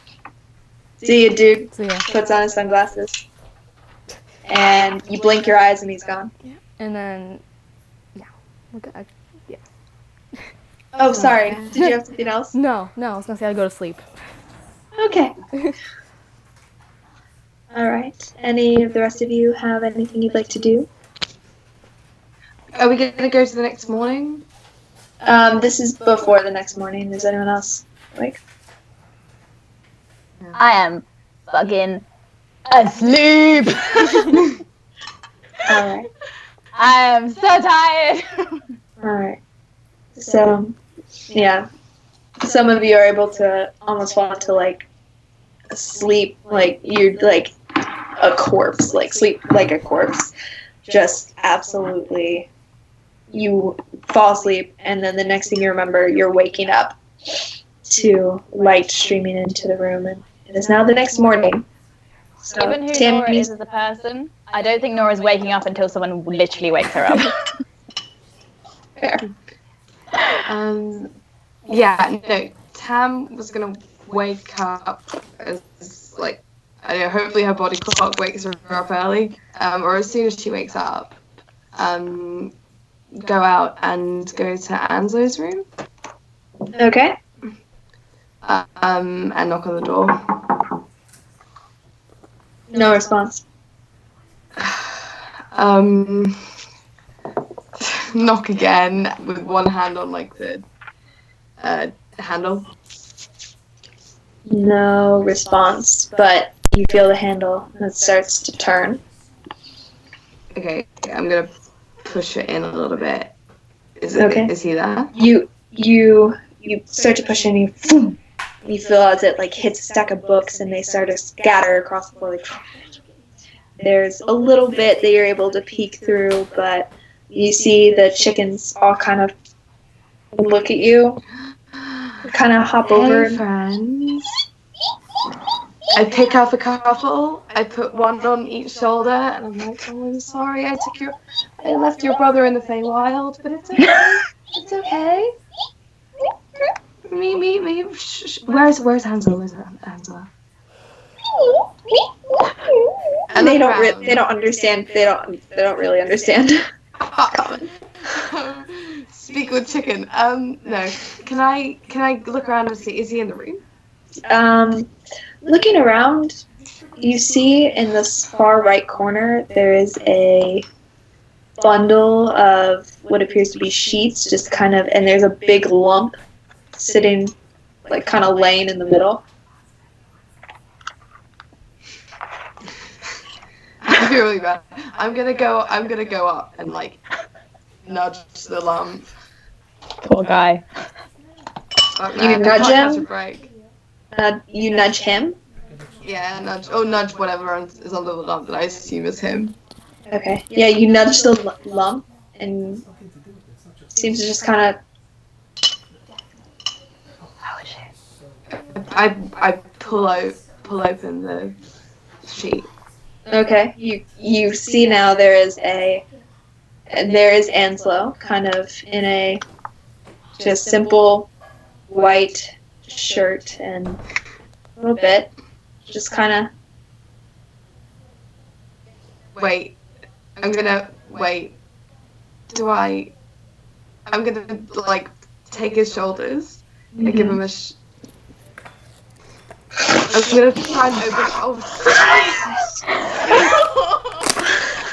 See you, dude. See ya. Puts on his sunglasses, and you blink your eyes, and he's gone. Yeah. And then, yeah. Look at, Oh, sorry. [laughs] Did you have something else? no, no. I was gonna say I go to sleep. Okay. [laughs] All right. Any of the rest of you have anything you'd like to do? Are we going to go to the next morning? Um, this is before the next morning. Is anyone else awake? I am fucking asleep. [laughs] All right. I am so tired. All right. So, yeah, some of you are able to almost fall to like sleep, like you're like a corpse, like sleep like a corpse. Just absolutely, you fall asleep, and then the next thing you remember, you're waking up to light streaming into the room, and it is now the next morning. So, Given who Nora is as a person, I don't think Nora's waking up until someone literally wakes her up. [laughs] fair. Um, yeah, no. Tam was gonna wake up as like I don't know. Hopefully, her body clock wakes her up early, um, or as soon as she wakes up, um, go out and go to Anslow's room, Okay. um, and knock on the door. No response. [sighs] Um, [laughs] knock again with one hand on like the uh, handle. No response, but you feel the handle and it starts to turn. Okay, I'm gonna push it in a little bit. Is it? Okay. Is he there? You you you start to push in. You boom, you feel as it like hits a stack of books and they start to scatter across the floor. Like, there's a little bit that you're able to peek through, but you see the chickens all kind of look at you, kind of hop over. Hey, friends. I pick up a couple. I put one on each shoulder, and I'm like, "Oh, I'm sorry. I took your, I left your brother in the Feywild, but it's okay. [laughs] it's okay. Me, me, me. Where's, where's Hansel? Where's Hansel? And They don't. Re- they don't understand. They don't. They don't really understand. [laughs] [laughs] Speak with chicken. Um, no. Can I, can I look around and see? Is he in the room? Um, looking around, you see in this far right corner there is a bundle of what appears to be sheets, just kind of, and there's a big lump sitting, like kind of laying in the middle. I feel [laughs] really bad. I'm gonna go. I'm gonna go up and like nudge the lump. Poor guy. Fuck, You man, nudge can't him? a break. Uh, you nudge him. Yeah, nudge. Oh, nudge whatever is under the lump that I assume is him. Okay. Yeah, you nudge the l- lump, and seems to just kind of. I I pull out pull open the sheet. Okay. You you see now there is a there is Anslow kind of in a just simple white shirt and a little bit just kind of Wait, I'm gonna wait. do I? I'm gonna like take his shoulders and give mm-hmm. him a. Sh- I'm gonna try and open. Oh,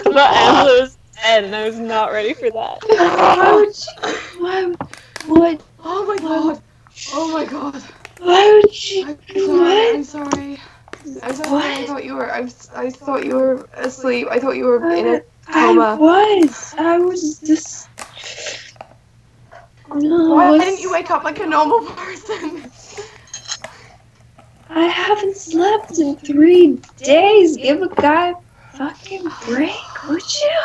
But Angela was dead, and I was not ready for that. Why would you? Why? What? oh my god! Oh my god! Why would you? I'm sorry. What? I'm sorry. I'm sorry. I thought you were. I, was, I thought you were asleep. I thought you were in a I coma. I was. I was just. No, Why it's- didn't you wake up like a normal person? I haven't slept in three days. Give a guy a fucking break, would you?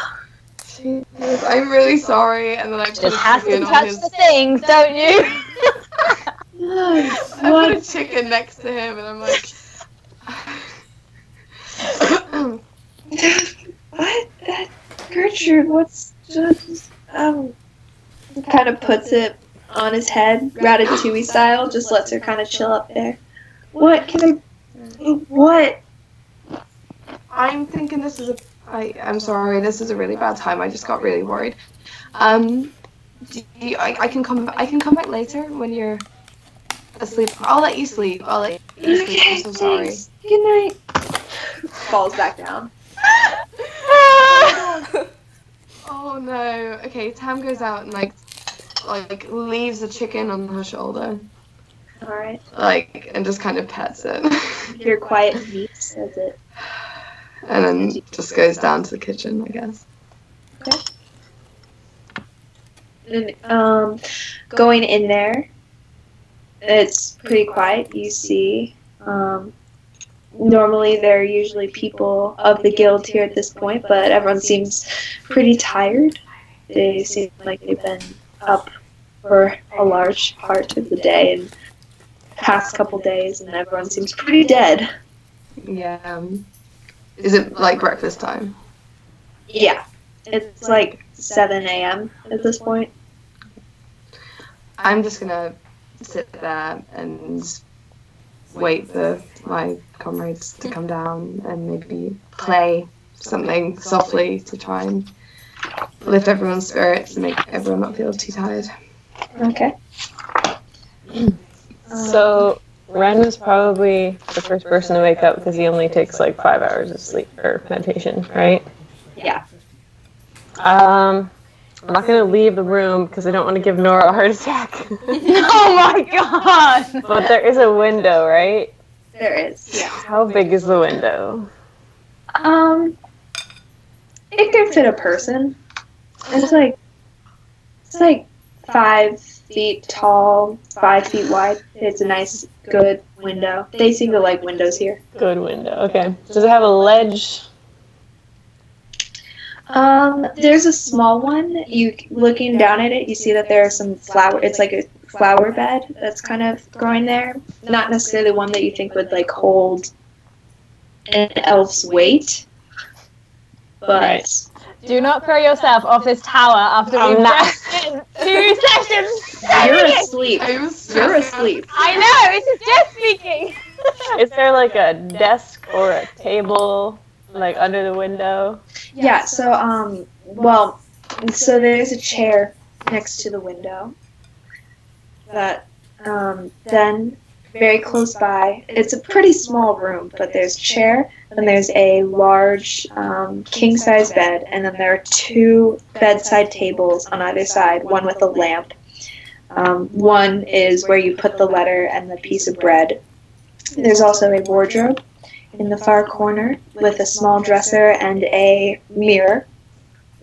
Jesus, I'm really sorry. And then I put Just a has to touch his. the things, don't you? No, [laughs] I put a chicken next to him, and I'm like. [laughs] What? That Gertrude, what's just um? Kind of puts it on his head, ratatouille style. Just lets her kind of chill up there. What can I? What? I'm thinking this is a. I, I'm sorry, this is a really bad time. I just got really worried. Um, do you, I, I can come. I can come back later when you're asleep. I'll let you sleep. I'll let you sleep. I'm so sorry. thanks. Good night. Falls back down. [laughs] Oh no. Okay, Tam goes out and like, like leaves a chicken on her shoulder, All right. like, and just kind of pets it, Your [laughs] quiet meat says it. and then just goes down to the kitchen, I guess. Okay. And, um, going in there, it's pretty quiet. You see, um, normally there are usually people of the guild here at this point, but everyone seems pretty tired. They seem like they've been up for a large part of the day and past couple days, and everyone seems pretty dead. Yeah. Um, is it like breakfast time? Yeah, it's like 7 a.m. at this point. I'm just gonna sit there and wait for my comrades to come down and maybe play something softly to try and lift everyone's spirits and make everyone not feel too tired. Okay. So Ren was probably the first person to wake up because he only takes like five hours of sleep or meditation, right? Yeah. Um, I'm not gonna leave the room because I don't want to give Nora a heart attack. [laughs] [laughs] oh my god! but there is a window, right? There is. Yeah. How big is the window? Um, it can fit a person. It's like it's like five feet tall, five feet wide. It's a nice, good window. They seem to like windows here. Good window. Okay. Does it have a ledge? Um, there's a small one. You looking down at it, you see that there are some flower. It's like a flower bed that's kind of growing there. Not necessarily one that you think would like hold an elf's weight, but. Right. Do not throw yourself off this tower after we've not. just two [laughs] sessions. You're asleep. I was You're asleep. I know, this is just speaking. [laughs] Is there like a desk or a table like under the window? Yeah, so um well so there's a chair next to the window that um then very close by it's a pretty small room, but there's a chair, and there's a large um, king size bed, and then there are two bedside tables on either side, one with a lamp. Um, one is where you put the letter and the piece of bread. There's also a wardrobe in the far corner with a small dresser and a mirror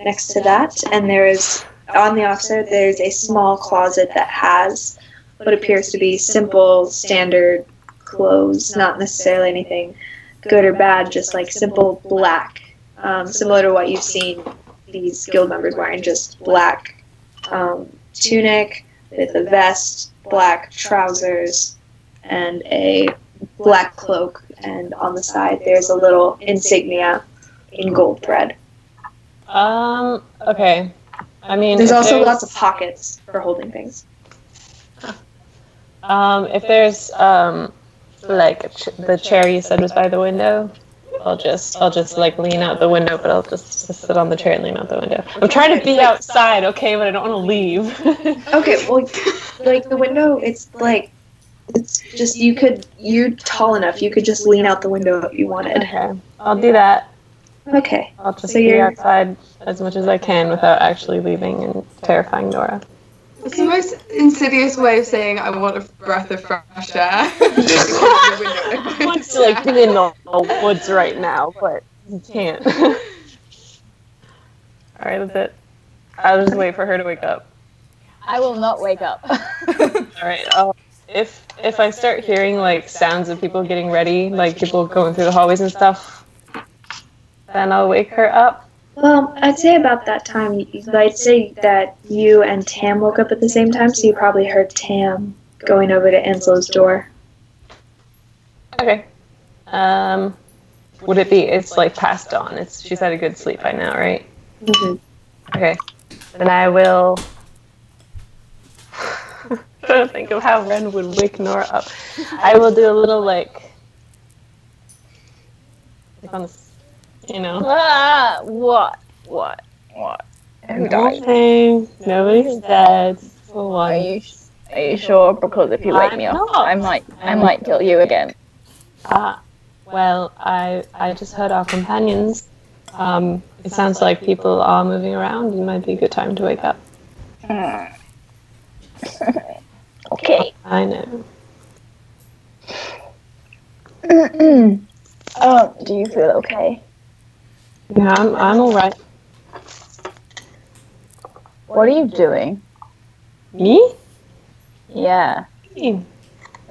next to that. And there is, on the offset, there's a small closet that has what appears to be simple, standard clothes, not necessarily anything good or bad, just like simple black, um, similar to what you've seen these guild members wearing, just black um, tunic with a vest, black trousers, and a black cloak, and on the side there's a little insignia in gold thread. Um. Okay. I mean, There's also lots of pockets for holding things. Um, if there's um, like ch- the chair you said was by the window. I'll just I'll just like lean out the window, but I'll just, just sit on the chair and lean out the window. I'm trying to be outside, okay, but I don't want to leave. [laughs] Okay, well, like the window, it's like it's just you could you're tall enough. You could just lean out the window if you wanted. okay, I'll do that. Okay. I'll just So be outside as much as I can without actually leaving and terrifying Nora. It's the most insidious way of saying I want a breath of fresh air. I want to like be in the the woods right now, but you can't. [laughs] All right, that's it. I'll just wait for her to wake up. I will not wake up. [laughs] All right. I'll, um, if if I start hearing like sounds of people getting ready, like people going through the hallways and stuff, then I'll wake her up. Well, I'd say about that time, I'd say that you and Tam woke up at the same time, so you probably heard Tam going over to Anslow's door. Okay. Um, would it be? It's like past dawn. It's she's had a good sleep by now, right? Mhm. Okay. Then I will. [sighs] trying to think of how Ren would wake Nora up. I will do a little like, like on the, [laughs] you know. ah, what? What? What? Who died? Nothing. Nobody's dead. For Are you are you sure? Because if you wake I'm me up, not. I might I might kill you again. Ah, well, I I just heard our companions. Um, it sounds like people are moving around. It might be a good time to wake up. [laughs] okay. I know. oh, [clears throat] do you feel okay? Yeah, I'm I'm all right. What are you doing? Me? Yeah, Me?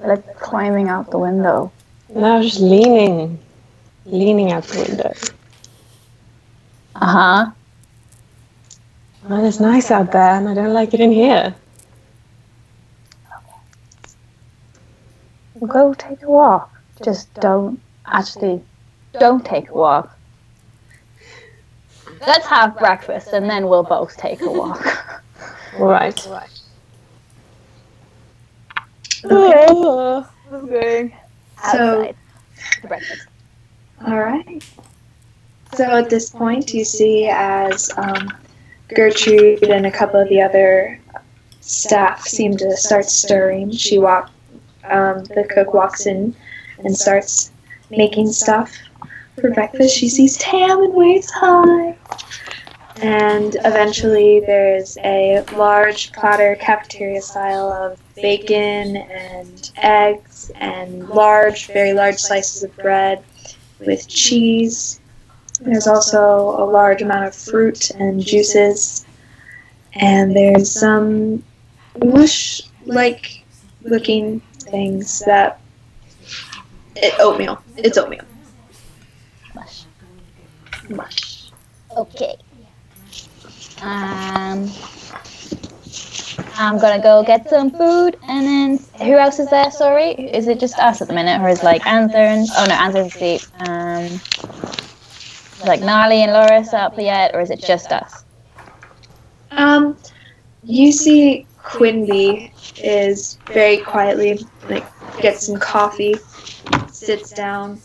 like climbing out the window. No, I was just leaning, leaning out the window. Uh huh. Well, it's nice out there, and I don't like it in here. Go take a walk. Just don't actually don't take a walk. Let's have breakfast and then we'll both take a walk. All [laughs] right. okay. Okay. So- Outside. For breakfast. All right. So at this point, you see as um, Gertrude and a couple of the other staff seem to start stirring. She walk. Um, the cook walks in and starts making stuff for breakfast. She sees Tam and waves hi. And eventually, there's a large platter, cafeteria style of bacon and eggs and large, very large slices of bread with cheese. There's also a large amount of fruit and juices. And there's some mush like looking things that. It, oatmeal. It's oatmeal. Okay. Um, I'm gonna go get some food, and then who else is there? Sorry, is it just us at the minute, or is like Anthern? Oh no, Anthern's asleep. Um, like Nolly and Loris up yet, or is it just us? Um, you see Quinby is very quietly like gets some coffee, sits down,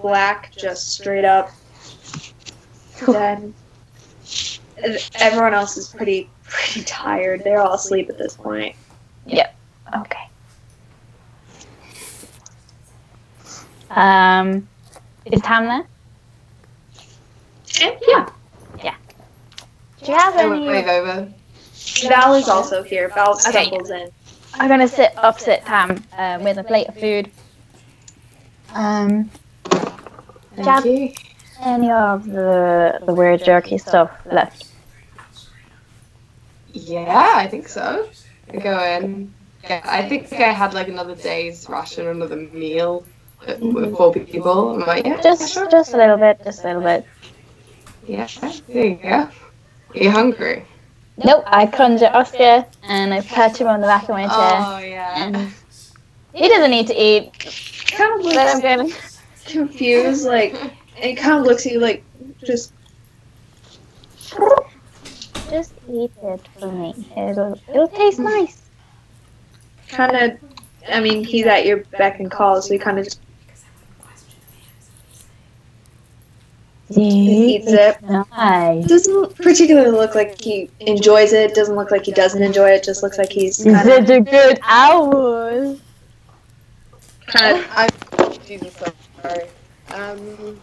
black, just straight up. [laughs] Then everyone else is pretty pretty tired. They're all asleep at this point. Yep. Okay. Um, is Tam there? And yeah, Do you have I any? wave over. Val is also here. Val Okay. stumbles in. I'm gonna sit opposite Tam um, with a plate of food. Um, Jab. Thank you. Any of the the weird jerky stuff left? Yeah, I think so. I go in. Yeah, I think I had like another day's ration, another meal with four people. Like, yeah, Just sure. just a little bit, just a little bit. Yeah, there you go. Are you hungry? Nope, I conjure Oscar and I pat him on the back of my chair. Oh yeah. He doesn't need to eat, Kind of I'm looks confused, like [laughs] it kind of looks at you like just Just eat it for me. It'll it'll taste nice. kind of. I mean, he's at your beck and call, so he kind of just He eats it. Nice. Doesn't particularly look like he enjoys it. Doesn't look like he doesn't enjoy it. Just looks like he's You're kind of such a good owl. kind of. I'm. Jesus, sorry. Um.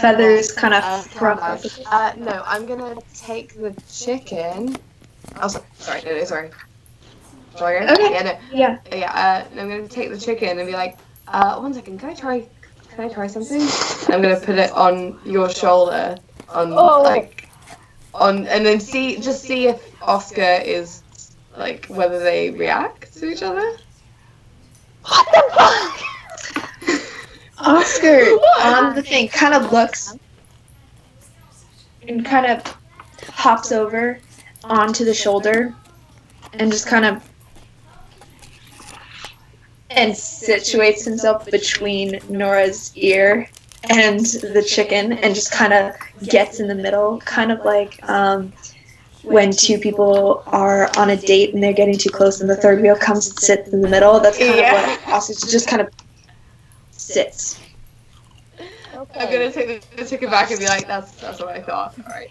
Feathers kind Uh, of rough. uh, no, I'm gonna take the chicken. Oh, so- sorry, no, no, sorry. Sorry. Okay. Yeah, no, Yeah. yeah. Uh, I'm gonna take the chicken and be like, uh, one second. Can I try? Can I try something? I'm gonna put it on your shoulder, on Oh. like, on, and then see, just see if Oscar is like whether they react to each other. What the fuck? Oscar [laughs] on the thing kind of looks and kind of hops over onto the shoulder and just kind of and situates himself between Nora's ear and the chicken and just kind of gets in the middle, kind of like um, when two people are on a date and they're getting too close and the third wheel comes and sits in the middle. That's kind Yeah. of what Oscar just kind of sits. I'm gonna take the, the chicken back and be like, that's that's what I thought. All right.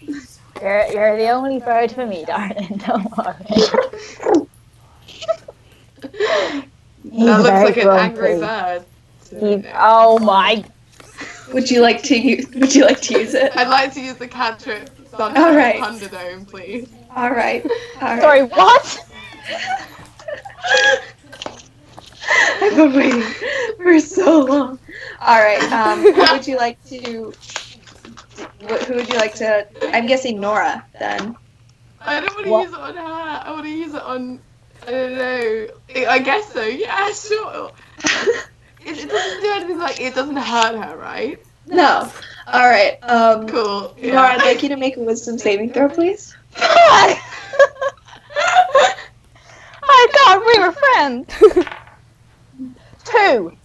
You're, you're the only bird for me, darling. [laughs] Don't worry. That looks very like an angry bird. He- oh my. Would you like to use? Would you like to use it? I'd like to use the cantrip Thunder All right. Thunderdome, please. All right. All right. Sorry, what? [laughs] [laughs] I've been waiting for so long. All right. Um, who would you like to? Who would you like to? I'm guessing Nora. Then. I don't want to What? use it on her. I want to use it on. I don't know. I I guess so. Yeah, [laughs] sure. It, it doesn't do anything like it doesn't hurt her, right? No. All right. Um, Cool. Yeah. Nora, I'd like you to make a wisdom saving throw, please. [laughs] I thought we were friends. Two.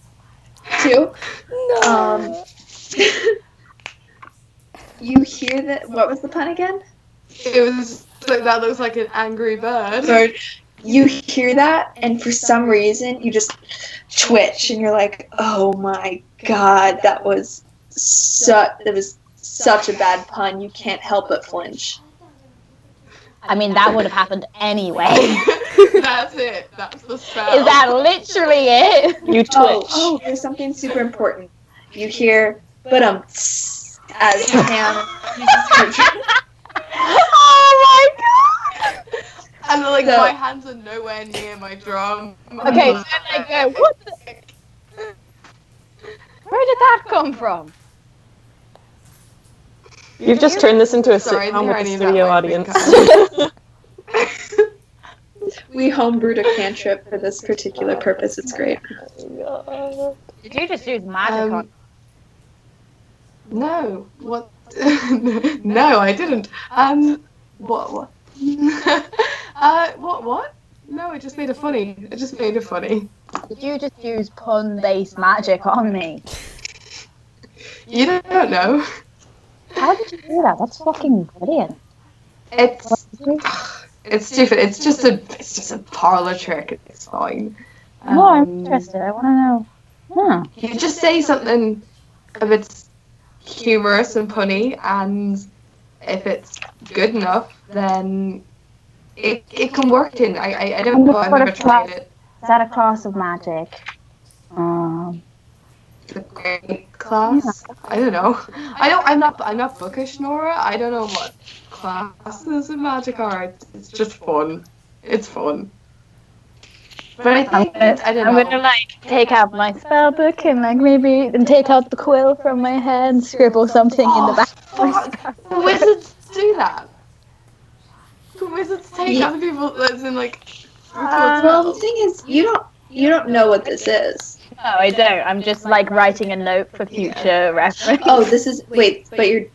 Two. No. Um, [laughs] you hear that? What was the pun again? It was like that looks like an angry bird. Sorry. You hear that, and for some reason, you just twitch, and you're like, "Oh my god, that was such that was such a bad pun. You can't help but flinch." I mean, that would have happened anyway. [laughs] That's it. That's the spell. Is that literally it? You twitch. Oh, oh, there's something super important. You hear, but um, as Ham uses her oh my god! And like So- my hands are nowhere near my drum. Okay, so I go, what the? [laughs] Where did that come from? You've just turned this into a Sorry, I sitcom with hear the studio audience. [laughs] We homebrewed a cantrip for this particular purpose. It's great. Did you just use magic Um, on? No. What? [laughs] no, I didn't. Um. What? What? [laughs] uh. What? What? No, I just made a funny. I just made a funny. Did you just use pun-based magic on me? You don't know. How did you do that? That's fucking brilliant. It's. It's stupid. It's just a. It's just a parlor trick. It's fine. No, I'm Um, interested. I want to know. Huh. You just say something if it's humorous and punny, and if it's good enough, then it, it can work in. I I, I don't know. I've never tried class- it. Is that a class of magic? Um, The great class. I don't know. I don't. I'm not. I'm not bookish, Nora. I don't know what classes in magic are. It's, it's just fun. It's fun. But I I'm think gonna, I don't I'm know. gonna like take out my spell book and like maybe and take out the quill from my head and scribble something in the back. [gasps] of Oh, the wizards do that. The wizards take Yeah. other people that's in like. Uh, Well, the thing is, you don't you don't know what this is. No, I don't. I'm just like writing a note for future reference. Oh, this is wait, but you're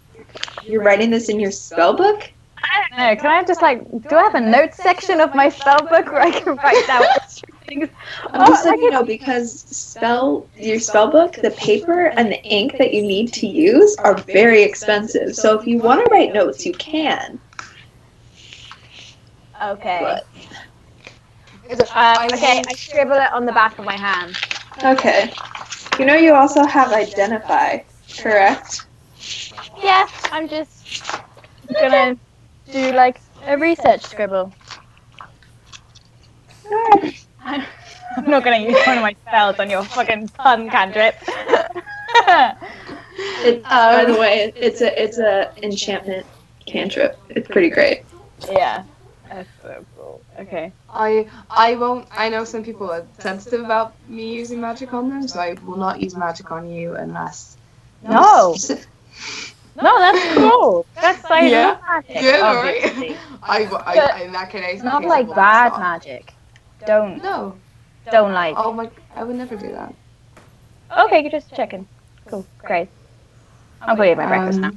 you're writing this in your spell book? I don't know. Can I just like do I have a note section of my spell book where I can write down [laughs] things? I'm just Oh, letting you know because spell your spell book, the paper and the ink that you need to use are very expensive. So if you want to write notes, you can. Okay. But- Uh, okay, I scribble it on the back of my hand. Okay. You know you also have identify, correct? Yeah, I'm just gonna do like a research scribble. [laughs] I'm not gonna use one of my spells on your fucking fun cantrip. [laughs] It, by the way, it's a it's a enchantment cantrip. It's pretty great. yeah. That's so cool. Okay. I I won't. I know some people are sensitive about me using magic on them, so I will not use magic on you unless. No. No, that's cool. That's like Yeah. magic. Yeah, right. obviously. I, I, in that case, Not case like bad stop. magic. Don't No. don't like. Oh my! I would never do that. Okay, you're just checking. Cool. Great. I'm gonna eat my breakfast now. Um,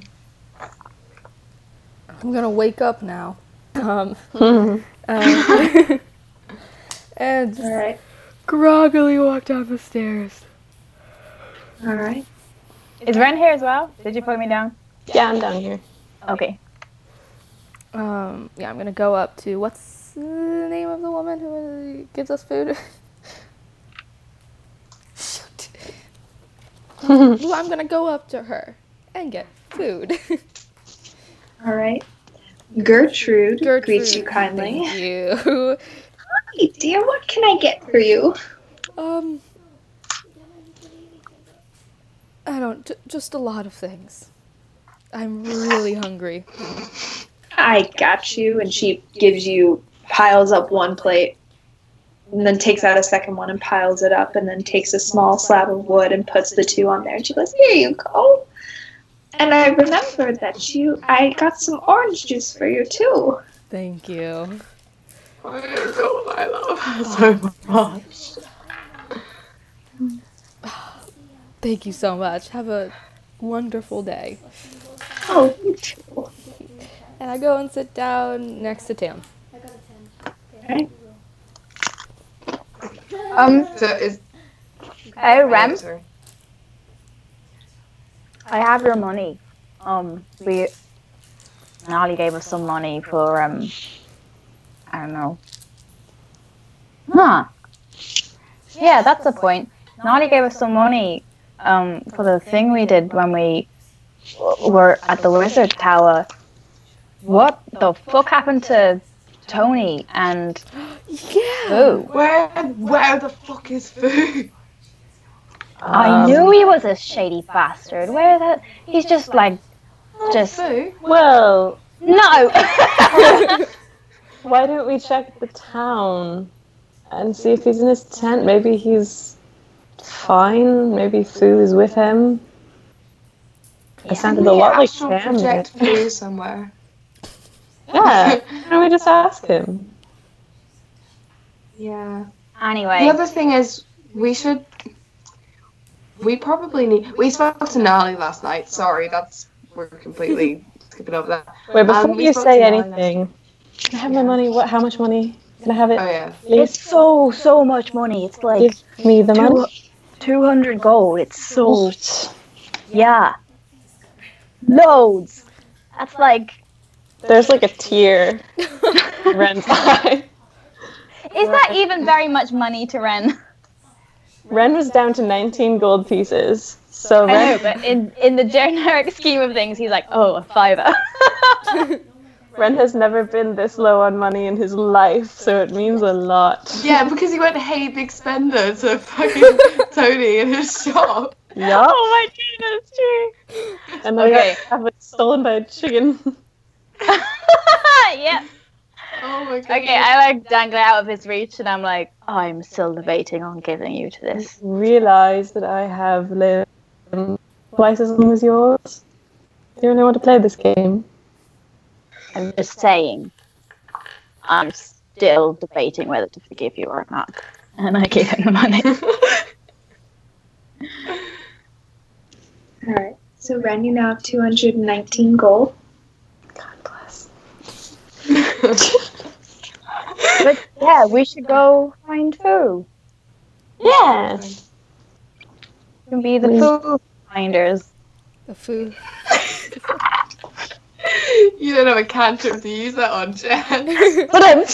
I'm gonna wake up now. Um, Mhm. [laughs] [laughs] and, and just All right. groggily walk down the stairs. All right. Is Ren here as well? Did you put me down? yeah, I'm down here. Okay. Um, yeah, I'm gonna go up to what's the name of the woman who gives us food? [laughs] Shoot. well, I'm gonna go up to her and get food. All right. Gertrude, Gertrude, greets you kindly. Thank you. [laughs] Hey, dear, what can I get for you? Um, I don't. J- just a lot of things. I'm really hungry. I got you. And she gives you, piles up one plate, and then takes out a second one and piles it up, and then takes a small slab of wood and puts the two on there. And she goes, Here you go. And I remembered that you, I got some orange juice for you too. Thank you. I don't know what I love her so much. Thank you so much. Have a wonderful day. Oh, you too. And I go and sit down next to Tim. Um. So is Hey, Rem. Sorry. I have your money. Um. We. Nolly gave us some money for um. I don't know. Huh. Yeah, that's the point. Nolly gave us some money um for the thing we did when we were at the wizard tower. What the fuck happened to Tony and [gasps] Yeah. Boo? Where where the fuck is food? I Um, knew he was a shady bastard. Where that? He's just like, just Food? Well, no. [laughs] why don't we check the town and see if he's in his tent? Maybe he's fine. Maybe Fu is with him. It sounded a lot like family. project food somewhere. [laughs] Yeah. Why don't we just ask him? Yeah. anyway, The other thing is, we should. We probably need. We spoke to Nolly last night. Sorry, that's we're completely [laughs] skipping over that. Wait, before Um, you say to Nolly last- anything, can I have my money? What? How much money? Can I have it? Oh yeah. Please it's so so much money. It's like give me the money. two hundred gold. It's so What? yeah, loads. That's like, There's like a tear. [laughs] Ren's eye. is that even very much money to Ren? Ren was down to 19 gold pieces. So I know, Ren, but in in the generic scheme of things, he's like, oh, a fiver. [laughs] Ren has never been this low on money in his life, so it means a lot. Yeah, because he went, "Hey, big spender" to fucking [laughs] Tony in his shop. Yup. oh my goodness, true. And then Okay. I got stolen by a chicken. [laughs] yeah. Oh my god. Okay, I like dangle out of his reach, and I'm like, oh, I'm still debating on giving you to this. Realize that I have lived twice as long as yours. You really want to play this game? I'm just saying, I'm still debating whether to forgive you or not. And I gave him the money. [laughs] All right. So Ren, you now have 219 gold. God bless. but yeah, we should go find food. Yeah. We can be the We- food finders. The food. [laughs] you don't have a cantrip to use that on, Jen. [laughs] But I'm. [laughs]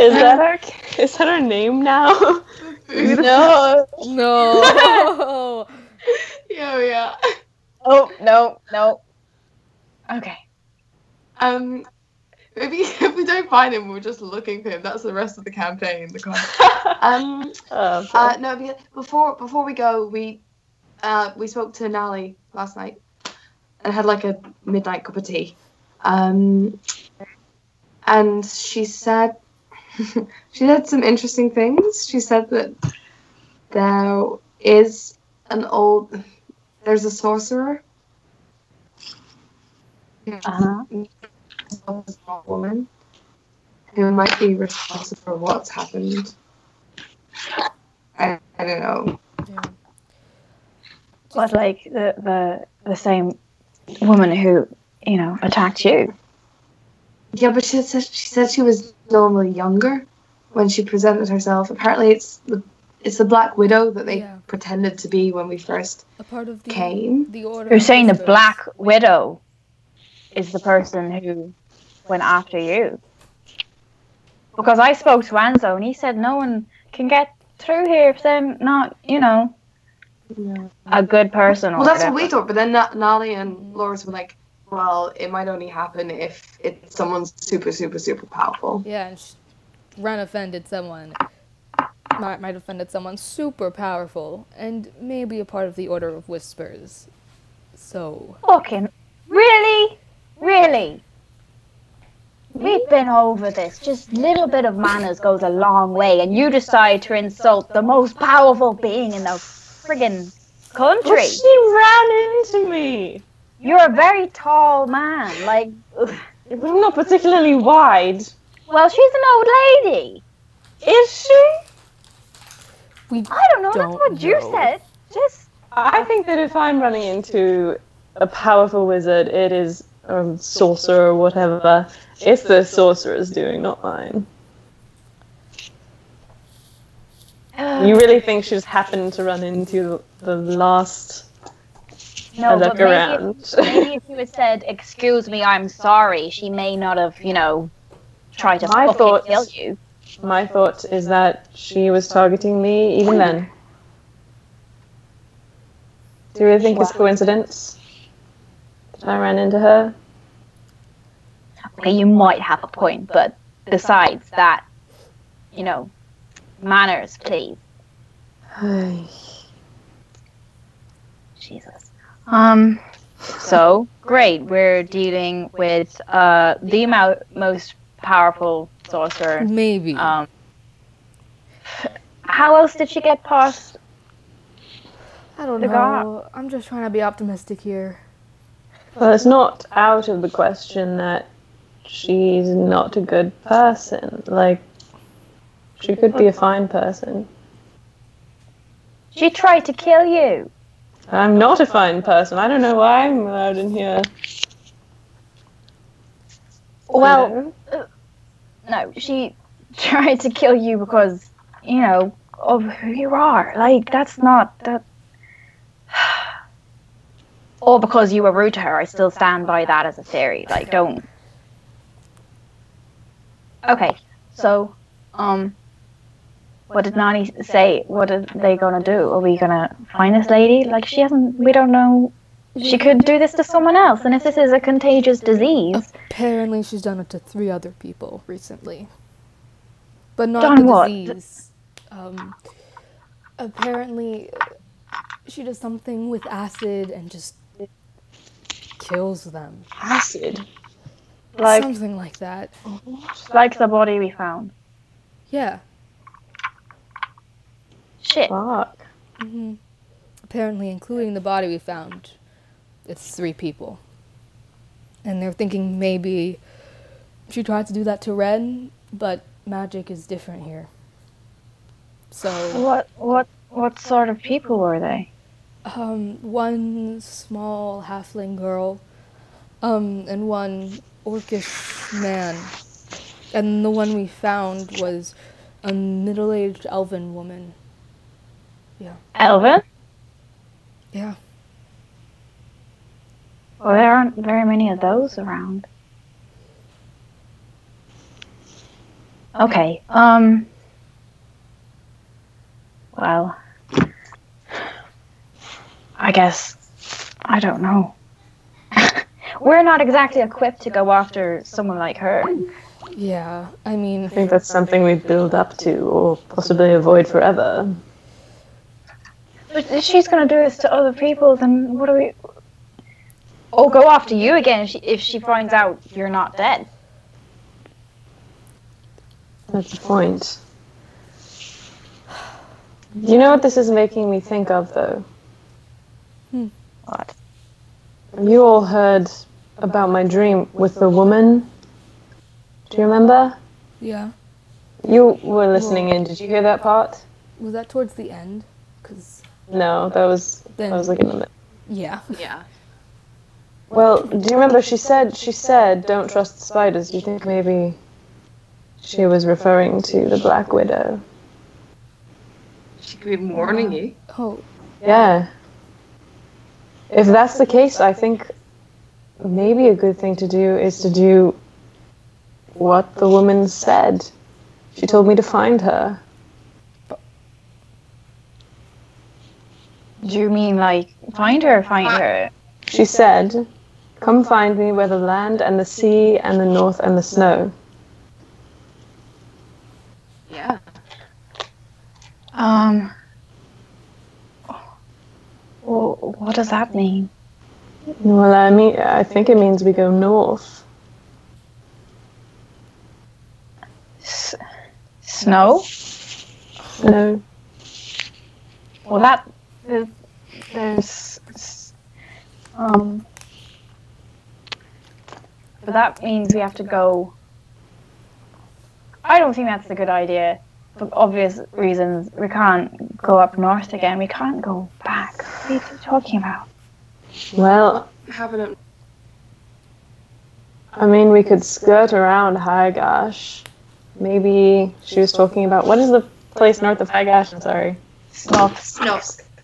Is that our is that our name now? No. No. yeah, yeah. Oh no, no. Okay. Um, maybe [laughs] if we don't find him, we're just looking for him. That's the rest of the campaign. The con- [laughs] um, Oh, uh, no, before before we go, we uh we spoke to Nolly last night and had like a midnight cup of tea. Um, and she said [laughs] she said some interesting things. She said that there is an old there's a sorcerer. Uh-huh. a woman who might be responsible for what's happened. I, I don't know. But like the the the same woman who you know attacked you. Yeah, but she said she said she was normally younger when she presented herself. Apparently, it's the it's the Black Widow that they Yeah. pretended to be when we first A part of the came. the order. You're saying the Black Widow is the person who went after you. Because I spoke to Anzo and he said no one can get through here if they're not, you know, a good person. Or Well, that's what we thought. But then Na- Nolly and Loris were like, "Well, it might only happen if it's someone's super, super, super powerful." Yeah, and sh- Ren offended someone. Might might offended someone super powerful, and maybe a part of the Order of Whispers. So Fucking really, really. We've been over this. Just little bit of manners goes a long way, and you decide to insult the most powerful being in the friggin' country. Well, she ran into me. You're a very tall man. Like, ugh. It was not particularly wide. well, she's an old lady. Is she? We I don't know. Don't that's what you said. Just I think that if I'm running into a powerful wizard, it is a sorcerer or whatever. It's the sorcerer's doing, not mine. [sighs] You really think she just happened to run into the last no, look but maybe around? maybe if you had said, "Excuse me, I'm sorry," she may not have, you know, tried to My fucking thoughts- kill you. My thought is that she was targeting me even then. Do you really think it's coincidence that I ran into her? Okay, you might have a point, but besides that, you know, manners, please. [sighs] Jesus. Um. So great. We're dealing with uh the mo- most powerful sorcerer. maybe. Um. How else did she get past? I don't the know. guard. I'm just trying to be optimistic here. Well, it's not out of the question that she's not a good person. Like, she could be a fine person. She tried to kill you. I'm not a fine person. I don't know why I'm allowed in here. Well, no, she [laughs] tried to kill you because you know of who you are. Like that's not that. [sighs] Or because you were rude to her, I still stand by that as a theory. Like, don't. Okay, so, um, what did Nani say? What are they gonna do? Are we gonna find this lady? Like, she hasn't. We don't know. She could do this to someone else, and if this is a contagious disease, Apparently, she's done it to three other people recently, but not Done the what? disease. Um, apparently, she does something with acid and just kills them. Acid. like something like that. like the body we found. Yeah. Shit. Fuck. hmm Apparently, including the body we found, it's three people. And they're thinking maybe she tried to do that to Ren, but magic is different here. So, What what what sort of people were they? um, one small halfling girl, um, and one orcish man. And the one we found was a middle aged elven woman. Yeah. Elven? Yeah. Well, there aren't very many of those around. Okay. Um. Well, I guess I don't know. [laughs] We're not exactly equipped to go after someone like her. Yeah, I mean, I think that's something we build up to, or possibly avoid forever. But if she's going to do this to other people, then what are we? Or go after you again if she, if she finds out you're not dead. That's the point. You know what this is making me think of, though? Hmm. What? You all heard about my dream with the woman. Do you remember? yeah. You were listening in. Did you hear that part? Was that towards the end? Because No, that was. then, I was looking at it. yeah. Yeah. Well, do you remember she said she said don't trust the spiders? Do you think maybe she was referring to the Black Widow? She could be warning you. Oh, Yeah. If that's the case, I think maybe a good thing to do is to do what the woman said. She told me to find her. Do you mean like find her, find her? She said, Come find me where the land and the sea and the north and the snow. Yeah. Um. Well, what does that mean? Well, I mean, I think it means we go north. S- snow? No. Well, that there's, there's um. But that means we have to go. I don't think that's a good idea. For obvious reasons, we can't go up north again. We can't go back. What are you talking about? Well, Having it. I mean, we could skirt around Higash. Maybe she was talking about what is the place north of Higash? I'm sorry, Snuffs. No.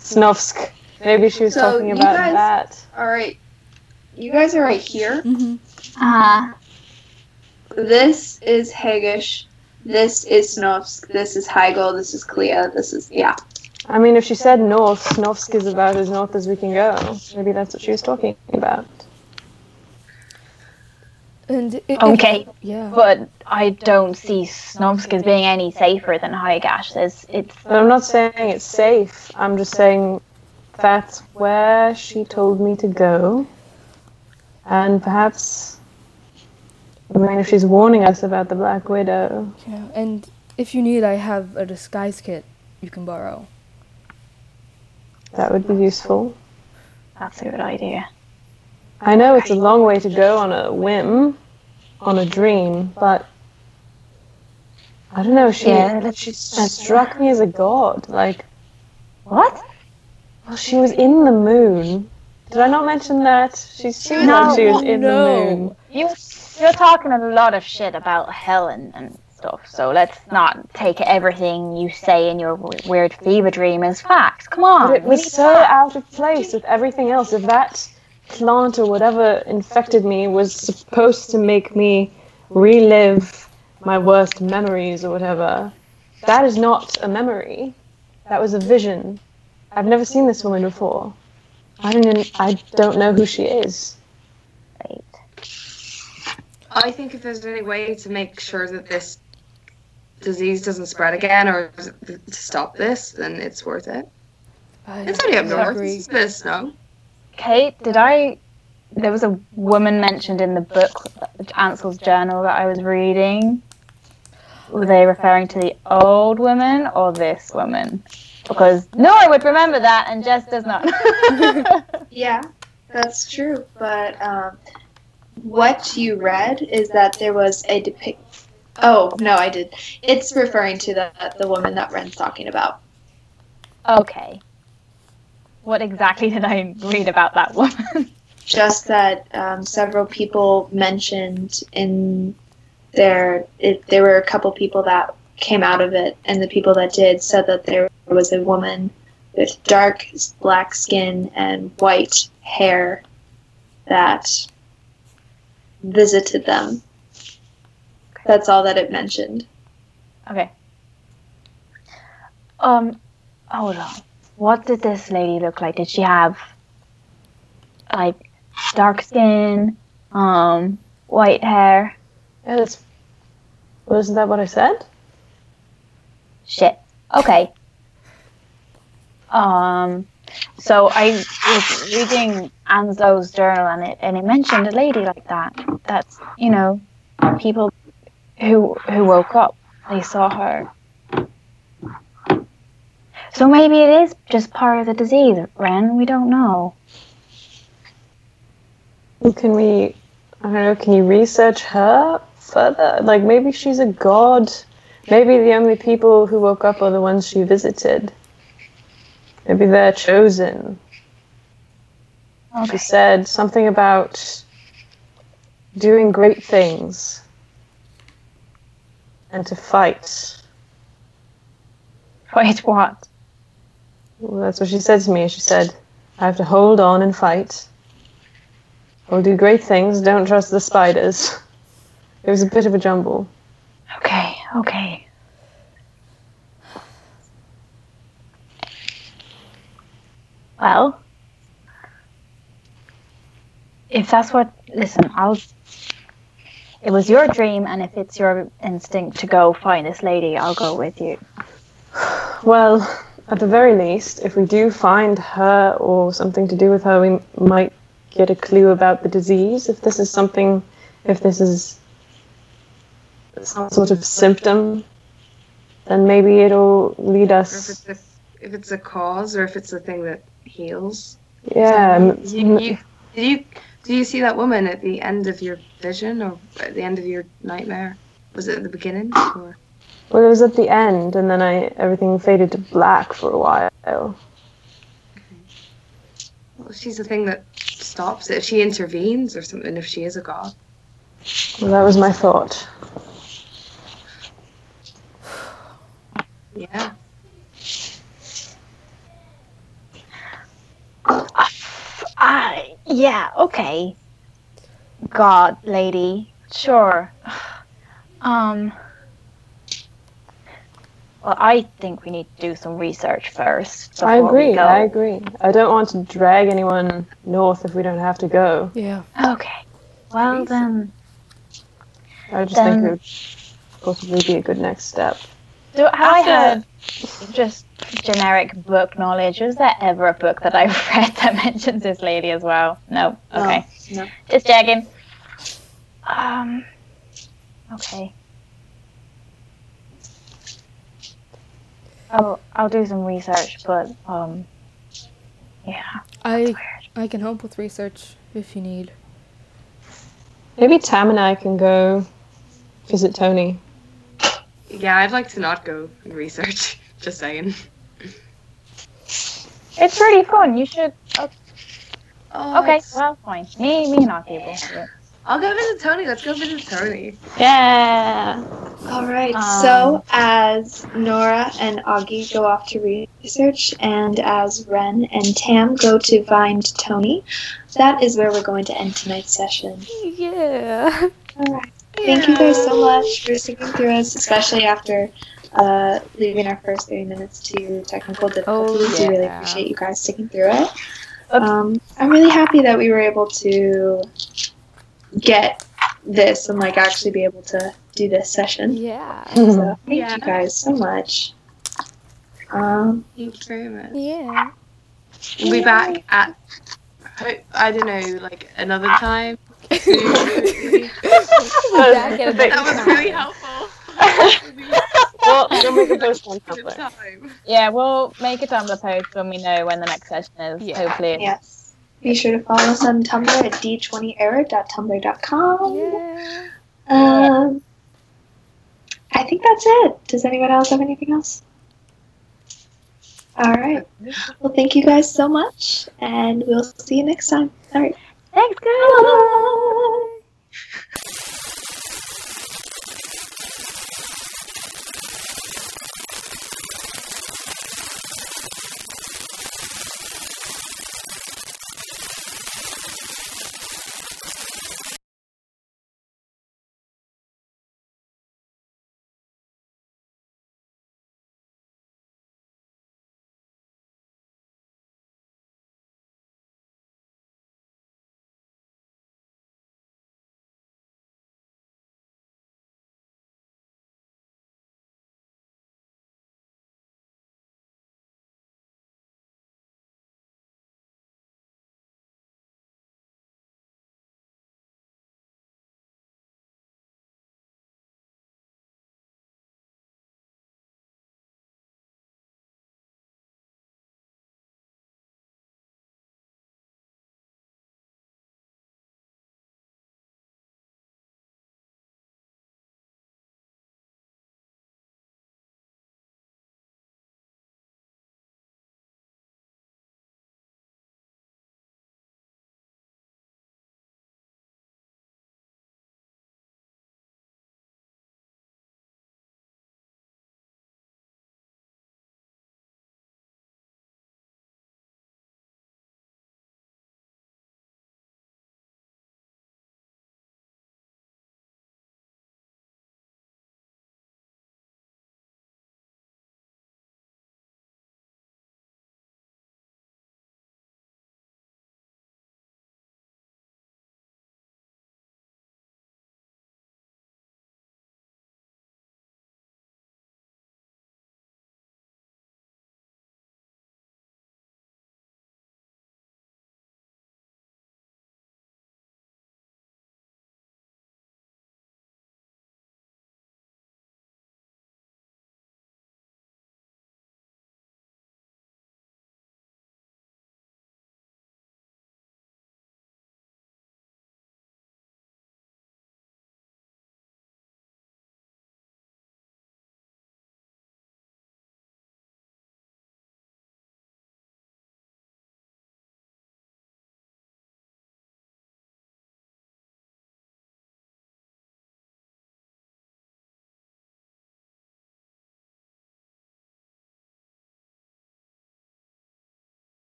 Snovsk. Maybe she was So, talking you about guys- that. All right. You guys are right here. mm-hmm. Uh, This is Hagish. This is Snovsk. This is Heigl. This is Clea. This is yeah. I mean, if she said north, Snovsk is about as north as we can go. Maybe that's what she was talking about. And it, it- okay, yeah. but I don't see Snovsk as being any safer than Higash. It's, it's I'm not saying it's safe. I'm just saying that's where she told me to go. And perhaps, I mean, if she's warning us about the Black Widow, yeah. And if you need, I have a disguise kit you can borrow. that would be useful. that's a good idea. I know it's a long way to go on a whim, on a dream, but I don't know. She Yeah, she struck me as a god. Like, What? well, she was in the moon. Did I not mention that? She seemed No, like she was in the moon. You you're talking a lot of shit about hell and, stuff. So let's not take everything you say in your w- weird fever dream as fact. Come on. But it was so out of place with everything else. If that plant or whatever infected me was supposed to make me relive my worst memories or whatever, that is not a memory. That was a vision. I've never seen this woman before. I don't. Even, I don't know who she is. Right. I think if there's any way to make sure that this disease doesn't spread again or to stop this, then it's worth it. I It's only up north. It's a bit of snow. Kate, did I? There was a woman mentioned in the book, Anslow's journal that I was reading. Were they referring to the old woman or this woman? Because no Nora would remember that, and Jess does not. [laughs] [laughs] Yeah, that's true. But um, what you read is that there was a depict. Oh no, I did. It's referring to the the woman that Ren's talking about. okay. What exactly did I read about that woman? [laughs] Just that um, several people mentioned in there. It, there were a couple people that came out of it, and the people that did said that there was a woman with dark black skin and white hair that visited them. That's all that it mentioned. Okay. Um, hold on. What did this lady look like? Did she have like dark skin, um, white hair? Yeah, that's. Wasn't that what I said? Shit. Okay. Um, so I was reading Anslow's journal and it and it mentioned a lady like that. That's you know, people who who woke up, they saw her. So maybe it is just part of the disease, Ren. We don't know. Can we? I don't know. Can you research her further? Like maybe she's a god. Maybe the only people who woke up are the ones she visited. Maybe they're chosen. She said something about doing great things and to fight. Wait, what? Well, that's what she said to me. She said, I have to hold on and fight. I'll do great things. Don't trust the spiders. [laughs] It was a bit of a jumble. Okay, okay. Well, if that's what, listen, I'll. It was your dream, and if it's your instinct to go find this lady, I'll go with you. Well, at the very least, if we do find her or something to do with her, we might get a clue about the disease. If this is something, if this is some sort of symptom, then maybe it'll lead Or if us. it's a, if it's a cause or if it's a thing that heals. Yeah. m- You, you, did you you see that woman at the end of your vision or at the end of your nightmare? Was it at the beginning or? Well, it was at the end, and then I everything faded to black for a while. Well, she's the thing that stops it. If she intervenes or something, if she is a god. Well, that was my thought. Yeah. Ah, yeah, okay. God, lady, sure. Um. Well, I think we need to do some research first. I agree. I agree. I don't want to drag anyone north if we don't have to go. Yeah. Okay. Well then, I just Then- think it would possibly be a good next step. Do have I After- had just generic book knowledge? Was there ever a book that I've [laughs] read that mentions this lady as well? No. Okay. no. Just checking. Um. Okay. I'll I'll do some research, but um. Yeah. I Weird. I can help with research if you need. Maybe Tam and I can go visit Tony. Yeah, I'd like to not go and research. [laughs] Just saying. It's pretty fun. You should. Oh, Okay. it's- Well, fine. Me, me not able. I'll go visit Tony. Let's go visit Tony. Yeah. All right. Um, so as Nora and Augie go off to research, and as Ren and Tam go to find Tony, that is where we're going to end tonight's session. Yeah. All right. Thank you guys so much for sticking through us, especially after uh, leaving our first 30 minutes to technical difficulties. We really appreciate you guys sticking through it. Um, I'm really happy that we were able to get this and like actually be able to do this session. Yeah. So thank Yeah. you guys so much. Um, Thank you very much. Yeah. We'll be back at. ho- I don't know, like another time. Soon. Back that was time. really helpful. Well, we'll make a post on Tumblr. Yeah, we'll make a Tumblr post when we know when the next session is. Yeah. Hopefully. yes. Be sure to follow us on Tumblr at d20era.tumblr.com. Yeah. Um, I think that's it. Does anyone else have anything else? All right. Well, thank you guys so much, and we'll see you next time. All right. Thanks, guys.